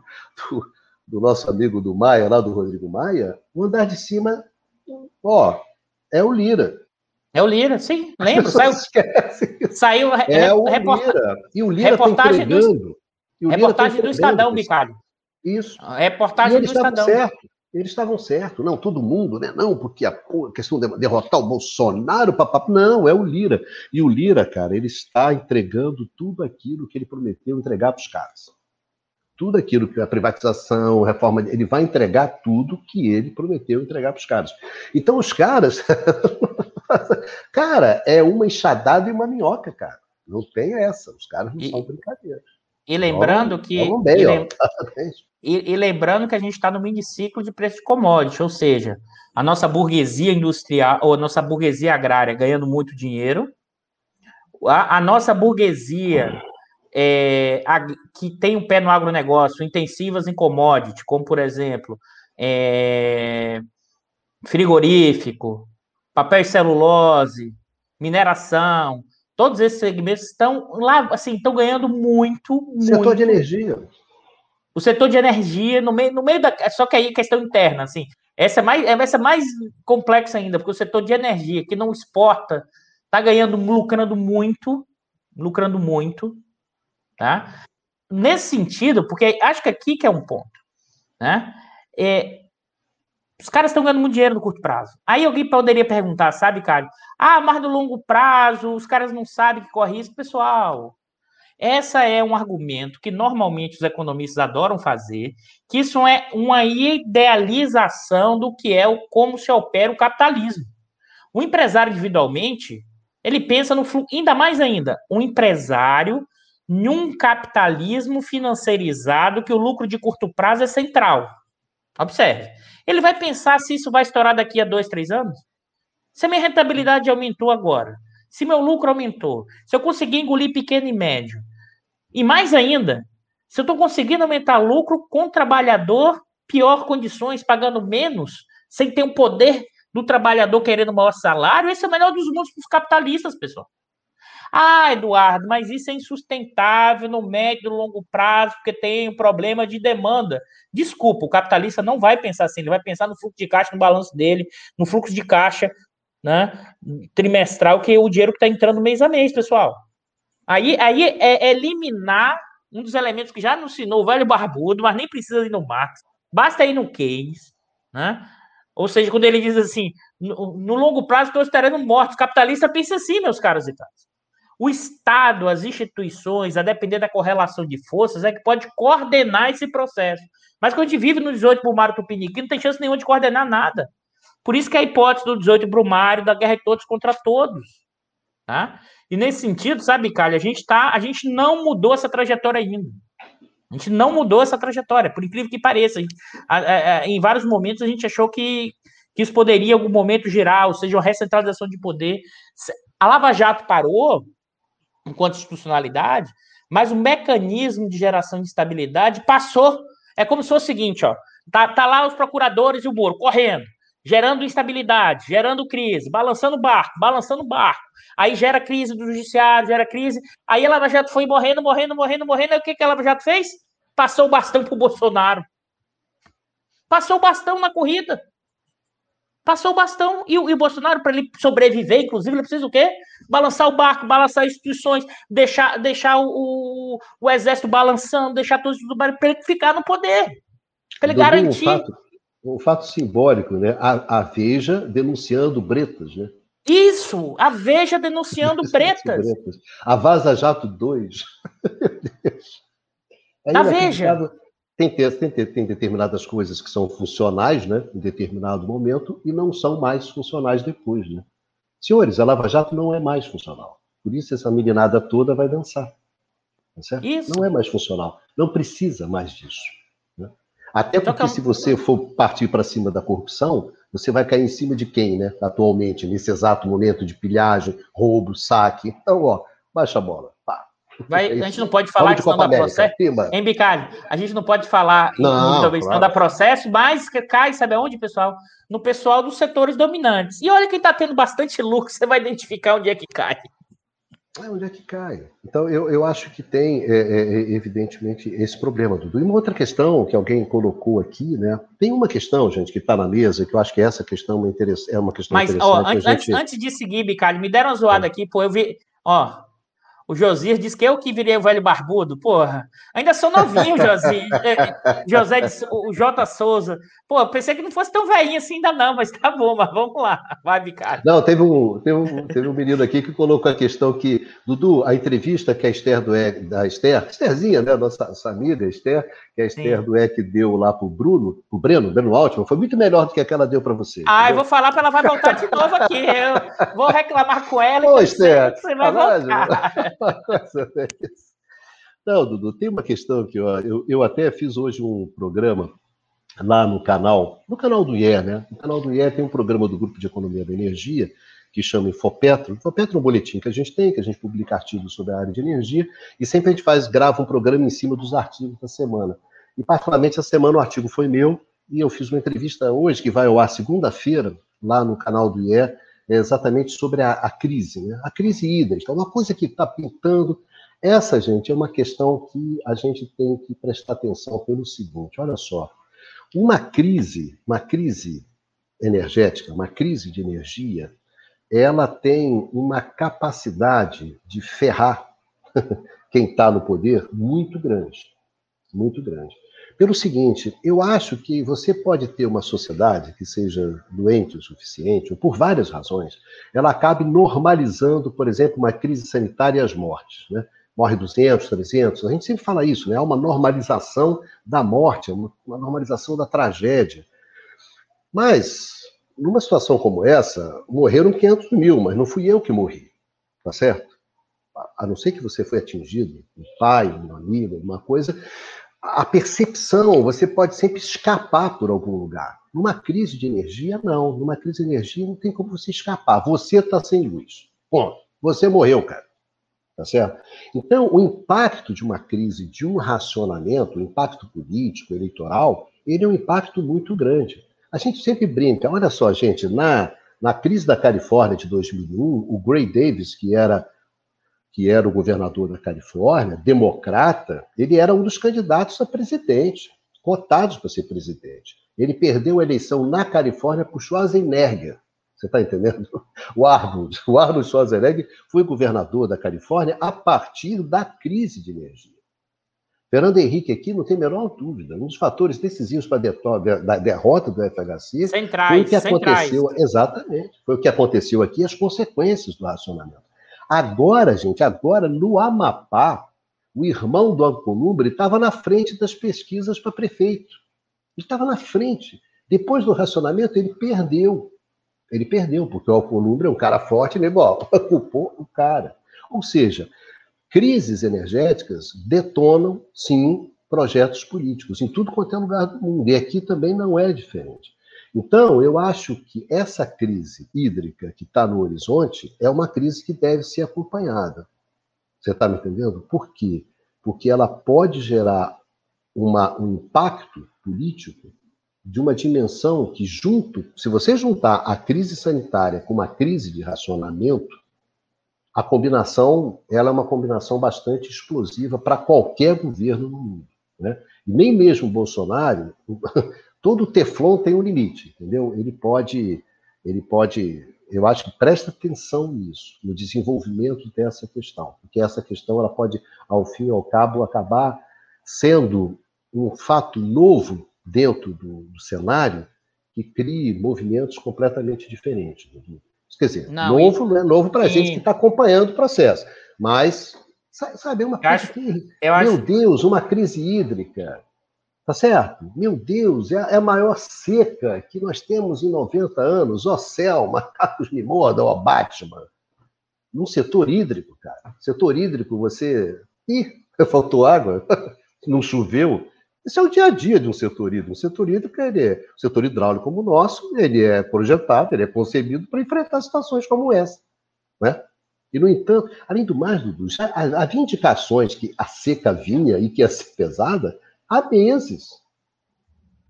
do, do, nosso amigo do Maia, lá do Rodrigo Maia, o andar de cima, ó, é o Lira. É o Lira, sim, lembro. Saiu, saiu é o Lira. E o Lira tá reportagem tá do, reportagem tá do Estadão, Bicalho. Isso. Reportagem do Estadão. Certo. Eles estavam certos. Não, todo mundo, né? Não, porque a questão de derrotar o Bolsonaro, papá. Não, é o Lira. E o Lira, cara, ele está entregando tudo aquilo que ele prometeu entregar para os caras. Tudo aquilo que a privatização, a reforma, ele vai entregar tudo que ele prometeu entregar para os caras. Então, os caras cara, é uma enxadada e uma minhoca, cara. Não tem essa. Os caras não e, são brincadeira. E lembrando que. Bem, e, lem, e, e, lembrando que a gente está no mini ciclo de preço de commodity, ou seja, a nossa burguesia industrial, ou a nossa burguesia agrária ganhando muito dinheiro, a, a nossa burguesia é, a, que tem um pé no agronegócio, intensivas em commodity, como por exemplo, é, frigorífico, papel e celulose, mineração, todos esses segmentos estão lá, assim, estão ganhando muito, muito. Setor de energia. O setor de energia, no meio, no meio da. Só que aí é questão interna, assim. Essa é mais, essa é mais complexa ainda, porque o setor de energia, que não exporta, está ganhando, lucrando muito, lucrando muito, tá? Nesse sentido, porque acho que aqui que é um ponto, né? É, os caras estão ganhando muito dinheiro no curto prazo. Aí alguém poderia perguntar, sabe, cara? Ah, mas no longo prazo, os caras não sabem que corre risco. Pessoal, essa é um argumento que normalmente os economistas adoram fazer, que isso é uma idealização do que é o como se opera o capitalismo. O empresário individualmente, ele pensa no fluxo, ainda mais ainda, um empresário num capitalismo financeirizado que o lucro de curto prazo é central. Observe. Ele vai pensar se isso vai estourar daqui a dois, três anos? Se a minha rentabilidade aumentou agora, se meu lucro aumentou, se eu conseguir engolir pequeno e médio, e mais ainda, se eu estou conseguindo aumentar lucro com trabalhador, pior condições, pagando menos, sem ter o poder do trabalhador querendo maior salário, esse é o melhor dos mundos para os capitalistas, pessoal. Ah, Eduardo, mas isso é insustentável no médio e longo prazo, porque tem um problema de demanda. Desculpa, o capitalista não vai pensar assim, ele vai pensar no fluxo de caixa, no balanço dele, no fluxo de caixa né, trimestral, que é o dinheiro que está entrando mês a mês, pessoal. Aí, aí é, é eliminar um dos elementos que já ensinou o velho barbudo, mas nem precisa ir no Marx, basta ir no Keynes, né? Ou seja, quando ele diz assim, no, no longo prazo estou esperando morte, o capitalista pensa assim, meus caros e caras. O Estado, as instituições, a depender da correlação de forças, é que pode coordenar esse processo. Mas quando a gente vive no 18 Brumário Tupiniquim, não tem chance nenhuma de coordenar nada. Por isso que a hipótese do 18 Brumário, da guerra de todos contra todos. Tá? E nesse sentido, sabe, Calha, a gente tá, a gente não mudou essa trajetória ainda. A gente não mudou essa trajetória, por incrível que pareça. A, a, a, em vários momentos a gente achou que, que isso poderia em algum momento girar, ou seja, uma recentralização de poder. A Lava Jato parou enquanto institucionalidade, mas o mecanismo de geração de estabilidade passou. É como se fosse o seguinte, ó. Tá, tá lá os procuradores e o Moro correndo, gerando instabilidade, gerando crise, balançando o barco, balançando o barco. Aí gera crise do judiciário, gera crise. Aí a Lava Jato foi morrendo, morrendo, morrendo, morrendo. Aí o que, que a Lava Jato fez? Passou o bastão pro Bolsonaro. Passou o bastão na corrida. Passou o bastão e, e o Bolsonaro, para ele sobreviver, inclusive, ele precisa o quê? Balançar o barco, balançar as instituições, deixar, deixar o, o, o exército balançando, deixar todos os para ele ficar no poder. Para ele garantir. Um fato, um fato simbólico, né? A, a Veja denunciando Bretas, né? Isso, a Veja denunciando Bretas. A Vaza Jato 2. a Veja. Tem, tem, tem, determinadas coisas que são funcionais, né, em determinado momento, e não são mais funcionais depois, né? Senhores, a Lava Jato não é mais funcional. Por isso essa meninada toda vai dançar. Tá. Não é mais funcional. Não precisa mais disso. Né? Até porque se você for partir para cima da corrupção, você vai cair em cima de quem, né? Atualmente, nesse exato momento de pilhagem, roubo, saque. Então, ó, baixa a bola. Vai, é a gente não pode falar que senão dá processo. Pimba. Hein, Bicalho? A gente não pode falar não, talvez claro. dá processo, mas cai, sabe aonde, pessoal? No pessoal dos setores dominantes. E olha quem está tendo bastante lucro, você vai identificar onde é que cai. É onde é que cai. Então, eu, eu acho que tem, é, é, é, evidentemente, esse problema, Dudu. E uma outra questão que alguém colocou aqui, né? Tem uma questão, gente, que está na mesa, que eu acho que essa questão é uma questão Mas, interessante. Ó, antes, gente... antes de seguir, Bicalho, me deram uma zoada é. aqui, pô, eu vi. Ó, o Josias disse que eu que virei o velho barbudo. Porra, ainda sou novinho, Josias. É, José, o J. Souza. Pô, pensei que não fosse tão velhinho assim ainda não, mas tá bom, mas vamos lá. Vai, Bicalho. Não, teve um, teve, um, teve um menino aqui que colocou a questão que, Dudu, a entrevista que a Esther do E, da Esther, Estherzinha, né, nossa, nossa amiga Esther, que a Esther Sim. do E deu lá pro Bruno, pro Breno, Breno Altman, foi muito melhor do que aquela deu para você. Ah, entendeu? eu vou falar para ela vai voltar de novo aqui. Eu vou reclamar com ela. Ô, Esther, você vai voltar. Não, Dudu, tem uma questão que ó, eu, eu até fiz hoje um programa lá no canal, no canal do IE, né? No canal do IE tem um programa do Grupo de Economia da Energia que chama Infopetro. Infopetro é um boletim que a gente tem, que a gente publica artigos sobre a área de energia, e sempre a gente faz, grava um programa em cima dos artigos da semana. E particularmente essa semana o artigo foi meu, e eu fiz uma entrevista hoje, que vai ao ar segunda-feira, lá no canal do IE, exatamente sobre a, a crise, né? a crise hídrica, uma coisa que está pintando. Essa, gente, é uma questão que a gente tem que prestar atenção pelo seguinte: olha só, uma crise, uma crise energética, uma crise de energia, ela tem uma capacidade de ferrar quem está no poder muito grande, muito grande. Pelo seguinte, eu acho que você pode ter uma sociedade que seja doente o suficiente, ou por várias razões, ela acabe normalizando, por exemplo, uma crise sanitária e as mortes. Né? Morre 200, 300, a gente sempre fala isso, né? há uma normalização da morte, uma normalização da tragédia. Mas numa situação como essa, morreram 500 mil, mas não fui eu que morri, tá certo? A não ser que você foi atingido, um pai, um amigo, uma coisa, a percepção, você pode sempre escapar por algum lugar. Numa crise de energia, não. Numa crise de energia, não tem como você escapar. Você está sem luz. Ponto. Você morreu, cara. Tá certo? Então, o impacto de uma crise, de um racionamento, o impacto político, eleitoral, ele é um impacto muito grande. A gente sempre brinca, olha só, gente, na, na crise da Califórnia de 2001, o Gray Davis, que era, que era o governador da Califórnia, democrata, ele era um dos candidatos a presidente, cotados para ser presidente. Ele perdeu a eleição na Califórnia por Schwarzenegger. Você está entendendo? O Arnold, o Arnold Schwarzenegger foi governador da Califórnia a partir da crise de energia. Fernando Henrique aqui não tem a menor dúvida. Um dos fatores decisivos para a derrota do FHC centrais, foi o que aconteceu. Centrais. Exatamente. Foi o que aconteceu aqui, as consequências do racionamento. Agora, gente, agora no Amapá, o irmão do Alcolumbre estava na frente das pesquisas para prefeito. Ele estava na frente. Depois do racionamento, ele perdeu. Ele perdeu, porque o Alcolumbre é um cara forte, ele culpou o cara. Ou seja, Crises energéticas detonam, sim, projetos políticos em tudo quanto é lugar do mundo. E aqui também não é diferente. Então, eu acho que essa crise hídrica que está no horizonte é uma crise que deve ser acompanhada. Você está me entendendo? Por quê? Porque ela pode gerar uma, um impacto político de uma dimensão que, junto, se você juntar a crise sanitária com uma crise de racionamento, a combinação ela é uma combinação bastante explosiva para qualquer governo no mundo. Né? E nem mesmo o Bolsonaro, todo Teflon tem um limite, entendeu? Ele pode, ele pode, eu acho que presta atenção nisso, no desenvolvimento dessa questão, porque essa questão ela pode, ao fim e ao cabo, acabar sendo um fato novo dentro do, do cenário que crie movimentos completamente diferentes. Quer dizer, não, novo, e... né? Novo para a gente que está acompanhando o processo. Mas, sabe, é uma coisa acho, que. meu acho... Deus, uma crise hídrica. Tá certo? Meu Deus, é, é a maior seca que nós temos em 90 anos. Ó céu, macacos me mordam, ó Batman. No setor hídrico, cara. Setor hídrico, você. Ih, faltou água, não choveu. Esse é o dia a dia de um setor hídrico. Um setor hídrico, ele é, um setor hidráulico como o nosso, ele é projetado, ele é concebido para enfrentar situações como essa. Né? E, no entanto, além do mais, Dudu, havia indicações que a seca vinha e que ia ser pesada há meses.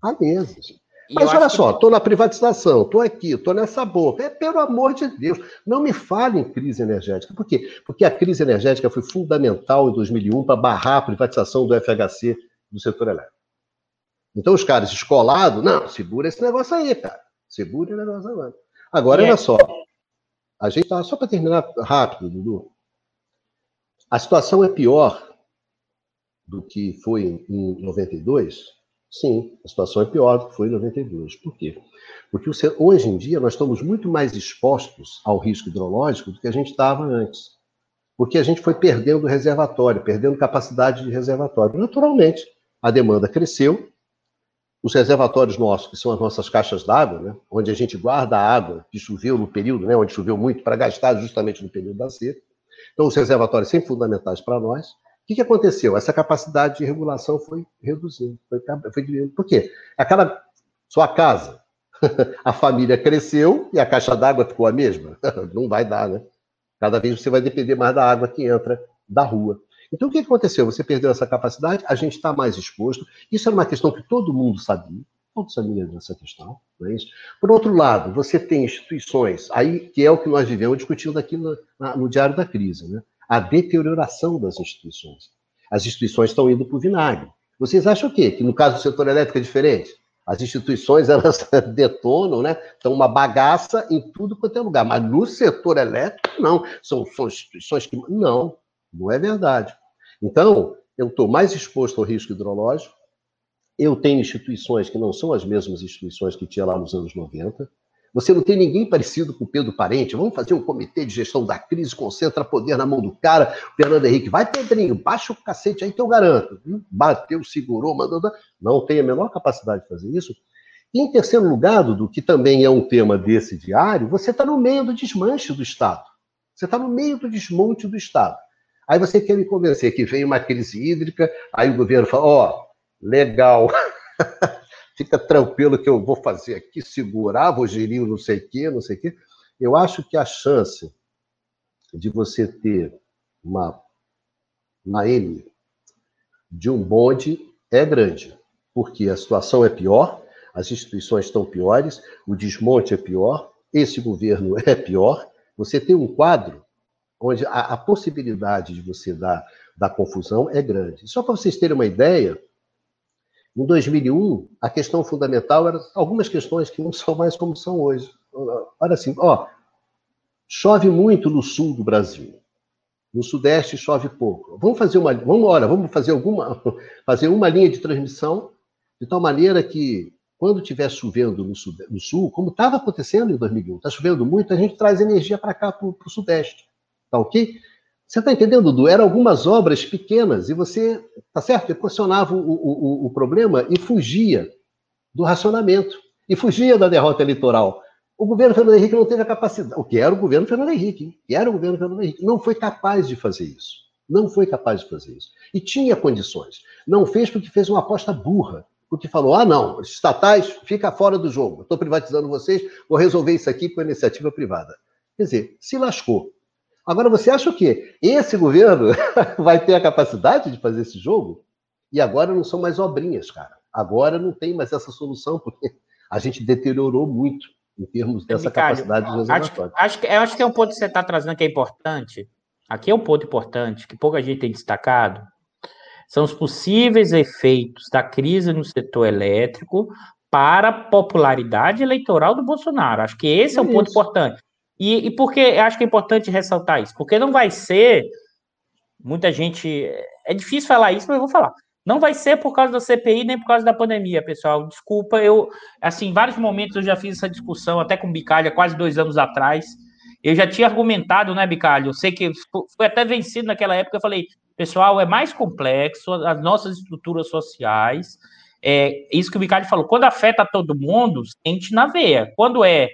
Há meses. Mas olha só, estou que... na privatização, estou aqui, estou nessa boca. É pelo amor de Deus, não me fale em crise energética. Por quê? Porque a crise energética foi fundamental em 2001 para barrar a privatização do FHC do setor elétrico. Então os caras escolados, não, segura esse negócio aí, cara. Segura esse negócio agora. Agora, olha é... só. A gente tá, só para terminar rápido, Dudu. A situação é pior do que foi em 92? Sim, a situação é pior do que foi em 92. Por quê? Porque hoje em dia nós estamos muito mais expostos ao risco hidrológico do que a gente estava antes. Porque a gente foi perdendo reservatório, perdendo capacidade de reservatório. Naturalmente, a demanda cresceu, os reservatórios nossos, que são as nossas caixas d'água, né, onde a gente guarda a água que choveu no período, né, onde choveu muito, para gastar justamente no período da seca. Então, os reservatórios sempre fundamentais para nós. O que, que aconteceu? Essa capacidade de regulação foi reduzindo. Foi, foi diminuindo. Por quê? Aquela sua casa, a família cresceu e a caixa d'água ficou a mesma? Não vai dar, né? Cada vez você vai depender mais da água que entra da rua. Então, o que aconteceu? Você perdeu essa capacidade, a gente está mais exposto. Isso era uma questão que todo mundo sabia, todos sabiam dessa questão. Não é isso? Por outro lado, você tem instituições, aí que é o que nós vivemos discutindo aqui no, no Diário da Crise, né? A deterioração das instituições. As instituições estão indo para o vinagre. Vocês acham o quê? Que no caso do setor elétrico é diferente? As instituições, elas detonam, né? Estão uma bagaça em tudo quanto é lugar. Mas no setor elétrico, não. São, são instituições que... Não, não é verdade. Então, eu estou mais exposto ao risco hidrológico, eu tenho instituições que não são as mesmas instituições que tinha lá nos anos 90. Você não tem ninguém parecido com o Pedro Parente. Vamos fazer um comitê de gestão da crise, concentra poder na mão do cara. Fernando Henrique, vai, Pedrinho, baixa o cacete aí que eu garanto. Bateu, segurou, mandou. Não tem a menor capacidade de fazer isso. E em terceiro lugar, do que também é um tema desse diário, você está no meio do desmanche do Estado. Você está no meio do desmonte do Estado. Aí você quer me convencer que vem uma crise hídrica, aí o governo fala: ó, oh, legal, fica tranquilo que eu vou fazer aqui, segurar, vou gerir não sei o quê, não sei o quê. Eu acho que a chance de você ter uma, uma M de um bonde é grande, porque a situação é pior, as instituições estão piores, o desmonte é pior, esse governo é pior. Você tem um quadro onde a, a possibilidade de você dar, dar confusão é grande. Só para vocês terem uma ideia, em 2001, a questão fundamental era algumas questões que não são mais como são hoje. Olha assim, ó, chove muito no sul do Brasil. No sudeste chove pouco. Vamos fazer uma, vamos, olha, vamos fazer alguma, fazer uma linha de transmissão de tal maneira que quando estiver chovendo no sul, no sul como estava acontecendo em 2001, está chovendo muito, a gente traz energia para cá, para o sudeste. Tá ok? Você está entendendo, Dudu? Eram algumas obras pequenas e você, tá certo? Equacionava o, o, o problema e fugia do racionamento. E fugia da derrota eleitoral. O governo Fernando Henrique não teve a capacidade. O que era o governo Fernando Henrique? Hein? Que era o governo Fernando Henrique? Não foi capaz de fazer isso. Não foi capaz de fazer isso. E tinha condições. Não fez porque fez uma aposta burra. Porque falou: ah, não, estatais fica fora do jogo. Estou privatizando vocês, vou resolver isso aqui com a iniciativa privada. Quer dizer, se lascou. Agora, você acha o quê? Esse governo vai ter a capacidade de fazer esse jogo? E agora não são mais obrinhas, cara. Agora não tem mais essa solução, porque a gente deteriorou muito em termos dessa Ricardo, capacidade de reservatório. Acho, acho, que, acho que é um ponto que você está trazendo que é importante. Aqui é um ponto importante que pouca gente tem destacado. São os possíveis efeitos da crise no setor elétrico para a popularidade eleitoral do Bolsonaro. Acho que esse é um ponto importante. E, e por que acho que é importante ressaltar isso? Porque não vai ser. Muita gente. É difícil falar isso, mas eu vou falar. Não vai ser por causa da CPI nem por causa da pandemia, pessoal. Desculpa, eu, assim, em vários momentos eu já fiz essa discussão, até com o Bicalho, quase dois anos atrás. Eu já tinha argumentado, né, Bicalho? Eu sei que foi até vencido naquela época. Eu falei, pessoal, é mais complexo, as nossas estruturas sociais. É, isso que o Bicalho falou, quando afeta todo mundo, sente na veia. Quando é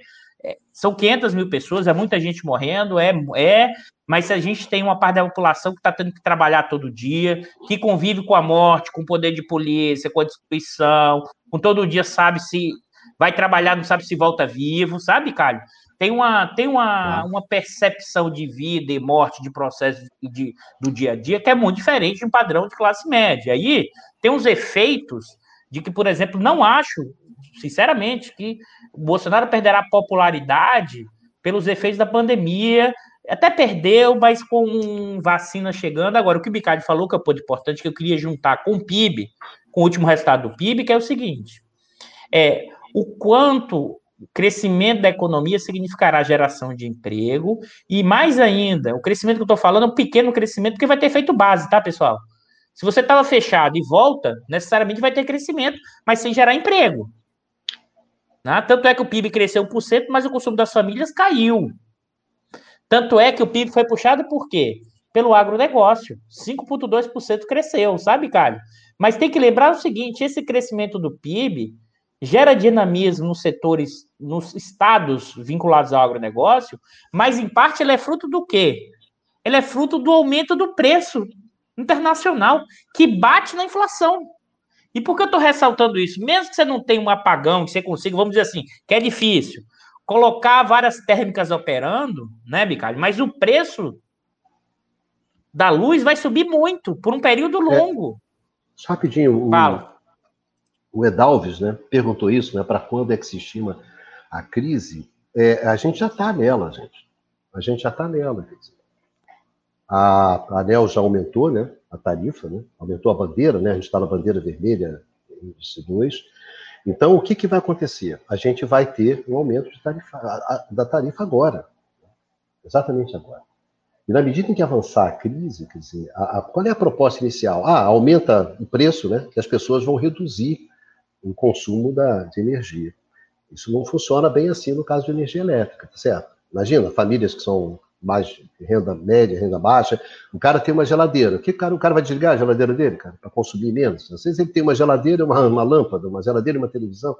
são 500 mil pessoas, é muita gente morrendo, é, é mas se a gente tem uma parte da população que está tendo que trabalhar todo dia, que convive com a morte, com o poder de polícia, com a destruição, com todo dia sabe se vai trabalhar, não sabe se volta vivo, sabe, Calho? Tem uma, tem uma, uma percepção de vida e morte, de processo de, do dia a dia, que é muito diferente de um padrão de classe média. Aí tem uns efeitos de que, por exemplo, não acho, sinceramente, que Bolsonaro perderá popularidade pelos efeitos da pandemia. Até perdeu, mas com vacina chegando. Agora, o que o Bicalho falou, que é um ponto importante, que eu queria juntar com o PIB, com o último resultado do PIB, que é o seguinte: é o quanto o crescimento da economia significará geração de emprego, e mais ainda, o crescimento que eu estou falando é um pequeno crescimento, porque vai ter feito base, tá, pessoal? Se você estava fechado e volta, necessariamente vai ter crescimento, mas sem gerar emprego. Né? Tanto é que o PIB cresceu 1%, mas o consumo das famílias caiu. Tanto é que o PIB foi puxado por quê? Pelo agronegócio. 5,2% cresceu, sabe, Caio? Mas tem que lembrar o seguinte: esse crescimento do PIB gera dinamismo nos setores, nos estados vinculados ao agronegócio, mas em parte ele é fruto do quê? Ele é fruto do aumento do preço internacional, que bate na inflação. E por que eu estou ressaltando isso? Mesmo que você não tenha um apagão, que você consiga, vamos dizer assim, que é difícil, colocar várias térmicas operando, né, Bicalho? Mas o preço da luz vai subir muito, por um período é. longo. É, só rapidinho, o, Fala. o Edalves né, perguntou isso, né, para quando é que se estima a crise? É, a gente já está nela, gente. A gente já está nela. Quer dizer. A, a ANEL já aumentou né, a tarifa, né, aumentou a bandeira, né, a gente está na bandeira vermelha índice 2. Então, o que, que vai acontecer? A gente vai ter um aumento tarifa, a, da tarifa agora. Exatamente agora. E na medida em que avançar a crise, quer dizer, a, qual é a proposta inicial? Ah, aumenta o preço, né? Que as pessoas vão reduzir o consumo da, de energia. Isso não funciona bem assim no caso de energia elétrica, tá certo? Imagina, famílias que são mais renda média, renda baixa. O cara tem uma geladeira. O que cara, o cara vai desligar a geladeira dele, cara, para consumir menos? Às vezes ele tem uma geladeira, uma, uma lâmpada, uma geladeira e uma televisão.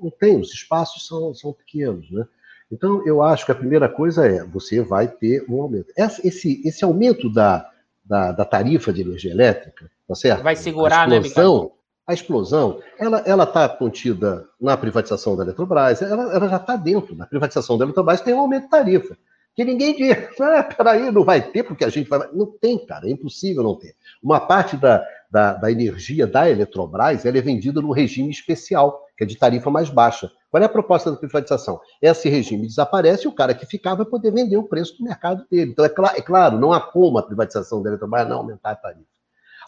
Não tem, os espaços são, são pequenos, né? Então, eu acho que a primeira coisa é, você vai ter um aumento. Esse, esse aumento da, da, da tarifa de energia elétrica, tá certo? Vai segurar, a explosão, né, A explosão, ela está contida na privatização da Eletrobras, ela, ela já está dentro. Na privatização da Eletrobras tem um aumento de tarifa que ninguém diz, ah, peraí, não vai ter, porque a gente vai. Não tem, cara, é impossível não ter. Uma parte da, da, da energia da Eletrobras ela é vendida no regime especial, que é de tarifa mais baixa. Qual é a proposta da privatização? Esse regime desaparece e o cara que ficar vai poder vender o preço do mercado dele. Então, é, cl é claro, não há como a privatização da Eletrobras não aumentar a tarifa.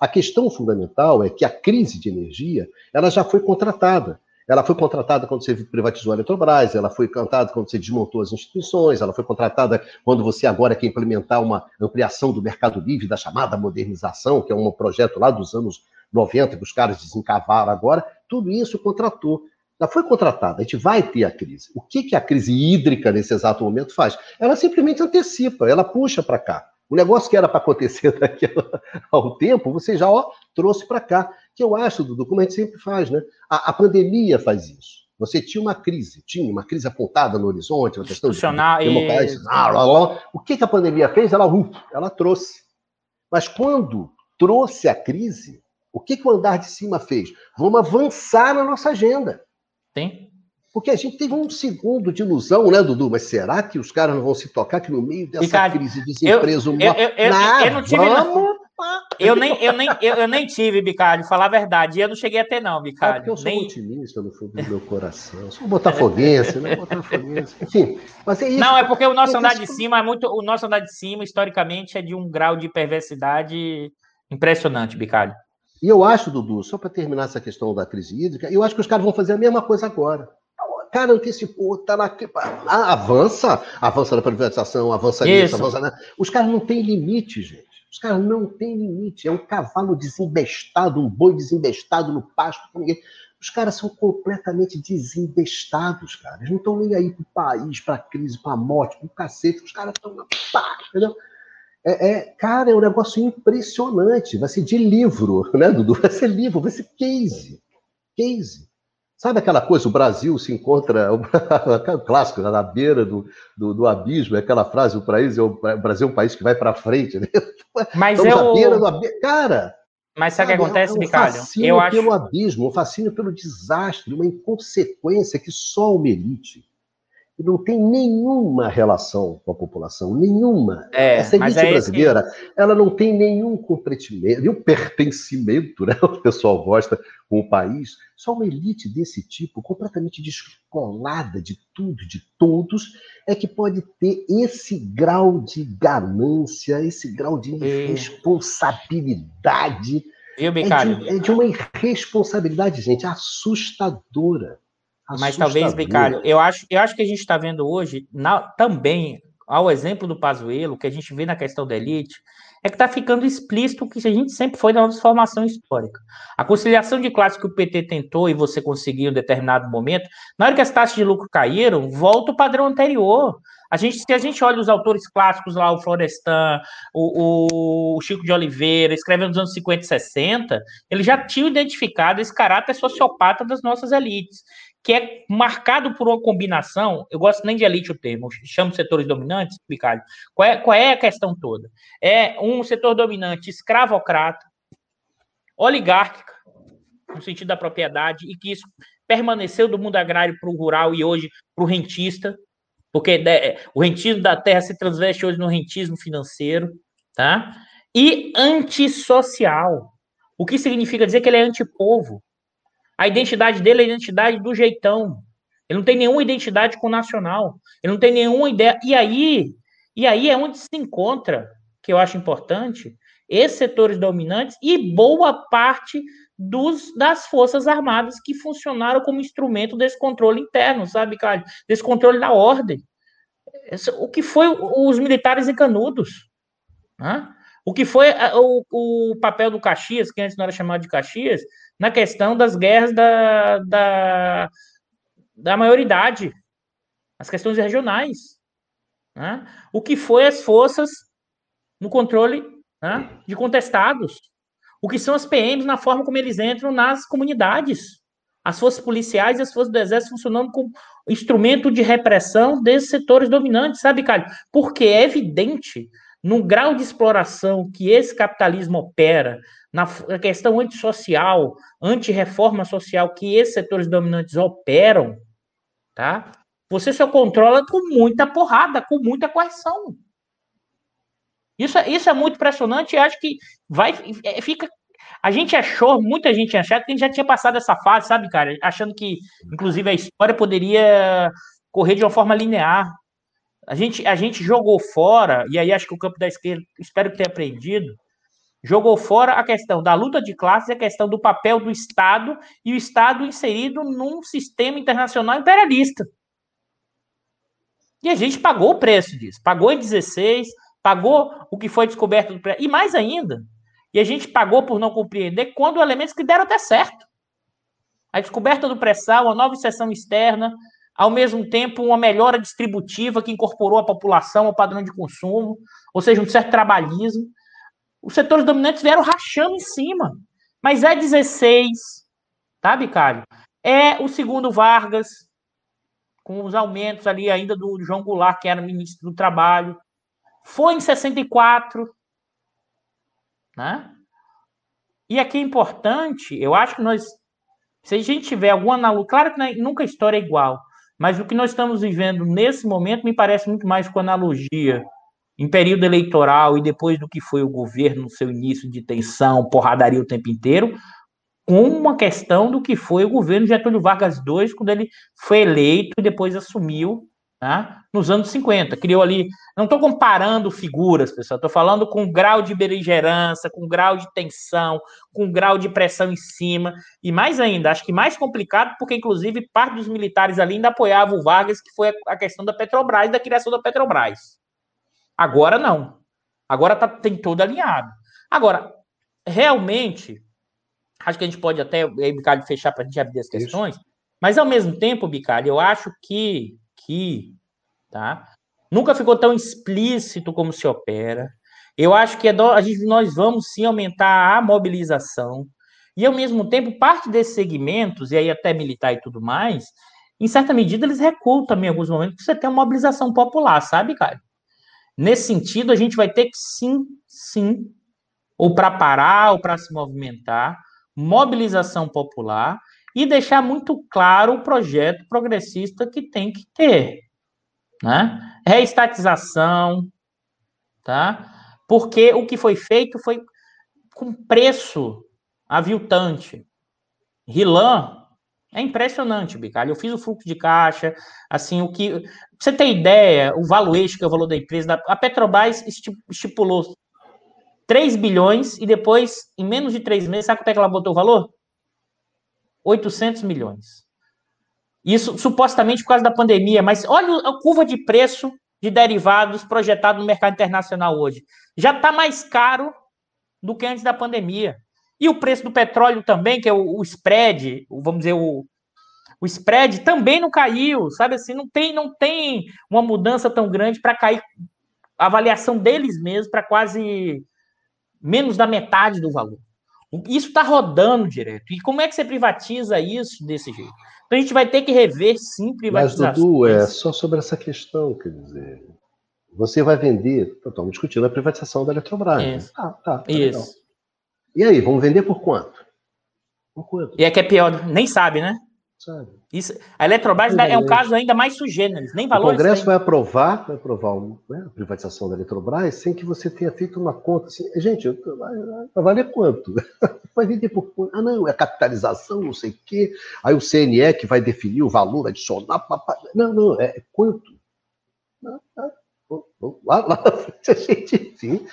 A questão fundamental é que a crise de energia ela já foi contratada. Ela foi contratada quando você privatizou a Eletrobras, ela foi contratada quando você desmontou as instituições, ela foi contratada quando você agora quer implementar uma ampliação do mercado livre, da chamada modernização, que é um projeto lá dos anos 90 que os caras desencavaram agora. Tudo isso contratou. Já foi contratada, a gente vai ter a crise. O que, que a crise hídrica nesse exato momento faz? Ela simplesmente antecipa, ela puxa para cá. O negócio que era para acontecer daqui ao tempo, você já ó, trouxe para cá. Que eu acho, Dudu, como a gente sempre faz, né? A, a, pandemia faz isso. Você tinha uma crise, tinha uma crise apontada no horizonte, uma questão de democracia. O que, que a pandemia fez? Ela, uh, ela trouxe. Mas quando trouxe a crise, o que, que o andar de cima fez? Vamos avançar na nossa agenda. Tem. Porque a gente teve um segundo de ilusão, né, Dudu? Mas será que os caras não vão se tocar que no meio dessa Ricardo, crise de desemprego... Eu, eu, eu, eu não tive... Vamos... Eu nem, eu, nem, eu, eu nem tive, Bicalho, falar a verdade. Eu não cheguei a ter, não, Bicalho. É porque eu sou nem... otimista no fundo do meu coração. Eu sou botafoguense, né? Botafoguense. Enfim, mas é isso. Não, é porque o nosso andar de cima é muito. O nosso andar de cima, historicamente, é de um grau de perversidade impressionante, Bicalho. E eu acho, Dudu, só para terminar essa questão da crise hídrica, eu acho que os caras vão fazer a mesma coisa agora cara antecipou, tá na. Ah, avança, avança na privatização, avança nisso, avança na. Os caras não têm limite, gente. Os caras não têm limite. É um cavalo desembestado, um boi desembestado no pasto. Os caras são completamente desembestados, cara. Eles não estão nem aí pro país, pra crise, pra morte, pro cacete. Os caras estão na paz, entendeu? É, é, cara, é um negócio impressionante. Vai ser de livro, né, Dudu? Vai ser livro, vai ser case. Case. Sabe aquela coisa, o Brasil se encontra, o clássico, na beira do, do, do abismo, é aquela frase, o, país, o Brasil é um país que vai para frente, né? Mas Estamos eu... à beira do abismo. Cara, mas sabe o que acontece, Bicalho? É um eu acho... pelo abismo, um fascínio pelo desastre, uma inconsequência que só uma elite que não tem nenhuma relação com a população, nenhuma. É, Essa elite é brasileira, ela não tem nenhum comprometimento, nenhum pertencimento, né? O pessoal gosta com o país. Só uma elite desse tipo, completamente descolada de tudo, de todos, é que pode ter esse grau de ganância, esse grau de irresponsabilidade. Viu? É de, é de uma irresponsabilidade, gente, assustadora. Mas talvez, Bicalho, eu acho, eu acho que a gente está vendo hoje, na, também, ao exemplo do Pazuello, que a gente vê na questão da elite, é que está ficando explícito o que a gente sempre foi na nossa formação histórica. A conciliação de classe que o PT tentou e você conseguiu em determinado momento, na hora que as taxas de lucro caíram, volta o padrão anterior. A gente, se a gente olha os autores clássicos lá, o Florestan, o, o Chico de Oliveira, escrevendo nos anos 50 e 60, ele já tinha identificado esse caráter sociopata das nossas elites que é marcado por uma combinação, eu gosto nem de elite o termo, chamo setores dominantes, Ricardo. Qual é, qual é a questão toda? É um setor dominante escravocrata, oligárquica, no sentido da propriedade, e que isso permaneceu do mundo agrário para o rural e hoje para o rentista, porque né, o rentismo da terra se transveste hoje no rentismo financeiro, tá? E antissocial, o que significa dizer que ele é antipovo, a identidade dele é a identidade do jeitão. Ele não tem nenhuma identidade com o nacional. Ele não tem nenhuma ideia. E aí, e aí é onde se encontra, que eu acho importante, esses setores dominantes e boa parte dos, das Forças Armadas que funcionaram como instrumento desse controle interno, sabe, Carlos? Desse controle da ordem. O que foi os militares em Canudos? Né? O que foi o, o papel do Caxias, que antes não era chamado de Caxias, na questão das guerras da, da, da maioridade, as questões regionais. Né? O que foi as forças no controle né, de contestados. O que são as PMs na forma como eles entram nas comunidades. As forças policiais e as forças do exército funcionando como instrumento de repressão desses setores dominantes, sabe, Caio? Porque é evidente, no grau de exploração que esse capitalismo opera, na questão antissocial, anti-reforma social que esses setores dominantes operam, tá? Você só controla com muita porrada, com muita coerção. Isso, é, isso é muito impressionante e acho que vai é, fica a gente achou, muita gente achou que a gente já tinha passado essa fase, sabe, cara? Achando que, inclusive, a história poderia correr de uma forma linear. A gente, a gente jogou fora, e aí acho que o campo da esquerda, espero que tenha aprendido, jogou fora a questão da luta de classes, a questão do papel do Estado e o Estado inserido num sistema internacional imperialista. E a gente pagou o preço disso, pagou em 16, pagou o que foi descoberto do e mais ainda, e a gente pagou por não compreender quando elementos que deram até certo. A descoberta do pré-sal, a nova seção externa, ao mesmo tempo uma melhora distributiva que incorporou a população ao padrão de consumo, ou seja, um certo trabalhismo os setores dominantes vieram rachando em cima. Mas é 16, tá, Bicalho? É o segundo Vargas, com os aumentos ali ainda do João Goulart, que era ministro do Trabalho. Foi em 64, né? E aqui é importante, eu acho que nós, se a gente tiver alguma analogia, claro que nunca a história é igual, mas o que nós estamos vivendo nesse momento me parece muito mais com analogia. Em período eleitoral e depois do que foi o governo no seu início de tensão, porradaria o tempo inteiro, com uma questão do que foi o governo Getúlio Vargas II, quando ele foi eleito e depois assumiu né, nos anos 50. Criou ali. Não estou comparando figuras, pessoal, estou falando com grau de beligerância, com grau de tensão, com grau de pressão em cima. E mais ainda, acho que mais complicado, porque inclusive parte dos militares ali ainda apoiavam o Vargas, que foi a questão da Petrobras, da criação da Petrobras. Agora não. Agora tá, tem tudo alinhado. Agora, realmente, acho que a gente pode até, aí, Bicalho, fechar para a gente abrir as questões, Isso. mas ao mesmo tempo, Bicalho, eu acho que, que tá, nunca ficou tão explícito como se opera. Eu acho que é a gente, nós vamos sim aumentar a mobilização. E, ao mesmo tempo, parte desses segmentos, e aí até militar e tudo mais, em certa medida, eles recuam também em alguns momentos, você tem uma mobilização popular, sabe, cara? Nesse sentido, a gente vai ter que sim, sim, ou para parar, ou para se movimentar, mobilização popular e deixar muito claro o projeto progressista que tem que ter, né? Reestatização, tá? Porque o que foi feito foi com preço aviltante. Rilan é impressionante, Bicalho. Eu fiz o fluxo de caixa, assim, o que. Você ter ideia, o valuation, que é o valor da empresa, a Petrobras estipulou 3 bilhões e depois, em menos de três meses, sabe quanto é que ela botou o valor? 800 milhões. Isso supostamente por causa da pandemia, mas olha a curva de preço de derivados projetado no mercado internacional hoje. Já está mais caro do que antes da pandemia. E o preço do petróleo também, que é o, spread, vamos dizer, o, o spread também não caiu, sabe assim, não tem, não tem uma mudança tão grande para cair a avaliação deles mesmos para quase menos da metade do valor. Isso está rodando direto. E como é que você privatiza isso desse jeito? Então a gente vai ter que rever sim privatização. Mas, Dudu, é só sobre essa questão, quer dizer. Você vai vender. Estamos discutindo a privatização da Eletrobras. Né? Isso. Né? Ah, tá, tá isso. Legal. E aí, vamos vender por quanto? Por quanto? E é que é pior, nem sabe, né? Sabe. Isso, a Eletrobras é um caso ainda mais sugêneres, nem valores. O Congresso vai aprovar, vai aprovar né, a privatização da Eletrobras sem que você tenha feito uma conta assim. Gente, vai, vai valer quanto? Vai vender por quanto? Ah, não, é capitalização, não sei o quê. Aí o CNE que vai definir o valor adicional. Não, não, é quanto? Lá, lá frente a gente, enfim,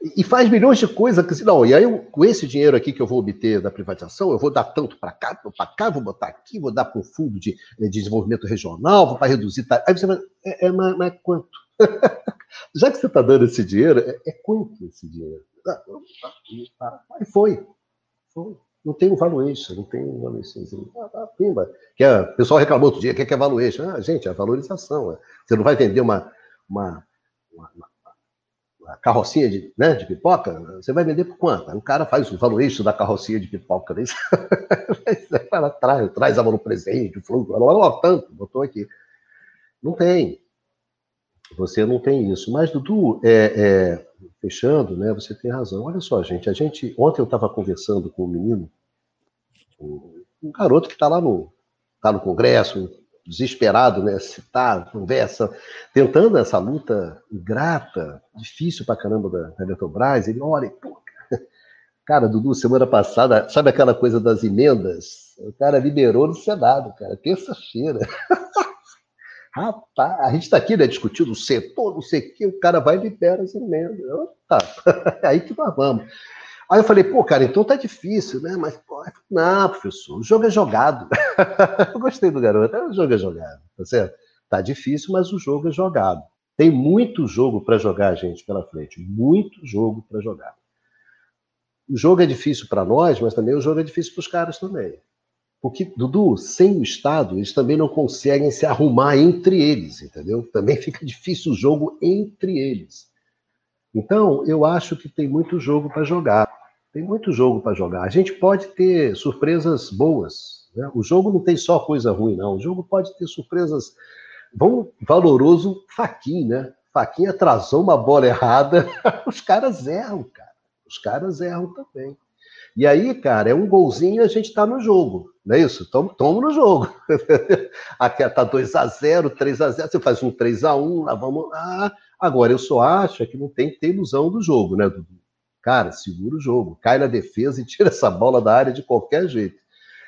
e faz milhões de coisas. Que, não, e aí, eu, com esse dinheiro aqui que eu vou obter da privatização, eu vou dar tanto para cá, para cá, vou botar aqui, vou dar para o fundo de, de, desenvolvimento regional, vou para reduzir. Aí você vai. É, é mas, mas quanto? Já que você está dando esse dinheiro, é, é quanto esse dinheiro? Ah, aí foi. Foi. Não tem um valuation, não tem um valuation. Ah, tá, pimba. Que é, o pessoal reclamou outro dia, o que é, é valuation? Ah, gente, é valorização. É. Você não vai vender uma, uma, uma a carrocinha de, né, de pipoca, você vai vender por quanto? Aí o cara faz o valuation da carrocinha de pipoca, né? cara traz, traz a mão no presente, o fluxo, tanto, botou aqui. Não tem. Você não tem isso. Mas, Dudu, é, é, fechando, né, você tem razão. Olha só, gente, a gente. Ontem eu estava conversando com um menino, um garoto que está lá no, tá no Congresso, desesperado, né? Citar, conversa, tentando essa luta ingrata, difícil pra caramba da, Eletrobras. Ele olha, pô, cara, Dudu, semana passada, sabe aquela coisa das emendas? O cara liberou no Senado, cara, terça-feira. Rapaz, a gente está aqui, né, discutindo o setor, não sei o quê, o cara vai e libera as emendas. Tá, aí que nós vamos. Aí eu falei, pô, cara, então tá difícil, né? Mas, pô, não, professor, o jogo é jogado. eu gostei do garoto, o jogo é jogado, tá certo? Tá difícil, mas o jogo é jogado. Tem muito jogo para jogar, gente, pela frente. Muito jogo para jogar. O jogo é difícil para nós, mas também o jogo é difícil para os caras também. Porque, Dudu, sem o Estado, eles também não conseguem se arrumar entre eles, entendeu? Também fica difícil o jogo entre eles. Então, eu acho que tem muito jogo para jogar. Tem muito jogo para jogar. A gente pode ter surpresas boas. Né? O jogo não tem só coisa ruim, não. O jogo pode ter surpresas. Vamos, valoroso Faquin, né? Faquin atrasou uma bola errada. Os caras erram, cara. Os caras erram também. E aí, cara, é um golzinho a gente tá no jogo, não é isso? Tamo, tamo no jogo. Aqui tá 2 a 0 3 a 0 você faz um 3 a 1 lá vamos. Agora, eu só acho que não tem que ter ilusão do jogo, né? Cara, segura o jogo, cai na defesa e tira essa bola da área de qualquer jeito.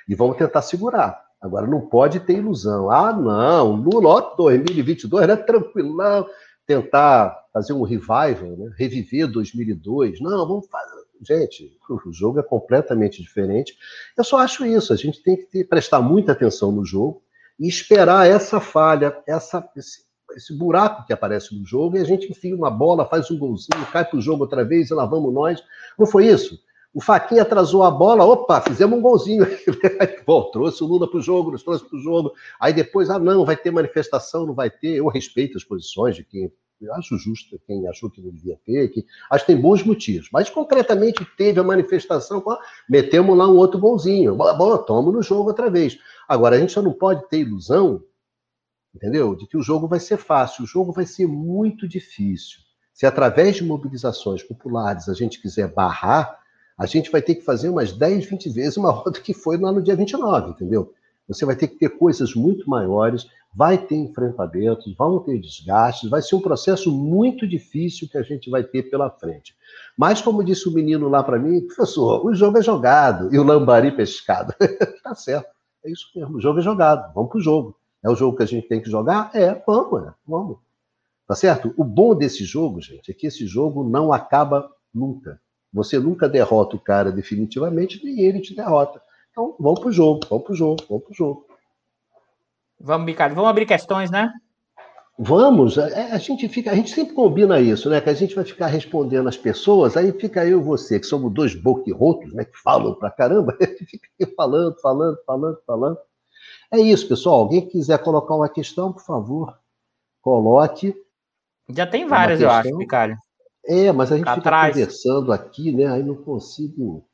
E vamos tentar segurar. Agora, não pode ter ilusão. Ah, não, Lula 2022, né? Tranquilão. Tentar fazer um revival, né? reviver 2002. Não, vamos fazer. Gente, o jogo é completamente diferente. Eu só acho isso. A gente tem que ter, prestar muita atenção no jogo e esperar essa falha, essa, esse, esse buraco que aparece no jogo e a gente enfia uma bola, faz um golzinho, cai para o jogo outra vez e lá vamos nós. Não foi isso? O Faquinha atrasou a bola, opa, fizemos um golzinho. Bom, trouxe o Lula para o jogo, nos trouxe para o jogo. Aí depois, ah, não, vai ter manifestação, não vai ter. Eu respeito as posições de quem Eu acho justo quem achou que não devia ter, que, acho que tem bons motivos. Mas concretamente teve a manifestação, metemos lá um outro bonzinho. Bom, toma no jogo outra vez. Agora, a gente só não pode ter ilusão, entendeu? De que o jogo vai ser fácil. O jogo vai ser muito difícil. Se através de mobilizações populares a gente quiser barrar, a gente vai ter que fazer umas 10, 20 vezes maior do que foi lá no dia 29, entendeu? Você vai ter que ter coisas muito maiores, vai ter enfrentamentos, vão ter desgastes, vai ser um processo muito difícil que a gente vai ter pela frente. Mas, como disse o menino lá para mim, professor, o jogo é jogado e o lambari pescado. tá certo, é isso mesmo, o jogo é jogado, vamos para o jogo. É o jogo que a gente tem que jogar? É, vamos, é, vamos. Tá certo? O bom desse jogo, gente, é que esse jogo não acaba nunca. Você nunca derrota o cara definitivamente, nem ele te derrota. Então, vamos pro jogo, vamos pro jogo, vamos pro jogo. Vamos, Ricardo, vamos abrir questões, né? Vamos, a, é, a, gente fica, a gente sempre combina isso, né? Que a gente vai ficar respondendo as pessoas, aí fica eu e você, que somos dois boquirrotos, né? Que falam pra caramba, fica falando, falando, falando, falando. É isso, pessoal. Alguém quiser colocar uma questão, por favor, coloque. Já tem várias, eu acho, Ricardo. É, mas a gente fica atrás. conversando aqui, né? Aí não consigo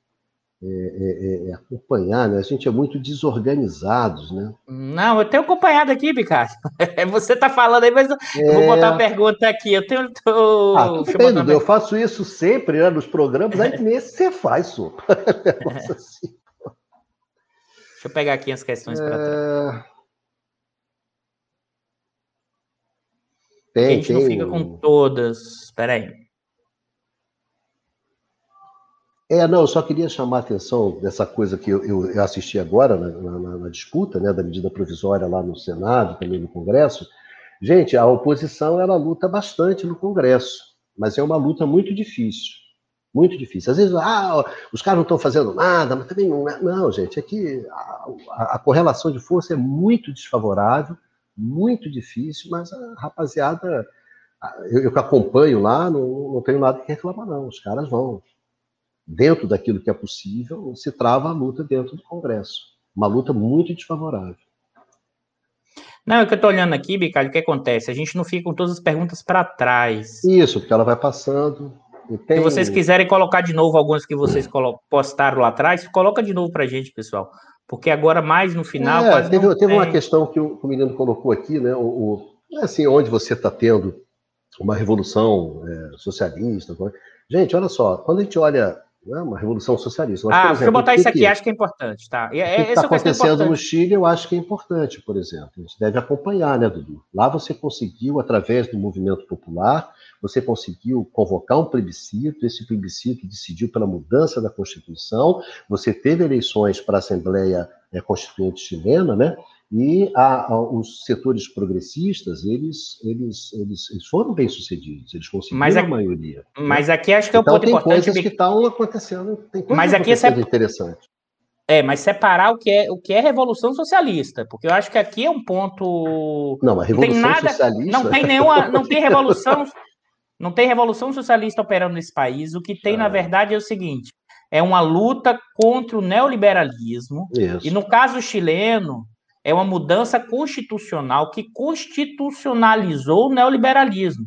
é, é, é, acompanhar, né? A gente é muito desorganizados, né? Não, eu tenho acompanhado aqui, Ricardo. Você está falando aí, mas eu vou botar uma pergunta aqui. Eu tenho. Tô... Ah, eu, eu faço isso sempre né, nos programas, aí nesse você faz, sopa. assim. Deixa eu pegar aqui as questões para trás. Tem, a gente tem... não fica com todas. Espera aí. É, não, eu só queria chamar a atenção dessa coisa que eu, eu, eu assisti agora na, na, na, disputa né, da medida provisória lá no Senado, também no Congresso. Gente, a oposição ela luta bastante no Congresso, mas é uma luta muito difícil. Muito difícil. Às vezes, ah, os caras não estão fazendo nada, mas também não é. Não, gente, é que a, a correlação de força é muito desfavorável, muito difícil, mas a rapaziada, eu, eu que acompanho lá, não, não tenho nada que reclamar, não. Os caras vão dentro daquilo que é possível, se trava a luta dentro do Congresso. Uma luta muito desfavorável. Não, é que eu estou olhando aqui, Bicalho, o que acontece? A gente não fica com todas as perguntas para trás. Isso, porque ela vai passando. Tem... Se vocês quiserem colocar de novo algumas que vocês postaram lá atrás, coloca de novo para a gente, pessoal. Porque agora, mais no final. É, teve, teve uma questão que o, o, menino colocou aqui, né? O, o, é assim, onde você está tendo uma revolução é, socialista. Gente, olha só, quando a gente olha né, uma revolução socialista. Mas, ah, exemplo, deixa eu botar isso aqui, que, acho que é importante, tá? E, o que é, está acontecendo no Chile, eu acho que é importante, por exemplo. A gente deve acompanhar, né, Dudu? Lá você conseguiu, através do movimento popular, você conseguiu convocar um plebiscito, esse plebiscito decidiu pela mudança da Constituição, você teve eleições para a Assembleia é, Constituinte chilena, né? E a, a, os setores progressistas, eles, eles, eles, eles foram bem sucedidos, eles conseguiram mas aqui, a maioria. Né? Mas né? aqui acho que é um então, ponto tem importante. Coisas que estão acontecendo, tem coisas mas aqui acontecendo é... interessantes. É, mas separar o que é o que é revolução socialista, porque eu acho que aqui é um ponto. Não, a revolução não nada, socialista. Não tem nenhuma, não tem revolução, não tem revolução socialista operando nesse país. O que tem, ah. na verdade, é o seguinte: é uma luta contra o neoliberalismo. Isso. E no caso chileno, é uma mudança constitucional que constitucionalizou o neoliberalismo,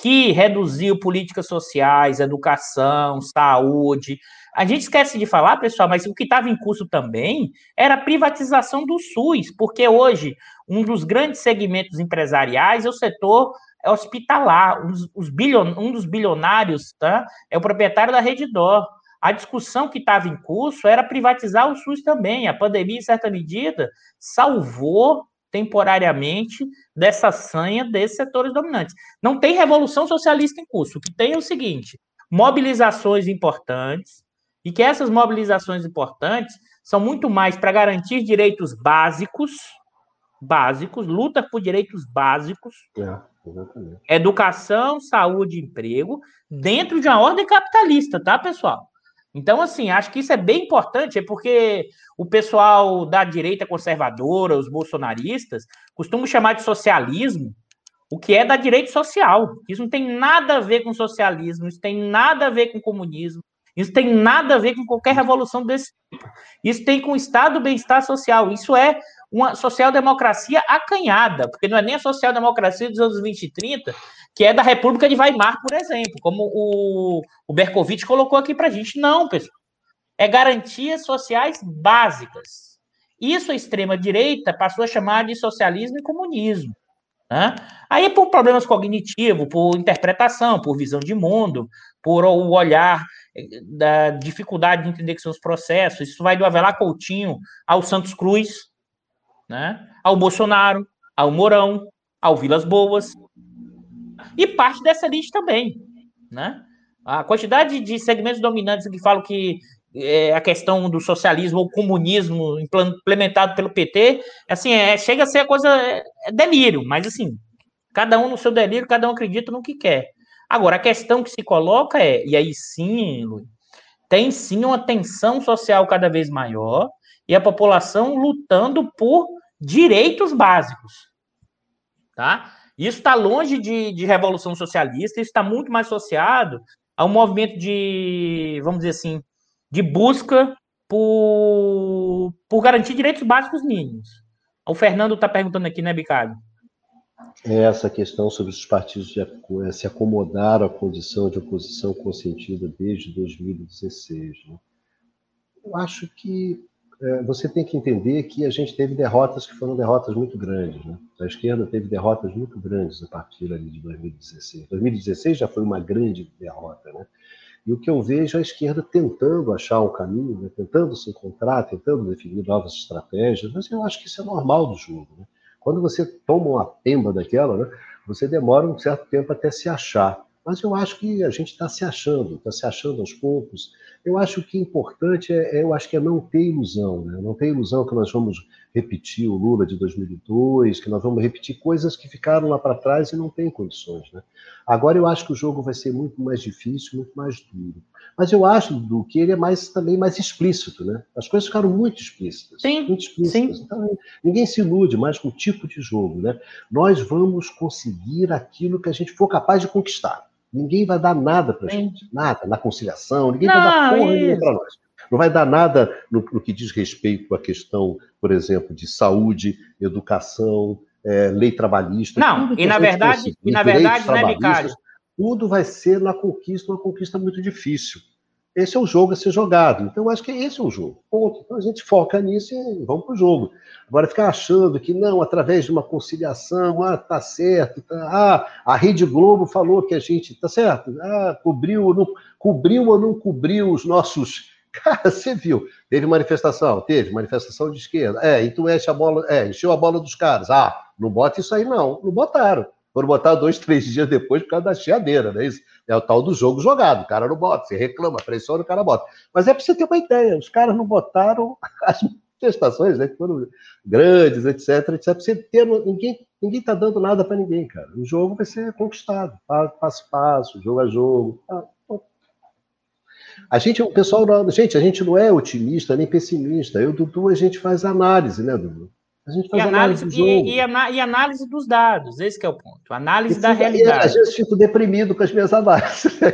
que reduziu políticas sociais, educação, saúde. A gente esquece de falar, pessoal, mas o que estava em curso também era a privatização do SUS, porque hoje um dos grandes segmentos empresariais é o setor hospitalar. Um, dos bilionários tá, é o proprietário da Rede Dó. A discussão que estava em curso era privatizar o SUS também. A pandemia, em certa medida, salvou temporariamente dessa sanha desses setores dominantes. Não tem revolução socialista em curso. O que tem é o seguinte: mobilizações importantes, e que essas mobilizações importantes são muito mais para garantir direitos básicos, básicos, luta por direitos básicos, é, educação, saúde, emprego, dentro de uma ordem capitalista, tá, pessoal? Então, assim, acho que isso é bem importante, é porque o pessoal da direita conservadora, os bolsonaristas, costumam chamar de socialismo o que é da direita social. Isso não tem nada a ver com socialismo, isso tem nada a ver com comunismo, isso tem nada a ver com qualquer revolução desse tipo. Isso tem com o estado do bem-estar social. Isso é uma social-democracia acanhada, porque não é nem a social-democracia dos anos 20 e 30, que é da República de Weimar, por exemplo, como o, o Berkovitch colocou aqui para a gente. Não, pessoal. É garantias sociais básicas. Isso a extrema-direita passou a chamar de socialismo e comunismo. Né? Aí, por problemas cognitivos, por interpretação, por visão de mundo, por o olhar eh, da dificuldade de entender que são os processos, isso vai do Avelar Coutinho ao Santos Cruz, né? ao Bolsonaro, ao Mourão, ao Vilas Boas, e parte dessa elite também. Né? A quantidade de segmentos dominantes que falam que é, a questão do socialismo ou comunismo implementado pelo PT, assim, é, chega a ser a coisa é, é delírio, mas assim, cada um no seu delírio, cada um acredita no que quer. Agora, a questão que se coloca é, e aí sim, Luiz, tem sim uma tensão social cada vez maior e a população lutando por direitos básicos, tá? Isso está longe de, de revolução socialista, isso está muito mais associado a um movimento de, vamos dizer assim, de busca por, por garantir direitos básicos mínimos. O Fernando está perguntando aqui, né, Bicalho? É essa questão sobre os partidos de, se acomodaram à condição de oposição consentida desde 2016. Né? Eu acho que você tem que entender que a gente teve derrotas que foram derrotas muito grandes. Né? A esquerda teve derrotas muito grandes a partir ali de 2016. 2016 já foi uma grande derrota. Né? E o que eu vejo é a esquerda tentando achar um caminho, né? tentando se encontrar, tentando definir novas estratégias, mas eu acho que isso é normal do jogo. Né? Quando você toma uma pemba daquela, né, você demora um certo tempo até se achar. Mas eu acho que a gente está se achando, está se achando aos poucos. Eu acho que importante é, é, eu acho que é não ter ilusão, né? não ter ilusão que nós vamos repetir o Lula de 2002, que nós vamos repetir coisas que ficaram lá para trás e não tem condições. Né? Agora eu acho que o jogo vai ser muito mais difícil, muito mais duro. Mas eu acho, do que ele é mais também mais explícito, né? As coisas ficaram muito explícitas. Sim, muito explícitas. Sim. Então, ninguém se ilude mais com o tipo de jogo, né? Nós vamos conseguir aquilo que a gente for capaz de conquistar. Ninguém vai dar nada para a gente, nada, na conciliação, ninguém não, vai dar porra nenhuma para nós. Não vai dar nada no, no, que diz respeito à questão, por exemplo, de saúde, educação, é, lei trabalhista. Não, e na verdade, e na verdade, né, Bicário? Tudo vai ser na conquista, uma conquista muito difícil. Esse é o jogo a ser jogado. Então, eu acho que esse é o jogo. Ponto. Então, a gente foca nisso e vamos para o jogo. Agora, ficar achando que não, através de uma conciliação, ah, tá certo, tá, ah, a Rede Globo falou que a gente, tá certo, ah, cobriu ou não, cobriu ou não cobriu os nossos. Cara, você viu, teve manifestação, teve manifestação de esquerda. É, e tu enche a bola, é, encheu a bola dos caras. Ah, não bota isso aí, não. Não botaram. Foram botar dois, três dias depois por causa da chiadeira, não é isso? É o tal do jogo jogado. O cara não bota, você reclama, pressiona, o cara bota. Mas é para você ter uma ideia, os caras não botaram as manifestações, né, que foram grandes, etc, etc. Pra você ter, ninguém ninguém está dando nada para ninguém, cara. O jogo vai ser conquistado, passo a passo, jogo a jogo. Tá, a gente, o pessoal, gente, a gente não é otimista nem pessimista. Eu, Dudu, a gente faz análise, né, Dudu? A gente faz e análise, análise e, e, e, análise dos dados, esse é o ponto. Análise e da realidade. Às vezes fico deprimido com as minhas análises.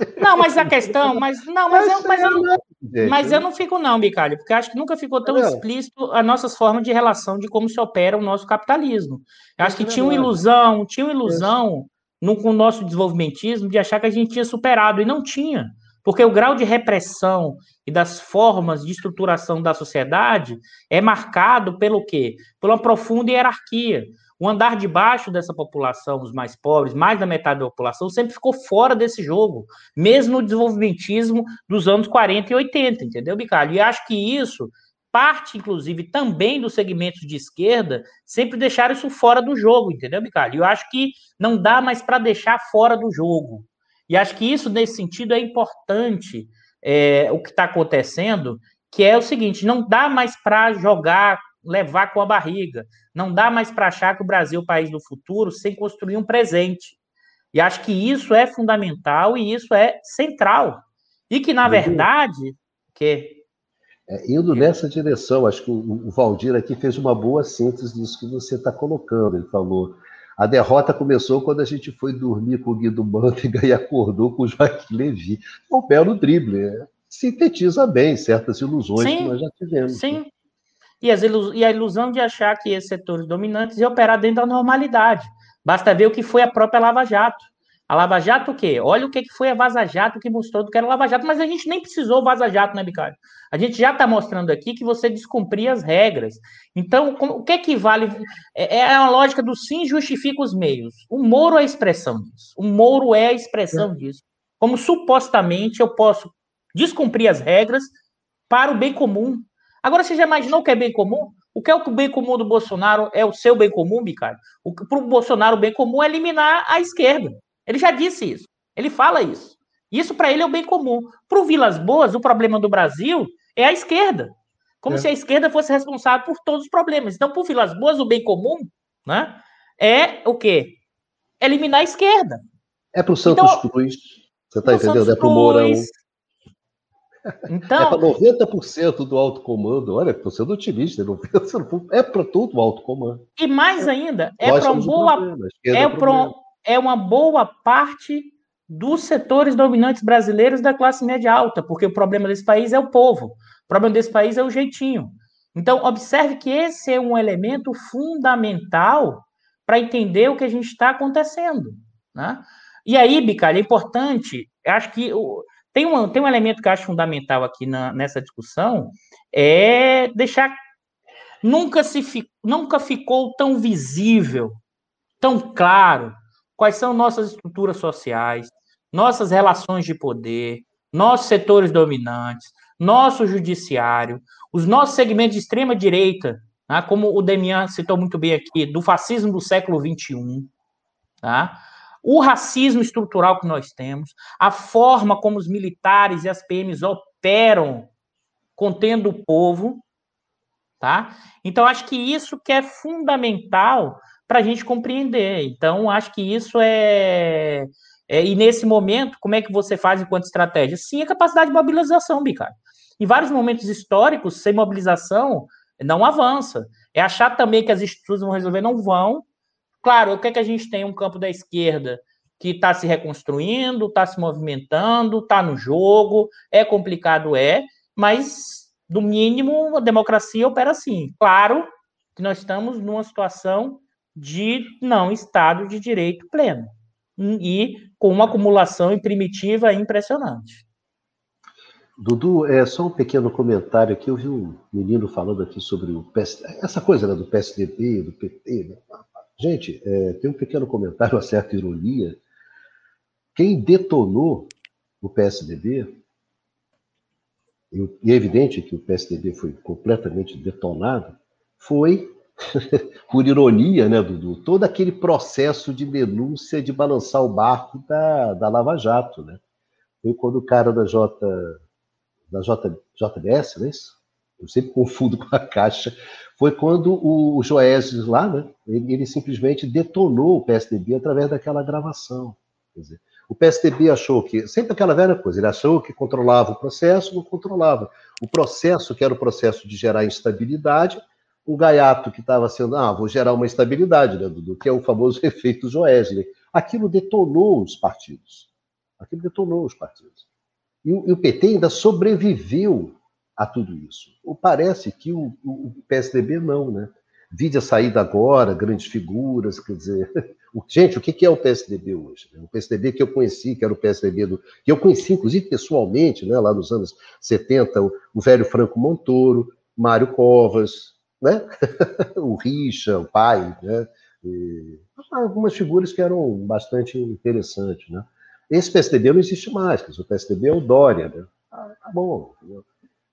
É não, mas a questão, mas não, mas, eu, mas, eu, mas eu não fico não, Bicalho, porque acho que nunca ficou tão é. explícito as nossas formas de relação de como se opera o nosso capitalismo. Eu acho que tinha uma ilusão, tinha uma ilusão no, com o nosso desenvolvimentismo de achar que a gente tinha superado, e não tinha. Porque o grau de repressão e das formas de estruturação da sociedade é marcado pelo quê? Pela profunda hierarquia. O andar de baixo dessa população, os mais pobres, mais da metade da população, sempre ficou fora desse jogo, mesmo no desenvolvimentismo dos anos 40 e 80, entendeu, Bicalho? E acho que isso parte, inclusive, também dos segmentos de esquerda, sempre deixaram isso fora do jogo, entendeu, Bicalho? Eu acho que não dá mais para deixar fora do jogo. E acho que isso, nesse sentido, é importante é, o que está acontecendo, que é o seguinte: não dá mais para jogar, levar com a barriga, não dá mais para achar que o Brasil é o país do futuro sem construir um presente. E acho que isso é fundamental e isso é central. E que, na verdade, que é, indo nessa direção, acho que o, o Valdir aqui fez uma boa síntese disso que você está colocando. Ele falou a derrota começou quando a gente foi dormir com o Guido Mantega e acordou com o Joaquim Levi. É um belo drible. Né? Sintetiza bem certas ilusões sim, que nós já tivemos. Sim. e, as ilus e a ilusão de achar que esses setores dominantes iam operar dentro da normalidade. Basta ver o que foi a própria Lava Jato. A Lava Jato o quê? Olha o que foi a Vaza Jato que mostrou do que era Lava Jato, mas a gente nem precisou Vaza Jato, né, Bicário? A gente já está mostrando aqui que você descumpria as regras. Então, o que é que vale? É, é a lógica do sim justifica os meios. O Moro é a expressão disso. O Moro é a expressão é. disso. Como supostamente eu posso descumprir as regras para o bem comum. Agora, você já imaginou o que é bem comum? O que é o bem comum do Bolsonaro é o seu bem comum, Bicário? Para o Bolsonaro, o bem comum é eliminar a esquerda. Ele já disse isso. Ele fala isso. Isso para ele é o bem comum. Para o Vilas Boas, o problema do Brasil é a esquerda. Como é. se a esquerda fosse responsável por todos os problemas. Então, para o Vilas Boas, o bem comum né, é o quê? Eliminar a esquerda. É para o Santos então, Cruz. Você está entendendo? É para o Mourão. Então, é para 90% do alto comando. Olha, estou sendo otimista. é para todo o alto comando. E mais ainda, é para uma boa. É para é uma boa parte dos setores dominantes brasileiros da classe média alta, porque o problema desse país é o povo, o problema desse país é o jeitinho. Então, observe que esse é um elemento fundamental para entender o que a gente está acontecendo. Né? E aí, Bicalho, é importante, acho que tem um, tem um elemento que eu acho fundamental aqui na, nessa discussão, é deixar. Nunca, se, nunca ficou tão visível, tão claro, quais são nossas estruturas sociais, nossas relações de poder, nossos setores dominantes, nosso judiciário, os nossos segmentos de extrema direita, né, como o Demian citou muito bem aqui, do fascismo do século XXI, tá? o racismo estrutural que nós temos, a forma como os militares e as PMs operam contendo o povo, tá? Então, acho que isso que é fundamental para a gente compreender. Então, acho que isso é, é, E nesse momento, como é que você faz enquanto estratégia? Sim, a capacidade de mobilização, Bicário. Em vários momentos históricos, sem mobilização, não avança. É achar também que as instituições vão resolver, não vão. Claro, o que é que a gente tem? Um campo da esquerda que está se reconstruindo, está se movimentando, está no jogo, é complicado, é, mas, do mínimo, a democracia opera assim. Claro que nós estamos numa situação de não Estado de direito pleno e com uma acumulação primitiva impressionante. Dudu, é só um pequeno comentário aqui. Eu vi um menino falando aqui sobre o PS... essa coisa né, do PSDB, do PT. Né? Gente, é, tem um pequeno comentário, uma certa ironia. Quem detonou o PSDB, e é evidente que o PSDB foi completamente detonado, foi por ironia, né, Dudu, todo aquele processo de denúncia de balançar o barco da, da Lava Jato, né? Foi quando o cara da J da J, JBS, não é isso? Eu sempre confundo com a Caixa. Foi quando o, o lá, né? Ele, ele, simplesmente detonou o PSDB através daquela gravação. Dizer, o PSDB achou que, sempre aquela velha coisa, ele achou que controlava o processo, não controlava. O processo, que era o processo de gerar instabilidade, o gaiato que estava sendo, ah, vou gerar uma estabilidade, né, Dudu, que é o famoso efeito Joesley. Aquilo detonou os partidos. Aquilo detonou os partidos. E o, e o PT ainda sobreviveu a tudo isso. Ou parece que o, o, PSDB não, né? Vide a saída agora, grandes figuras, quer dizer. Gente, o que é o PSDB hoje? O PSDB que eu conheci, que era o PSDB do. que eu conheci, inclusive, pessoalmente, né, lá nos anos 70, o, o velho Franco Montoro, Mário Covas, né? o Richa, o pai, né? E algumas figuras que eram bastante interessantes, né? Esse PSDB não existe mais, o PSDB é o Dória, né? Ah, tá bom.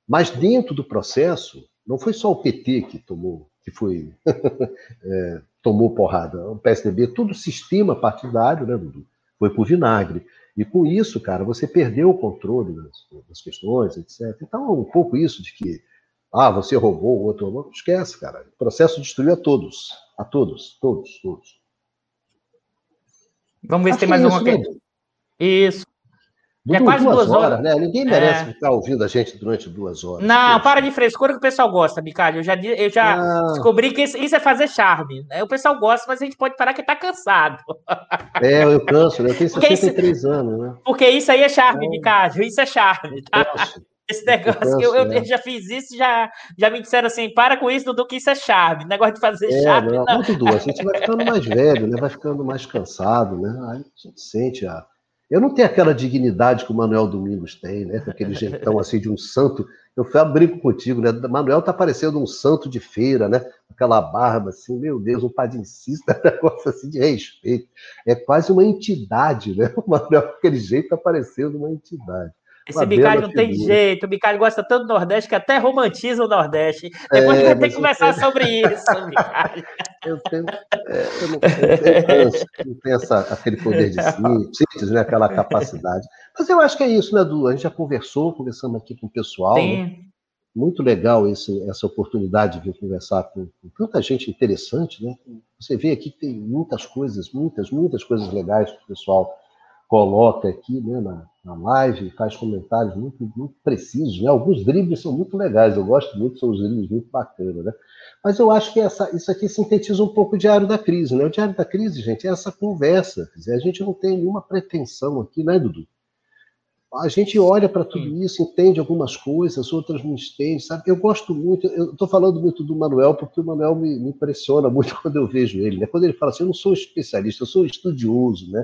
Mas dentro do processo, não foi só o PT que tomou, que foi é, tomou porrada. O PSDB, todo o sistema partidário, né, Dudu, foi por vinagre. E com isso, cara, você perdeu o controle das, das questões, etc. Então, um pouco isso de que ah, você roubou, o outro roubou. Esquece, cara. O processo destruiu a todos. A todos, todos, todos. Vamos ver Acho se tem mais uma. Né? Isso. é quase duas, duas horas, horas, né? Ninguém merece é... ficar ouvindo a gente durante duas horas. Não, para de frescura que o pessoal gosta, Bicalho. Eu já, eu já ah. descobri que isso, é fazer charme. Né? O pessoal gosta, mas a gente pode parar que tá cansado. É, eu canso, né? Eu tenho 63 isso, anos, né? Porque isso aí é charme, é. Bicalho. Isso é charme, tá? Esse negócio, eu, eu, eu, já fiz isso, já, já me disseram assim, para com isso, Dudu, que isso é charme. Negócio de fazer é, charme. Não, não. Dudu, a gente vai ficando mais velho, né? Vai ficando mais cansado, né? Aí a gente sente a. Eu não tenho aquela dignidade que o Manuel Domingos tem, né? Com aquele jeitão assim de um santo. Eu fui brinco contigo, né? Manuel tá parecendo um santo de feira, né? Aquela barba assim, meu Deus, um padincista, um negócio assim de respeito. É quase uma entidade, né? O Manuel, aquele jeito, tá parecendo uma entidade. Esse Bicalho não tem jeito. O Bicalho gosta tanto do Nordeste que até romantiza o Nordeste. Depois é, vai ter que conversar tenho... sobre isso, Bicalho. Eu tenho. É, eu não, tenho, não tenho essa, aquele poder de síntese, né, aquela capacidade. Mas eu acho que é isso, né, Du? A gente já conversou, conversamos aqui com o pessoal. Né? Muito legal esse, essa oportunidade de conversar com, com tanta gente interessante, né? Você vê aqui que tem muitas coisas, muitas, muitas coisas legais que o pessoal coloca aqui né, na, na live, faz comentários muito, muito precisos. Né? Alguns dribles são muito legais, eu gosto muito, são os dribles muito bacanas. Né? Mas eu acho que essa, isso aqui sintetiza um pouco o Diário da Crise. Né? O Diário da Crise, gente, é essa conversa. Dizer, a gente não tem nenhuma pretensão aqui, né, Dudu? A gente olha para tudo isso, entende algumas coisas, outras não entende, sabe? Eu gosto muito, eu estou falando muito do Manuel, porque o Manuel me, me impressiona muito quando eu vejo ele. Né? Quando ele fala assim, eu não sou especialista, eu sou estudioso, né?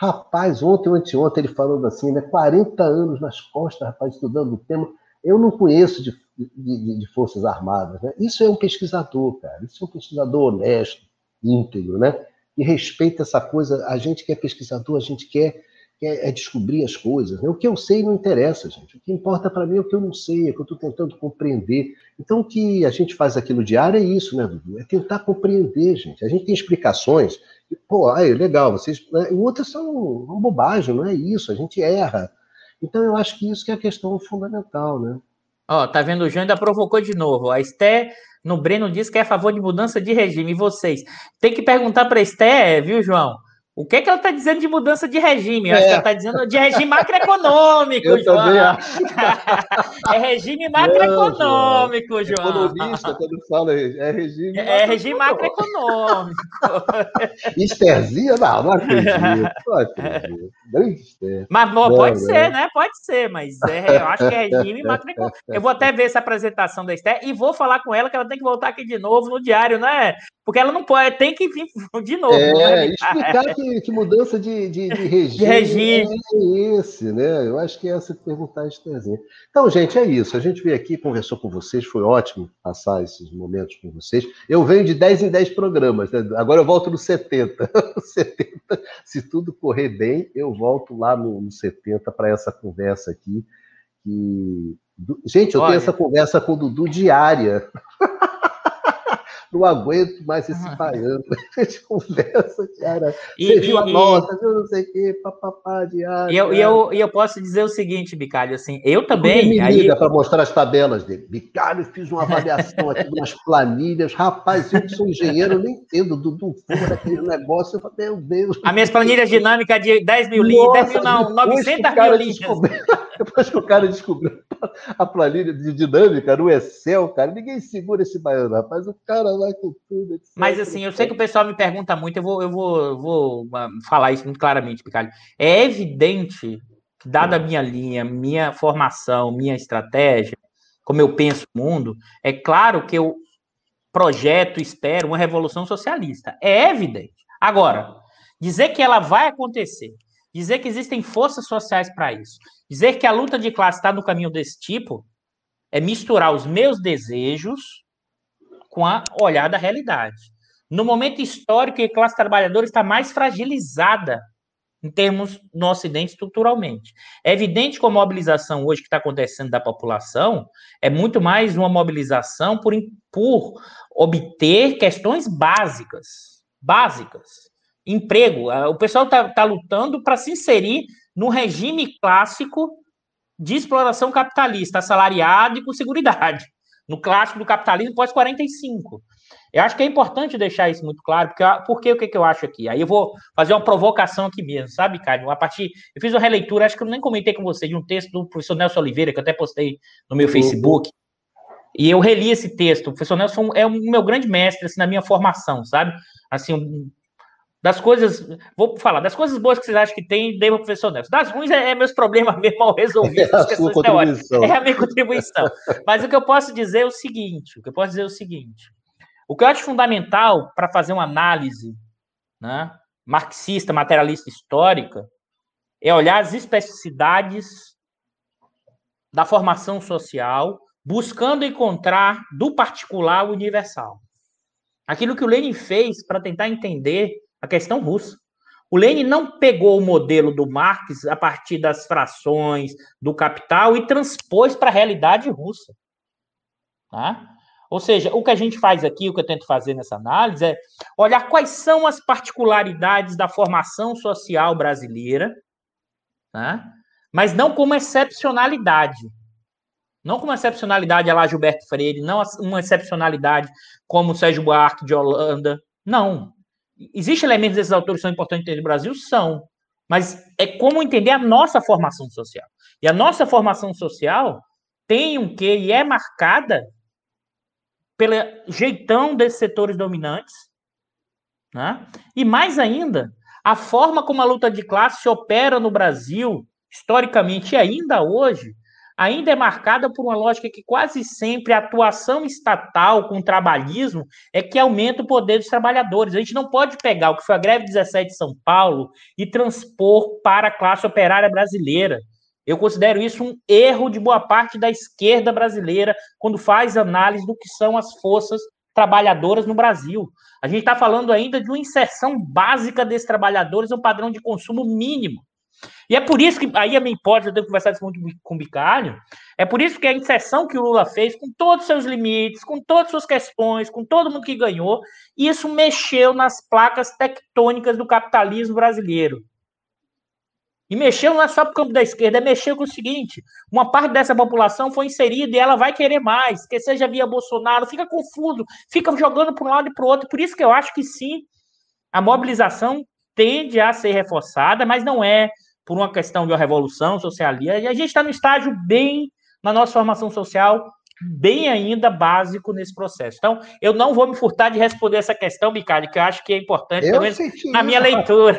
Rapaz, ontem ou anteontem ele falando assim, né? 40 anos nas costas, rapaz, estudando o tema. Eu não conheço de, de, de, Forças Armadas, né? Isso é um pesquisador, cara. Isso é um pesquisador honesto, íntegro, né? E respeita essa coisa. A gente que é pesquisador, a gente quer, quer é descobrir as coisas. Né? O que eu sei não interessa, gente. O que importa para mim é o que eu não sei, é o que eu estou tentando compreender. Então, o que a gente faz aqui no diário é isso, né, Dudu? É tentar compreender, gente. A gente tem explicações Pô, aí, legal, vocês. Né? Outras são uma bobagem, não é isso, a gente erra. Então eu acho que isso que é a questão fundamental, né? Ó, tá vendo, o João ainda provocou de novo. A Esté no Breno diz que é a favor de mudança de regime. E vocês? Tem que perguntar para a Esté, viu, João? O que, é que ela está dizendo de mudança de regime? Eu é. acho que ela está dizendo de regime macroeconômico, Eu João. Também acho. é regime macroeconômico, Não, João. João. Economista, quando fala, é regime É regime macroeconômico. Esterzinha? Não, não acredito. Não acredito. Mas não, pode ser, né? Pode ser, mas é, eu acho que é regime macroeconômico. Eu vou até ver essa apresentação da Esther e vou falar com ela que ela tem que voltar aqui de novo no diário, né? Porque ela não pode, tem que vir de novo. É, né? explicar que, que, mudança de, de, de regime, de regime. é esse, né? Eu acho que é essa perguntar a Estherzinha. Então, gente, é isso. A gente veio aqui, conversou com vocês, foi ótimo passar esses momentos com vocês. Eu venho de 10 em 10 programas, né? agora eu volto no 70. 70. Se tudo correr bem, eu volto lá no, no 70 para essa conversa aqui. Que... Gente, eu Olha. tenho essa conversa com o Dudu diária. não aguento mais esse baiano. A gente conversa, cara. E, você e, viu a e, nota, viu não sei o quê, papapá, diário. E eu, e, eu, e eu posso dizer o seguinte, Bicalho, assim, eu também. Ele me liga aí... para mostrar as tabelas dele. Bicalho, fiz uma avaliação aqui de umas planilhas. Rapaz, eu que sou engenheiro, eu nem entendo do, do fumo daquele negócio. Eu falei, meu Deus. As minhas planilhas dinâmicas de 10 mil linhas, 10 mil não, 900 mil linhas. Depois que o cara descobriu a planilha de dinâmica no Excel, cara, ninguém segura esse baiano, rapaz. O cara com tudo. Etc, Mas assim, eu sei que o pessoal me pergunta muito, eu vou, eu vou, eu vou ah, falar isso muito claramente, Picalho. É evidente que, dada a minha linha, minha formação, minha estratégia, como eu penso o mundo, é claro que eu projeto, espero uma revolução socialista. É evidente. Agora, dizer que ela vai acontecer, dizer que existem forças sociais para isso, dizer que a luta de classe está no caminho desse tipo, é misturar os meus desejos com a olhar da realidade. No momento histórico, a classe trabalhadora está mais fragilizada em termos no Ocidente estruturalmente. É evidente que a mobilização hoje que está acontecendo da população é muito mais uma mobilização por, por obter questões básicas, básicas. Emprego. O pessoal está tá lutando para se inserir no regime clássico de exploração capitalista, assalariado e com seguridade no clássico do capitalismo pós-45. Eu acho que é importante deixar isso muito claro, porque, porque o que, que eu acho aqui? Aí eu vou fazer uma provocação aqui mesmo, sabe, Cádio? A partir. Eu fiz uma releitura, acho que eu nem comentei com você, de um texto do professor Nelson Oliveira, que eu até postei no meu Facebook. E eu reli esse texto. O professor Nelson é o meu grande mestre assim, na minha formação, sabe? Assim, um, Das coisas, vou falar, das coisas boas que vocês acham que tem, dei para o professor Nelson. Das ruins é, é meus problemas mesmo mal resolvidos. É, é a minha contribuição. Mas o que eu posso dizer é o seguinte: o que eu posso dizer é o seguinte. O que eu acho fundamental para fazer uma análise né, marxista, materialista histórica, é olhar as especificidades da formação social, buscando encontrar do particular o universal. Aquilo que o Lenin fez para tentar entender a questão russa. O Lenin não pegou o modelo do Marx a partir das frações do capital e transpôs para a realidade russa. Tá? Ou seja, o que a gente faz aqui, o que eu tento fazer nessa análise é olhar quais são as particularidades da formação social brasileira, tá? mas não como excepcionalidade. Não como excepcionalidade a lá Gilberto Freire, não uma excepcionalidade como Sérgio Buarque de Holanda. Não. Existem elementos desses autores que são importantes no Brasil? São. Mas é como entender a nossa formação social. E a nossa formação social tem um quê e é marcada pelo jeitão desses setores dominantes. Né? E mais ainda, a forma como a luta de classe opera no Brasil, historicamente e ainda hoje, ainda é marcada por uma lógica que quase sempre a atuação estatal com o trabalhismo é que aumenta o poder dos trabalhadores. A gente não pode pegar o que foi a greve 17 de São Paulo e transpor para a classe operária brasileira. Eu considero isso um erro de boa parte da esquerda brasileira quando faz análise do que são as forças trabalhadoras no Brasil. A gente está falando ainda de uma inserção básica desses trabalhadores no padrão de consumo mínimo. E é por isso que, aí a minha hipótese, eu tenho conversado isso muito com o Bicalho, é por isso que a inserção que o Lula fez, com todos os seus limites, com todas as suas questões, com todo mundo que ganhou, isso mexeu nas placas tectônicas do capitalismo brasileiro. E mexeu não é só para o campo da esquerda, é mexeu com o seguinte: uma parte dessa população foi inserida e ela vai querer mais, que seja via Bolsonaro, fica confuso, fica jogando para um lado e para o outro. Por isso que eu acho que sim, a mobilização tende a ser reforçada, mas não é por uma questão de uma revolução socialista. A gente está no estágio bem na nossa formação social, bem ainda básico nesse processo. Então, eu não vou me furtar de responder essa questão, Bicalho, que eu acho que é importante, eu pelo menos na minha leitura.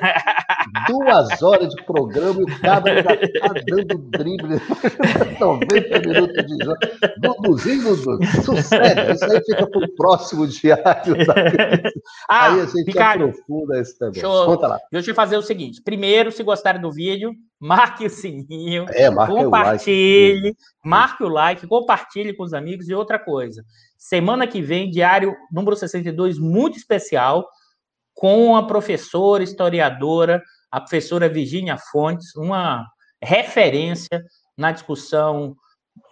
Duas horas de programa e o cara já está dando drible. 90 minutos de jogo. Duduzinho, Dudu, sucesso. Isso aí fica para o próximo diário. Ah, aí a gente Bicalho, aprofunda esse também. Conta lá. Deixa eu fazer o seguinte. Primeiro, se gostarem do vídeo, marque o sininho, é, compartilhe, like. marque o like, compartilhe com os amigos e outra coisa. Semana que vem, diário número 62, muito especial, com a professora, historiadora, a professora Virginia Fontes, uma referência na discussão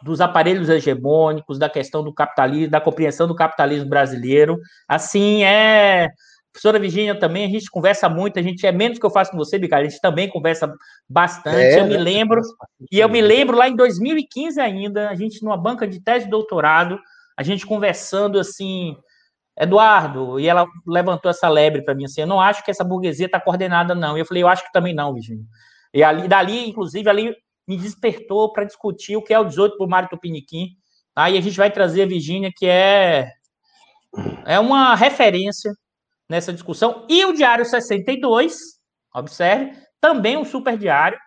dos aparelhos hegemônicos, da questão do capitalismo, da compreensão do capitalismo brasileiro. Assim, é Professora Virginia também, a gente conversa muito, a gente é menos que eu faço com você, Bicalho, a gente também conversa bastante. É, eu me né? lembro, e eu me lembro lá em 2015 ainda, a gente numa banca de tese de doutorado, a gente conversando assim, Eduardo, e ela levantou essa lebre para mim assim, eu não acho que essa burguesia está coordenada, não. E eu falei, eu acho que também não, Virginia. E ali, dali, inclusive, ali me despertou para discutir o que é o 18 por Mário Tupiniquim. Aí tá? a gente vai trazer a Virginia, que é, é uma referência nessa discussão. E o Diário 62, observe, também um super diário,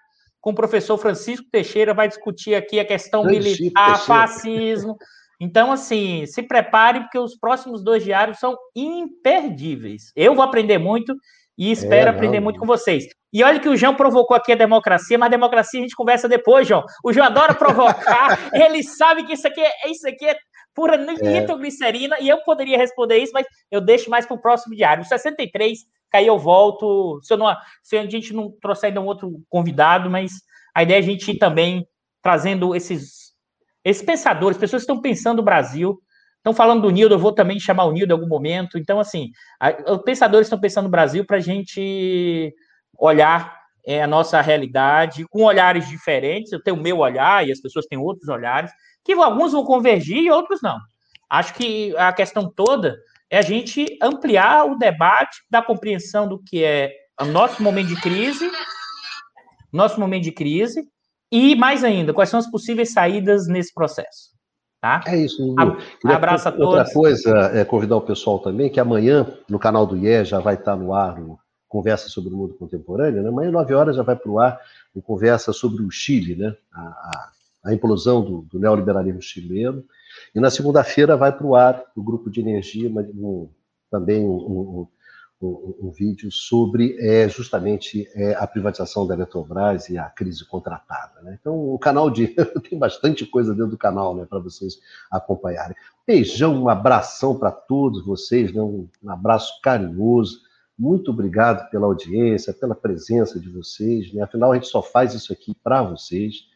com o professor Francisco Teixeira, vai discutir aqui a questão Francisco militar, Teixeira. fascismo. Então, assim, se prepare, porque os próximos dois diários são imperdíveis. Eu vou aprender muito e espero é, aprender muito com vocês. E olha que o João provocou aqui a democracia, mas a democracia a gente conversa depois, João. O João adora provocar, ele sabe que isso aqui é, isso aqui é pura nitroglicerina, é. e eu poderia responder isso, mas eu deixo mais para o próximo diário. O 63, aí eu volto, se, eu não, se a gente não trouxer ainda um outro convidado, mas a ideia é a gente ir também trazendo esses, esses pensadores, pessoas que estão pensando o Brasil, estão falando do Nildo, eu vou também chamar o Nildo em algum momento. Então, assim, os pensadores estão pensando no Brasil para a gente olhar é, a nossa realidade com olhares diferentes. Eu tenho o meu olhar e as pessoas têm outros olhares, que alguns vão convergir e outros não. Acho que a questão toda é a gente ampliar o debate da compreensão do que é o nosso momento de crise, nosso momento de crise, e mais ainda, quais são as possíveis saídas nesse processo. Tá? É isso, Lulu. Abraço a todos. Outra coisa é convidar o pessoal também, que amanhã, no canal do IE, já vai estar no ar o conversa sobre o mundo contemporâneo. Né? Amanhã, nove horas, já vai para o ar uma conversa sobre o Chile, né? a, a, a implosão do, do, neoliberalismo chileno. E na segunda-feira vai para o ar o grupo de energia, mas um, também um, um, um, vídeo sobre é, justamente é, a privatização da Eletrobras e a crise contratada. Né? Então, o canal de. tem bastante coisa dentro do canal né, para vocês acompanharem. Beijão, um abração para todos vocês, né? um abraço carinhoso. Muito obrigado pela audiência, pela presença de vocês. Né? Afinal, a gente só faz isso aqui para vocês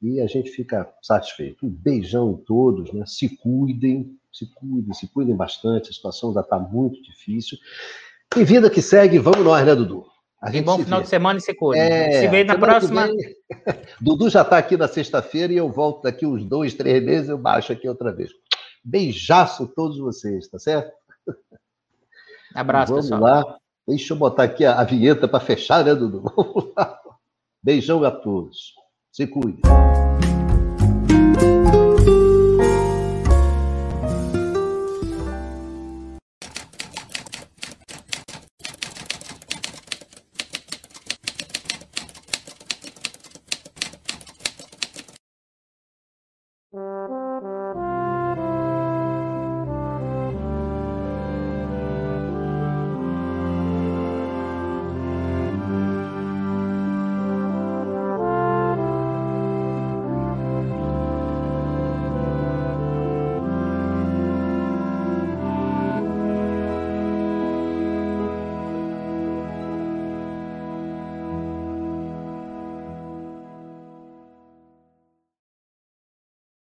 e a gente fica satisfeito. Um beijão em todos, né? se cuidem, se cuidem, se cuidem bastante, a situação já está muito difícil. E vida que segue, vamos nós, né, Dudu? A gente bom final vê. de semana e se cuida. É, se vê na próxima. Vem... Dudu já está aqui na sexta-feira e eu volto daqui uns dois, três meses, eu baixo aqui outra vez. Beijaço a todos vocês, tá certo? Abraço, vamos pessoal. Vamos lá. Deixa eu botar aqui a, a vinheta para fechar, né, Dudu? Vamos lá. Beijão a todos. Se cuide.